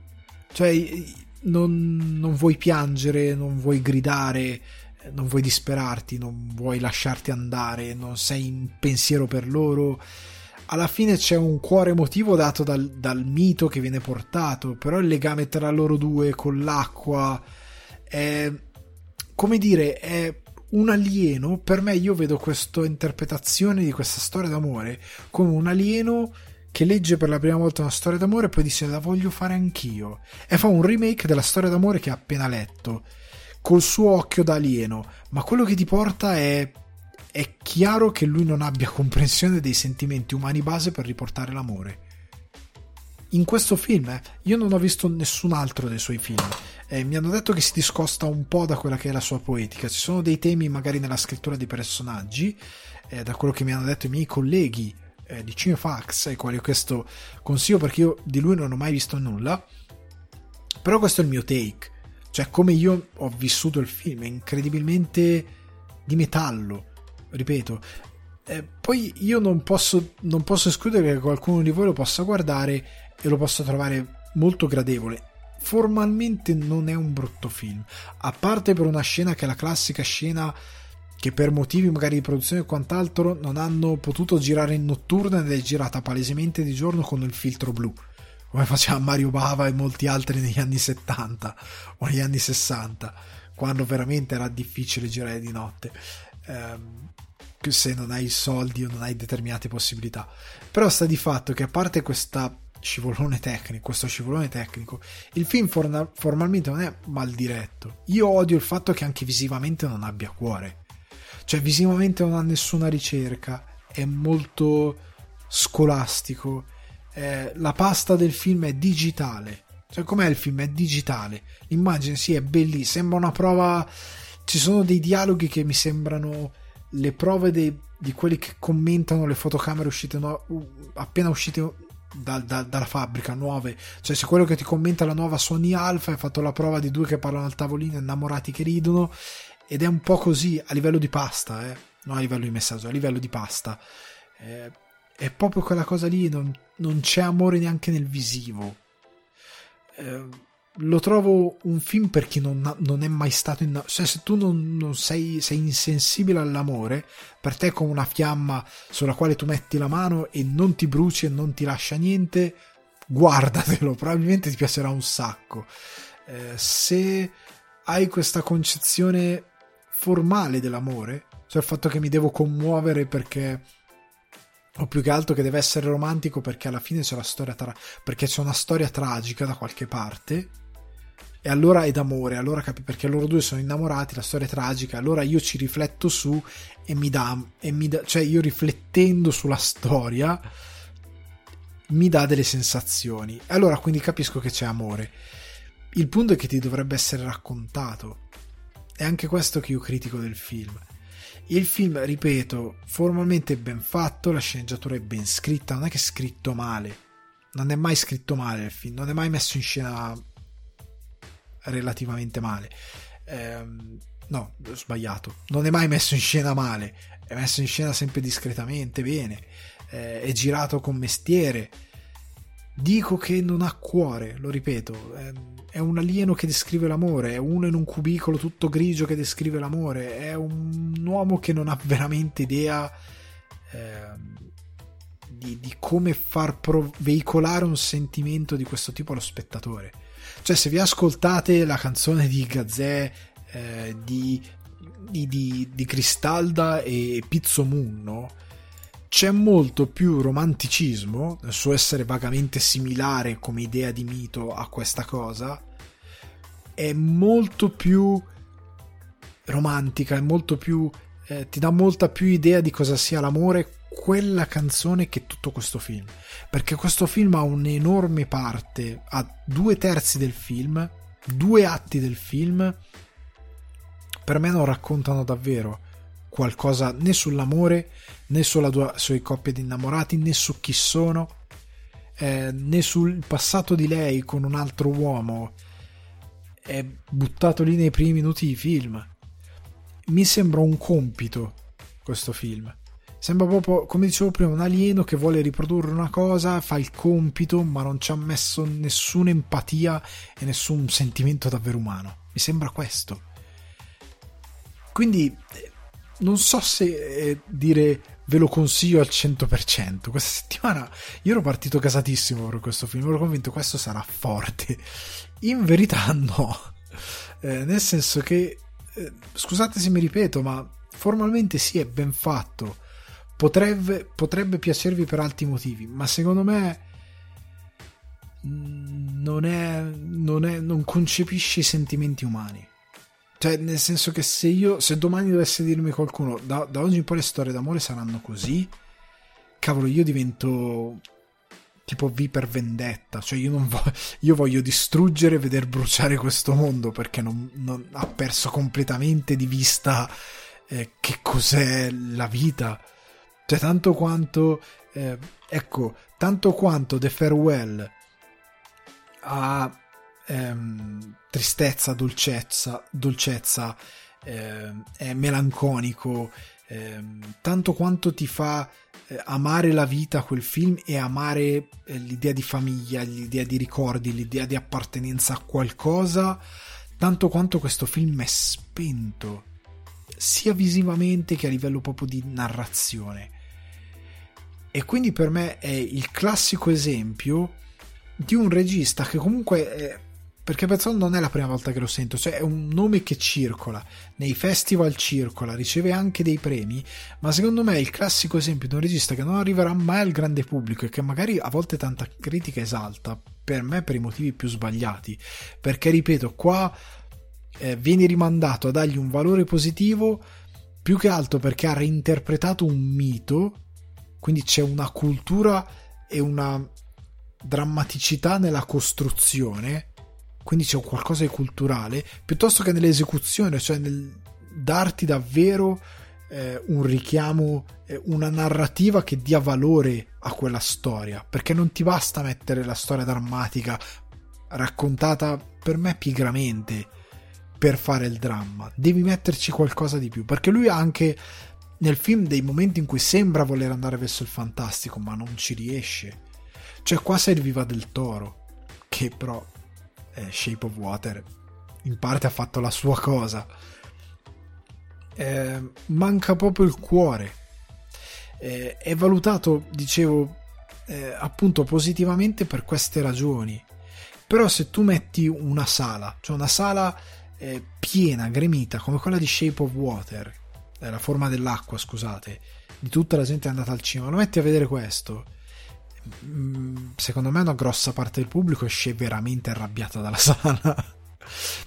Cioè, non, non vuoi piangere, non vuoi gridare, non vuoi disperarti, non vuoi lasciarti andare, non sei in pensiero per loro. Alla fine c'è un cuore emotivo dato dal, dal mito che viene portato, però il legame tra loro due con l'acqua è come dire, è un alieno. Per me, io vedo questa interpretazione di questa storia d'amore come un alieno che legge per la prima volta una storia d'amore e poi dice la voglio fare anch'io. E fa un remake della storia d'amore che ha appena letto, col suo occhio da alieno. Ma quello che ti porta è. È chiaro che lui non abbia comprensione dei sentimenti umani base per riportare l'amore in questo film eh, io non ho visto nessun altro dei suoi film. Eh, mi hanno detto che si discosta un po' da quella che è la sua poetica. Ci sono dei temi magari nella scrittura di personaggi, eh, da quello che mi hanno detto i miei colleghi eh, di Cinefax, ai quali ho chiesto consiglio perché io di lui non ho mai visto nulla. Però questo è il mio take. Cioè, come io ho vissuto il film, è incredibilmente di metallo. Ripeto, eh, poi io non posso, non posso escludere che qualcuno di voi lo possa guardare e lo posso trovare molto gradevole. Formalmente non è un brutto film, a parte per una scena che è la classica scena che per motivi magari di produzione e quant'altro non hanno potuto girare in notturna ed è girata palesemente di giorno con il filtro blu, come faceva Mario Bava e molti altri negli anni 70 o negli anni 60 quando veramente era difficile girare di notte. Ehm, se non hai soldi o non hai determinate possibilità. Però sta di fatto che a parte questa scivolone tecnico, questo scivolone tecnico, il film forna- formalmente non è mal diretto. Io odio il fatto che anche visivamente non abbia cuore. Cioè visivamente non ha nessuna ricerca, è molto scolastico. Eh, la pasta del film è digitale. Cioè, com'è il film? È digitale. L'immagine sì, è bellissima. Sembra una prova. Ci sono dei dialoghi che mi sembrano le prove dei, di quelli che commentano le fotocamere uscite no, appena uscite da, da, dalla fabbrica nuove. Cioè, se quello che ti commenta la nuova Sony Alpha hai fatto la prova di due che parlano al tavolino innamorati che ridono. Ed è un po' così a livello di pasta, eh? non a livello di messaggio, a livello di pasta. Eh, è proprio quella cosa lì, non, non c'è amore neanche nel visivo. Eh, lo trovo un film per chi non, non è mai stato in... cioè se tu non, non sei, sei, insensibile all'amore per te è come una fiamma sulla quale tu metti la mano e non ti bruci e non ti lascia niente guardatelo probabilmente ti piacerà un sacco eh, se hai questa concezione formale dell'amore cioè il fatto che mi devo commuovere perché o più che altro che deve essere romantico perché alla fine c'è tra... perché c'è una storia tragica da qualche parte. E allora è d'amore allora capi perché loro due sono innamorati la storia è tragica allora io ci rifletto su e mi dà, e cioè io riflettendo sulla storia mi dà delle sensazioni. Allora quindi capisco che c'è amore. Il punto è che ti dovrebbe essere raccontato. È anche questo che io critico del film il film, ripeto, formalmente è ben fatto, la sceneggiatura è ben scritta, non è che è scritto male. Non è mai scritto male il film, non è mai messo in scena relativamente male. Ehm, no, ho sbagliato. Non è mai messo in scena male, è messo in scena sempre discretamente bene. Eh, è girato con mestiere. Dico che non ha cuore, lo ripeto. È un alieno che descrive l'amore, è uno in un cubicolo tutto grigio che descrive l'amore, è un uomo che non ha veramente idea eh, di, di, come far pro- veicolare un sentimento di questo tipo allo spettatore. Cioè, se vi ascoltate la canzone di Gazzè, eh, di, di, di, Cristalda e Pizzo Munno, c'è molto più romanticismo nel suo essere vagamente similare come idea di mito a questa cosa. È molto più romantica è molto più eh, ti dà molta più idea di cosa sia l'amore quella canzone che tutto questo film. Perché questo film ha un'enorme parte ha due terzi del film due atti del film per me non raccontano davvero qualcosa né sull'amore né sulla due, sulle coppie di innamorati né su chi sono eh, né sul passato di lei con un altro uomo. È buttato lì nei primi minuti di film. Mi sembra un compito questo film. Sembra proprio come dicevo prima un alieno che vuole riprodurre una cosa fa il compito ma non ci ha messo nessuna empatia e nessun sentimento davvero umano. Mi sembra questo. Quindi non so se eh, dire ve lo consiglio al 100%. Questa settimana io ero partito casatissimo per questo film, ero convinto questo sarà forte. In verità no, eh, nel senso che, eh, scusate se mi ripeto, ma formalmente sì, è ben fatto. Potrebbe, potrebbe piacervi per altri motivi, ma secondo me mm, non, è, non, è, non concepisce i sentimenti umani cioè, nel senso che se io, se domani dovesse dirmi qualcuno, da, da oggi in poi le storie d'amore saranno così, cavolo, io divento tipo V per vendetta. Cioè, io, voglio, io voglio distruggere e veder bruciare questo mondo perché non, non ha perso completamente di vista eh, che cos'è la vita. Cioè, tanto quanto, eh, ecco, tanto quanto The Farewell ha ehm, tristezza, dolcezza, dolcezza ehm, è melanconico, ehm, tanto quanto ti fa eh, amare la vita quel film e amare eh, l'idea di famiglia, l'idea di ricordi, l'idea di appartenenza a qualcosa, tanto quanto questo film è spento, sia visivamente che a livello proprio di narrazione. E quindi per me è il classico esempio di un regista che comunque perché Pezzol non è la prima volta che lo sento, cioè è un nome che circola, nei festival circola, riceve anche dei premi, ma secondo me è il classico esempio di un regista che non arriverà mai al grande pubblico e che magari a volte tanta critica esalta, per me per i motivi più sbagliati, perché ripeto, qua eh, vieni rimandato a dargli un valore positivo più che altro perché ha reinterpretato un mito, quindi c'è una cultura e una drammaticità nella costruzione, quindi c'è qualcosa di culturale, piuttosto che nell'esecuzione, cioè nel darti davvero eh, un richiamo, eh, una narrativa che dia valore a quella storia, perché non ti basta mettere la storia drammatica raccontata per me pigramente per fare il dramma, devi metterci qualcosa di più, perché lui ha anche nel film dei momenti in cui sembra voler andare verso il fantastico, ma non ci riesce. Cioè qua serviva del toro, che però è Shape of Water in parte ha fatto la sua cosa. Eh, manca proprio il cuore. Eh, è valutato, dicevo, eh, appunto positivamente per queste ragioni. Però se tu metti una sala, cioè una sala eh, piena, gremita, come quella di Shape of Water, eh, la forma dell'acqua, scusate, di tutta la gente andata al cinema, lo metti a vedere questo, secondo me una grossa parte del pubblico esce veramente arrabbiata dalla sala.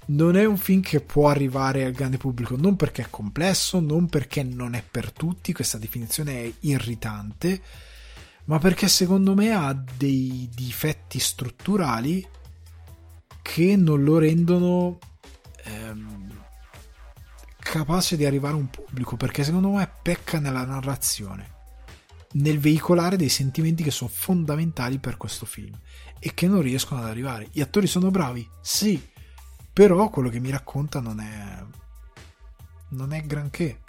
non è un film che può arrivare al grande pubblico, non perché è complesso, non perché non è per tutti, questa definizione è irritante, ma perché secondo me ha dei difetti strutturali che non lo rendono ehm, capace di arrivare a un pubblico perché secondo me pecca nella narrazione nel veicolare dei sentimenti che sono fondamentali per questo film e che non riescono ad arrivare. Gli attori sono bravi sì però quello che mi racconta non è non è granché.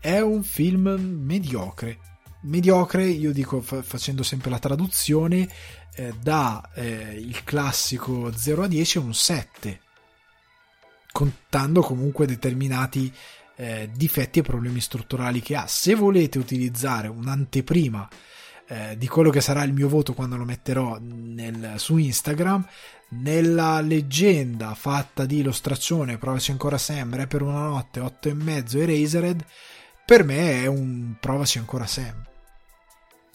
È un film mediocre. Mediocre io dico facendo sempre la traduzione eh, da eh, il classico 0 a 10 un 7 contando comunque determinati eh, difetti e problemi strutturali che ha. Se volete utilizzare un'anteprima eh, di quello che sarà il mio voto quando lo metterò nel, su Instagram, nella leggenda fatta di illustrazione, provaci ancora Sam, Re per una notte, 8 e mezzo e Razered, per me è un provaci ancora Sam.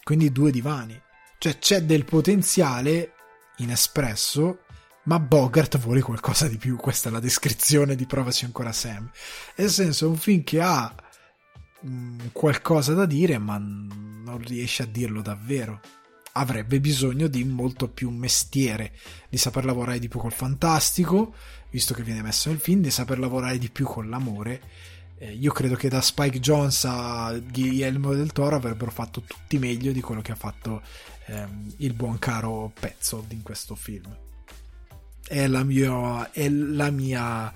Quindi due divani. Cioè c'è del potenziale inespresso ma Bogart vuole qualcosa di più, questa è la descrizione di Provaci ancora Sam. Nel senso, è un film che ha mh, mm, qualcosa da dire, ma non riesce a dirlo davvero. Avrebbe bisogno di molto più mestiere, di saper lavorare di più col fantastico, visto che viene messo nel film, di saper lavorare di più con l'amore. Eh, io credo che da Spike Jones a Guillermo del Toro avrebbero fatto tutti meglio di quello che ha fatto ehm, il buon caro Petzold in questo film è la mia, è la mia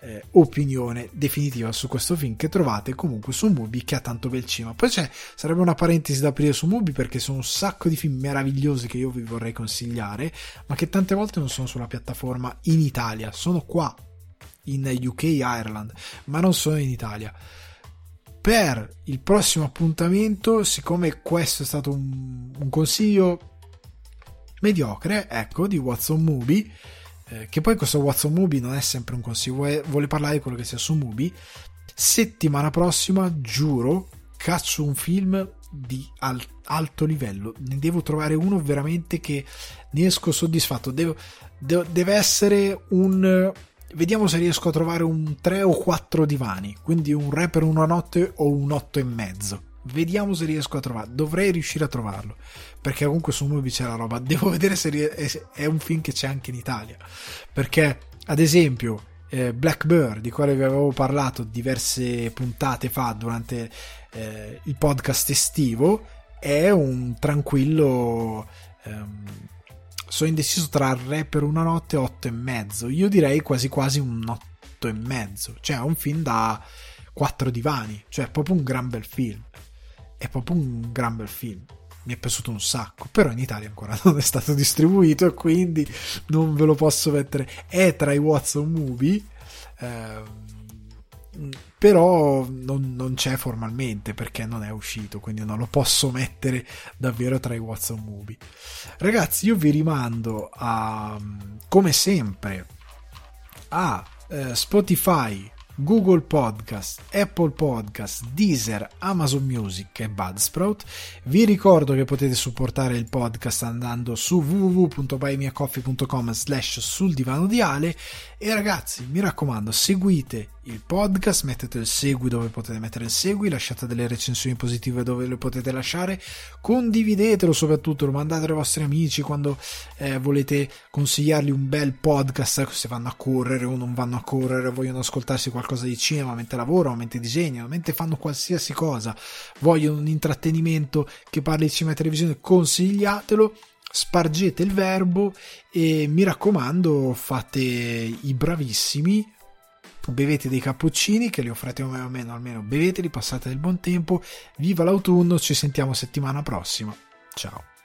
eh, opinione definitiva su questo film che trovate comunque su Mubi che ha tanto bel cinema. Poi c'è, sarebbe una parentesi da aprire su Mubi perché sono un sacco di film meravigliosi che io vi vorrei consigliare, ma che tante volte non sono sulla piattaforma in Italia, sono qua in UK Ireland, ma non sono in Italia. Per il prossimo appuntamento, siccome questo è stato un, un consiglio mediocre, ecco, di Watson Movie, eh, che poi questo Watson Movie non è sempre un consiglio, vuole, parlare di quello che sia su Movie. Settimana prossima, giuro, caccio un film di al- alto livello. Ne devo trovare uno veramente che ne esco soddisfatto. Devo, devo, deve essere un. Vediamo se riesco a trovare un 3 o 4 divani. Quindi un re per una notte o un 8 e mezzo. Vediamo se riesco a trovarlo. Dovrei riuscire a trovarlo. Perché comunque su Movie c'è la roba. Devo vedere se è un film che c'è anche in Italia. Perché, ad esempio, eh, Blackbird, di quale vi avevo parlato diverse puntate fa durante eh, il podcast estivo, è un tranquillo. Ehm, sono indeciso tra Re per una notte e otto e mezzo. Io direi quasi quasi un otto e mezzo. Cioè, è un film da quattro divani. Cioè, è proprio un gran bel film è proprio un gran bel film. Mi è piaciuto un sacco, però in Italia ancora non è stato distribuito e quindi non ve lo posso mettere. È tra i Watson Movie. Ehm, però non, non, c'è formalmente perché non è uscito, quindi non lo posso mettere davvero tra i Watson Movie. Ragazzi, io vi rimando a, come sempre, a eh, Spotify, Google Podcast, Apple Podcast, Deezer, Amazon Music e Budsprout. Vi ricordo che potete supportare il podcast andando su www.buymeacoffee.com slash sul divano di Ale e ragazzi mi raccomando seguite il podcast, mettete il segui dove potete mettere il segui, lasciate delle recensioni positive dove le potete lasciare, condividetelo soprattutto, lo mandate ai vostri amici quando eh, volete consigliargli un bel podcast, se vanno a correre o non vanno a correre, vogliono ascoltarsi qualcosa di cinema mentre lavorano, mentre disegnano, mentre fanno qualsiasi cosa, vogliono un intrattenimento che parli di cinema e televisione, consigliatelo spargete il verbo e mi raccomando fate i bravissimi bevete dei cappuccini che li offrete o meno almeno beveteli passate del buon tempo viva l'autunno ci sentiamo settimana prossima. Ciao